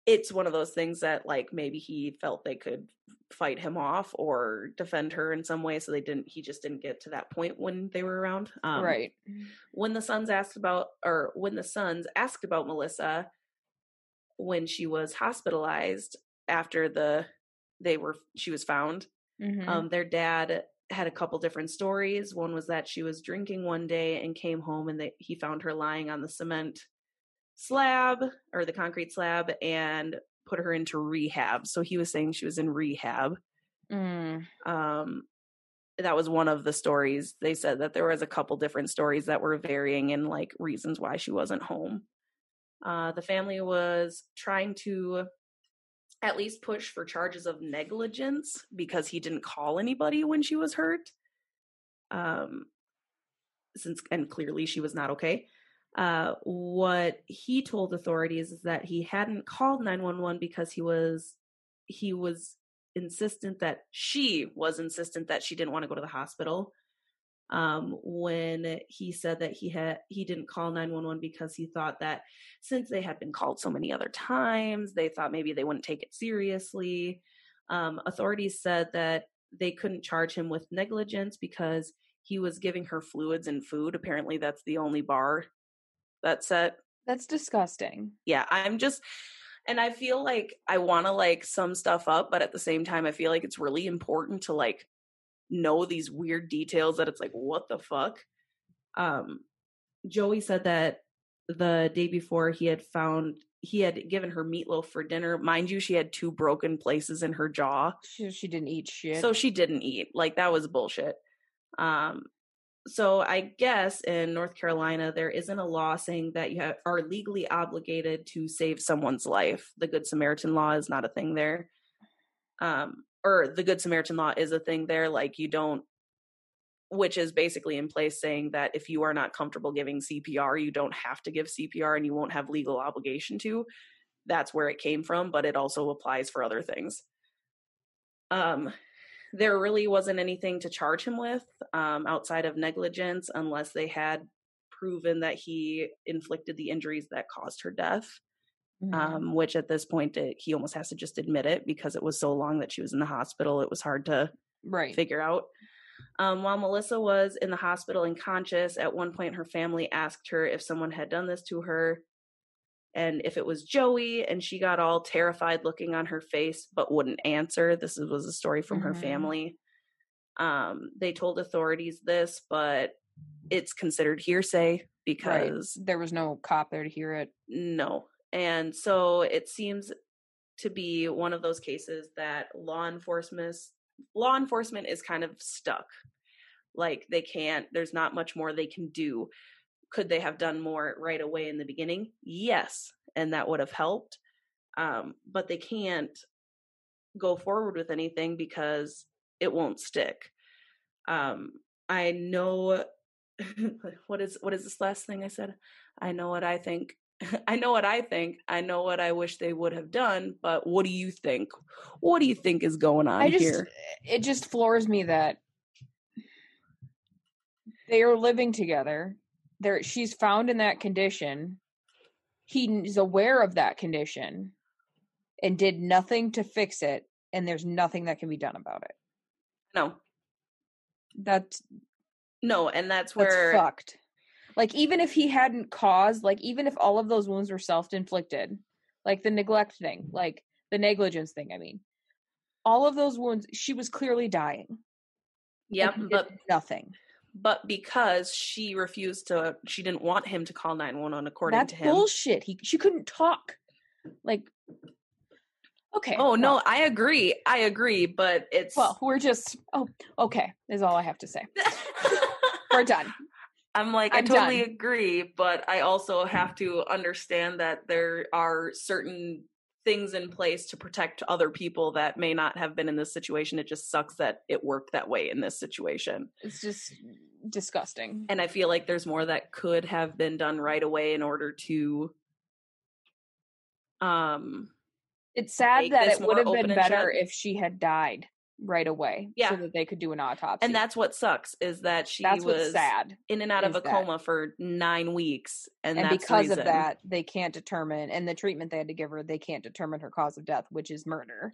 Speaker 2: it's one of those things that like maybe he felt they could fight him off or defend her in some way so they didn't he just didn't get to that point when they were around
Speaker 3: um, right
Speaker 2: when the sons asked about or when the sons asked about melissa when she was hospitalized after the they were she was found. Mm-hmm. um their dad had a couple different stories. One was that she was drinking one day and came home and they, he found her lying on the cement slab or the concrete slab and put her into rehab. So he was saying she was in rehab. Mm. um that was one of the stories. They said that there was a couple different stories that were varying in like reasons why she wasn't home uh, the family was trying to at least push for charges of negligence because he didn't call anybody when she was hurt. Um, since and clearly she was not okay. Uh, what he told authorities is that he hadn't called 911 because he was he was insistent that she was insistent that she didn't want to go to the hospital um, when he said that he had he didn't call 911 because he thought that since they had been called so many other times they thought maybe they wouldn't take it seriously. Um, authorities said that they couldn't charge him with negligence because he was giving her fluids and food. Apparently that's the only bar that's set.
Speaker 3: That's disgusting.
Speaker 2: Yeah i'm just and i feel like i want to like sum stuff up but at the same time i feel like it's really important to like know these weird details that it's like what the fuck? Um joey said that the day before he had found he had given her meatloaf for dinner. Mind you she had two broken places in her jaw.
Speaker 3: She, she didn't eat shit?
Speaker 2: So she didn't eat. Like that was bullshit. Um so i guess in north carolina there isn't a law saying that you have, are legally obligated to save someone's life. The good samaritan law is not a thing there. Um or the good samaritan law is a thing there like you don't which is basically in place saying that if you are not comfortable giving CPR you don't have to give CPR and you won't have legal obligation to. That's where it came from but it also applies for other things. Um there really wasn't anything to charge him with um, outside of negligence unless they had proven that he inflicted the injuries that caused her death mm-hmm. um, which at this point it, he almost has to just admit it because it was so long that she was in the hospital. It was hard to
Speaker 3: right.
Speaker 2: figure out. Um, while Melissa was in the hospital and conscious, at one point her family asked her if someone had done this to her and if it was Joey, and she got all terrified looking on her face but wouldn't answer. This was a story from mm-hmm. her family. Um, they told authorities this, but it's considered hearsay because
Speaker 3: right. there was no cop there to hear it.
Speaker 2: No, and so it seems to be one of those cases that law enforcement law enforcement is kind of stuck. Like they can't there's not much more they can do. Could they have done more right away in the beginning? Yes, and that would have helped. Um, but they can't go forward with anything because it won't stick. Um, I know what is what is this last thing I said? I know what I think I know what I think. I know what I wish they would have done, but what do you think? What do you think is going on
Speaker 3: I just,
Speaker 2: here?
Speaker 3: It just floors me that they are living together. There she's found in that condition. He is aware of that condition and did nothing to fix it and there's nothing that can be done about it.
Speaker 2: No.
Speaker 3: That's
Speaker 2: no, and that's
Speaker 3: that's
Speaker 2: where
Speaker 3: fucked. Like even if he hadn't caused, like even if all of those wounds were self-inflicted, like the neglect thing, like the negligence thing, I mean, all of those wounds, she was clearly dying.
Speaker 2: Yep, but
Speaker 3: nothing.
Speaker 2: but because she refused to she didn't want him to call 911 according
Speaker 3: That's
Speaker 2: to him.
Speaker 3: bullshit. He she couldn't talk. Like okay.
Speaker 2: Oh no, I agree. I agree, but it's
Speaker 3: Well, we're just oh okay, is all I have to say. We're done.
Speaker 2: I'm like, i
Speaker 3: I'm
Speaker 2: totally
Speaker 3: done.
Speaker 2: agree, but I also have to understand that there are certain things in place to protect other people that may not have been in this situation. It just sucks that it worked that way in this situation.
Speaker 3: It's just disgusting.
Speaker 2: And I feel like there's more that could have been done right away in order to um
Speaker 3: It's sad that it would have been better
Speaker 2: shut.
Speaker 3: if she had died right away
Speaker 2: Yeah.
Speaker 3: so that they could do an autopsy.
Speaker 2: and that's what sucks is that she
Speaker 3: that's
Speaker 2: was
Speaker 3: sad.
Speaker 2: in and out of a
Speaker 3: that-
Speaker 2: coma for nine weeks and,
Speaker 3: And because of that, they can't determine and the treatment they had to give her, they can't determine her cause of death, which is murder.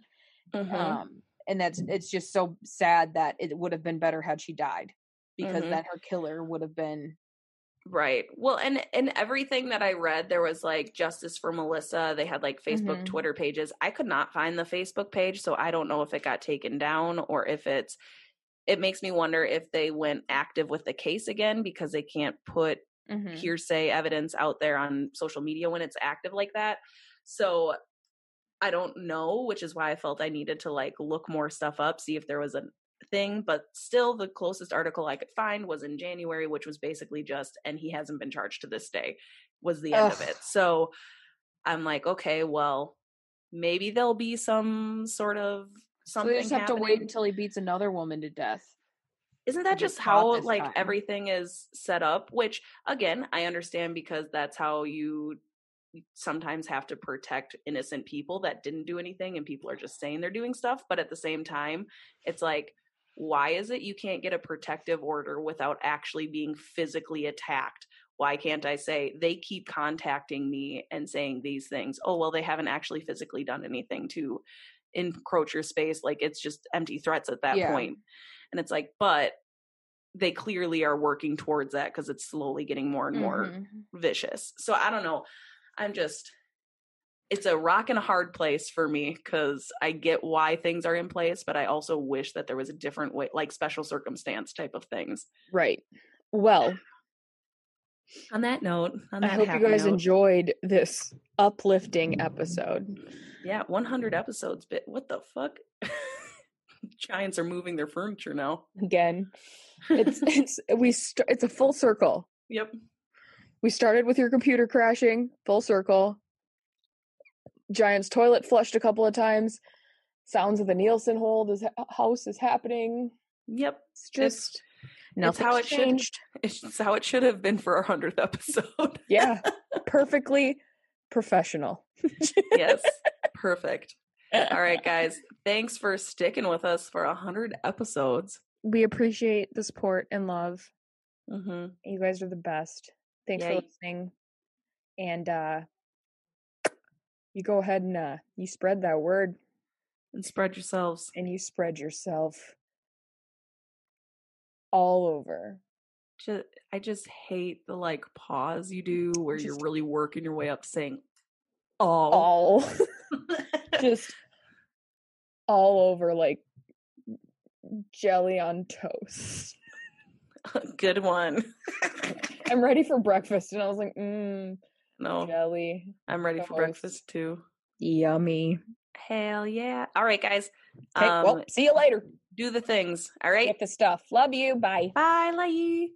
Speaker 2: Mhm.
Speaker 3: Um and that's it's just so sad that it would have been better had she died because
Speaker 2: Mhm.
Speaker 3: then her killer would have been
Speaker 2: Right. Well, and and everything that I read, there was like justice for Melissa. They had like Facebook,
Speaker 3: Mhm.
Speaker 2: Twitter pages. I could not find the Facebook page, so I don't know if it got taken down or if it's. It makes me wonder if they went active with the case again because they can't put
Speaker 3: Mhm.
Speaker 2: hearsay evidence out there on social media when it's active like that. So I don't know, which is why I felt I needed to like look more stuff up, see if there was a thing. But still, the closest article I could find was in January, which was basically just, and he hasn't been charged to this day, was the end of it. So I'm like, okay, well, maybe there'll be some sort of
Speaker 3: So
Speaker 2: something.
Speaker 3: they just have to wait until he beats another woman to death.
Speaker 2: Isn't that
Speaker 3: get
Speaker 2: just how like
Speaker 3: time.
Speaker 2: everything is set up? Which again, I understand because that's how you sometimes have to protect innocent people that didn't do anything and people are just saying they're doing stuff, but at the same time, it's like why is it you can't get a protective order without actually being physically attacked? Why can't I say they keep contacting me and saying these things? Oh, well, they haven't actually physically done anything to encroach your space. Like it's just empty threats at that
Speaker 3: Yeah.
Speaker 2: point. And it's like, but they clearly are working towards that because it's slowly getting more and more
Speaker 3: Mhm.
Speaker 2: vicious. So I don't know. I'm just it's a rock and a hard place for me because I get why things are in place, but I also wish that there was a different way, like special circumstance type of things.
Speaker 1: Right. Well,
Speaker 2: On that note, on
Speaker 1: I hope you guys
Speaker 2: note,
Speaker 1: enjoyed this uplifting episode.
Speaker 2: Yeah, 100 episodes. But what the fuck? Giants are moving their furniture now.
Speaker 1: Again, it's it's we st- it's a full circle.
Speaker 2: Yep.
Speaker 1: We started with your computer crashing, full circle. Giant's toilet flushed a couple of times. Sounds of the Nielsen hold is house is happening.
Speaker 2: Yep.
Speaker 1: It's just nothing
Speaker 2: how it should-
Speaker 1: changed.
Speaker 2: It's how it should have been for our 100th episode.
Speaker 1: Yeah, perfectly professional.
Speaker 2: yes. Perfect. All right, guys. Thanks for sticking with us for a 100 episodes.
Speaker 1: We appreciate the support and love.
Speaker 2: hmm
Speaker 1: You guys are the best. Thanks for listening. And uh you go ahead and uh you spread that word
Speaker 2: And spread yourselves.
Speaker 1: and you spread yourself all over.
Speaker 2: Just, I just hate the like pause you do where you're really working your way up saying, oh.
Speaker 1: All just all over like jelly on toast.
Speaker 2: Good one.
Speaker 1: I'm ready for breakfast and I was like, mmm,
Speaker 2: no,
Speaker 1: jelly.
Speaker 2: I'm ready for breakfast too.
Speaker 1: Yummy.
Speaker 2: Hell yeah. All right, guys.
Speaker 1: Okay,
Speaker 2: Um,
Speaker 1: well, see you later.
Speaker 2: do the things. All right.
Speaker 1: Get the stuff. Love you. Bye.
Speaker 2: Bye, Lai.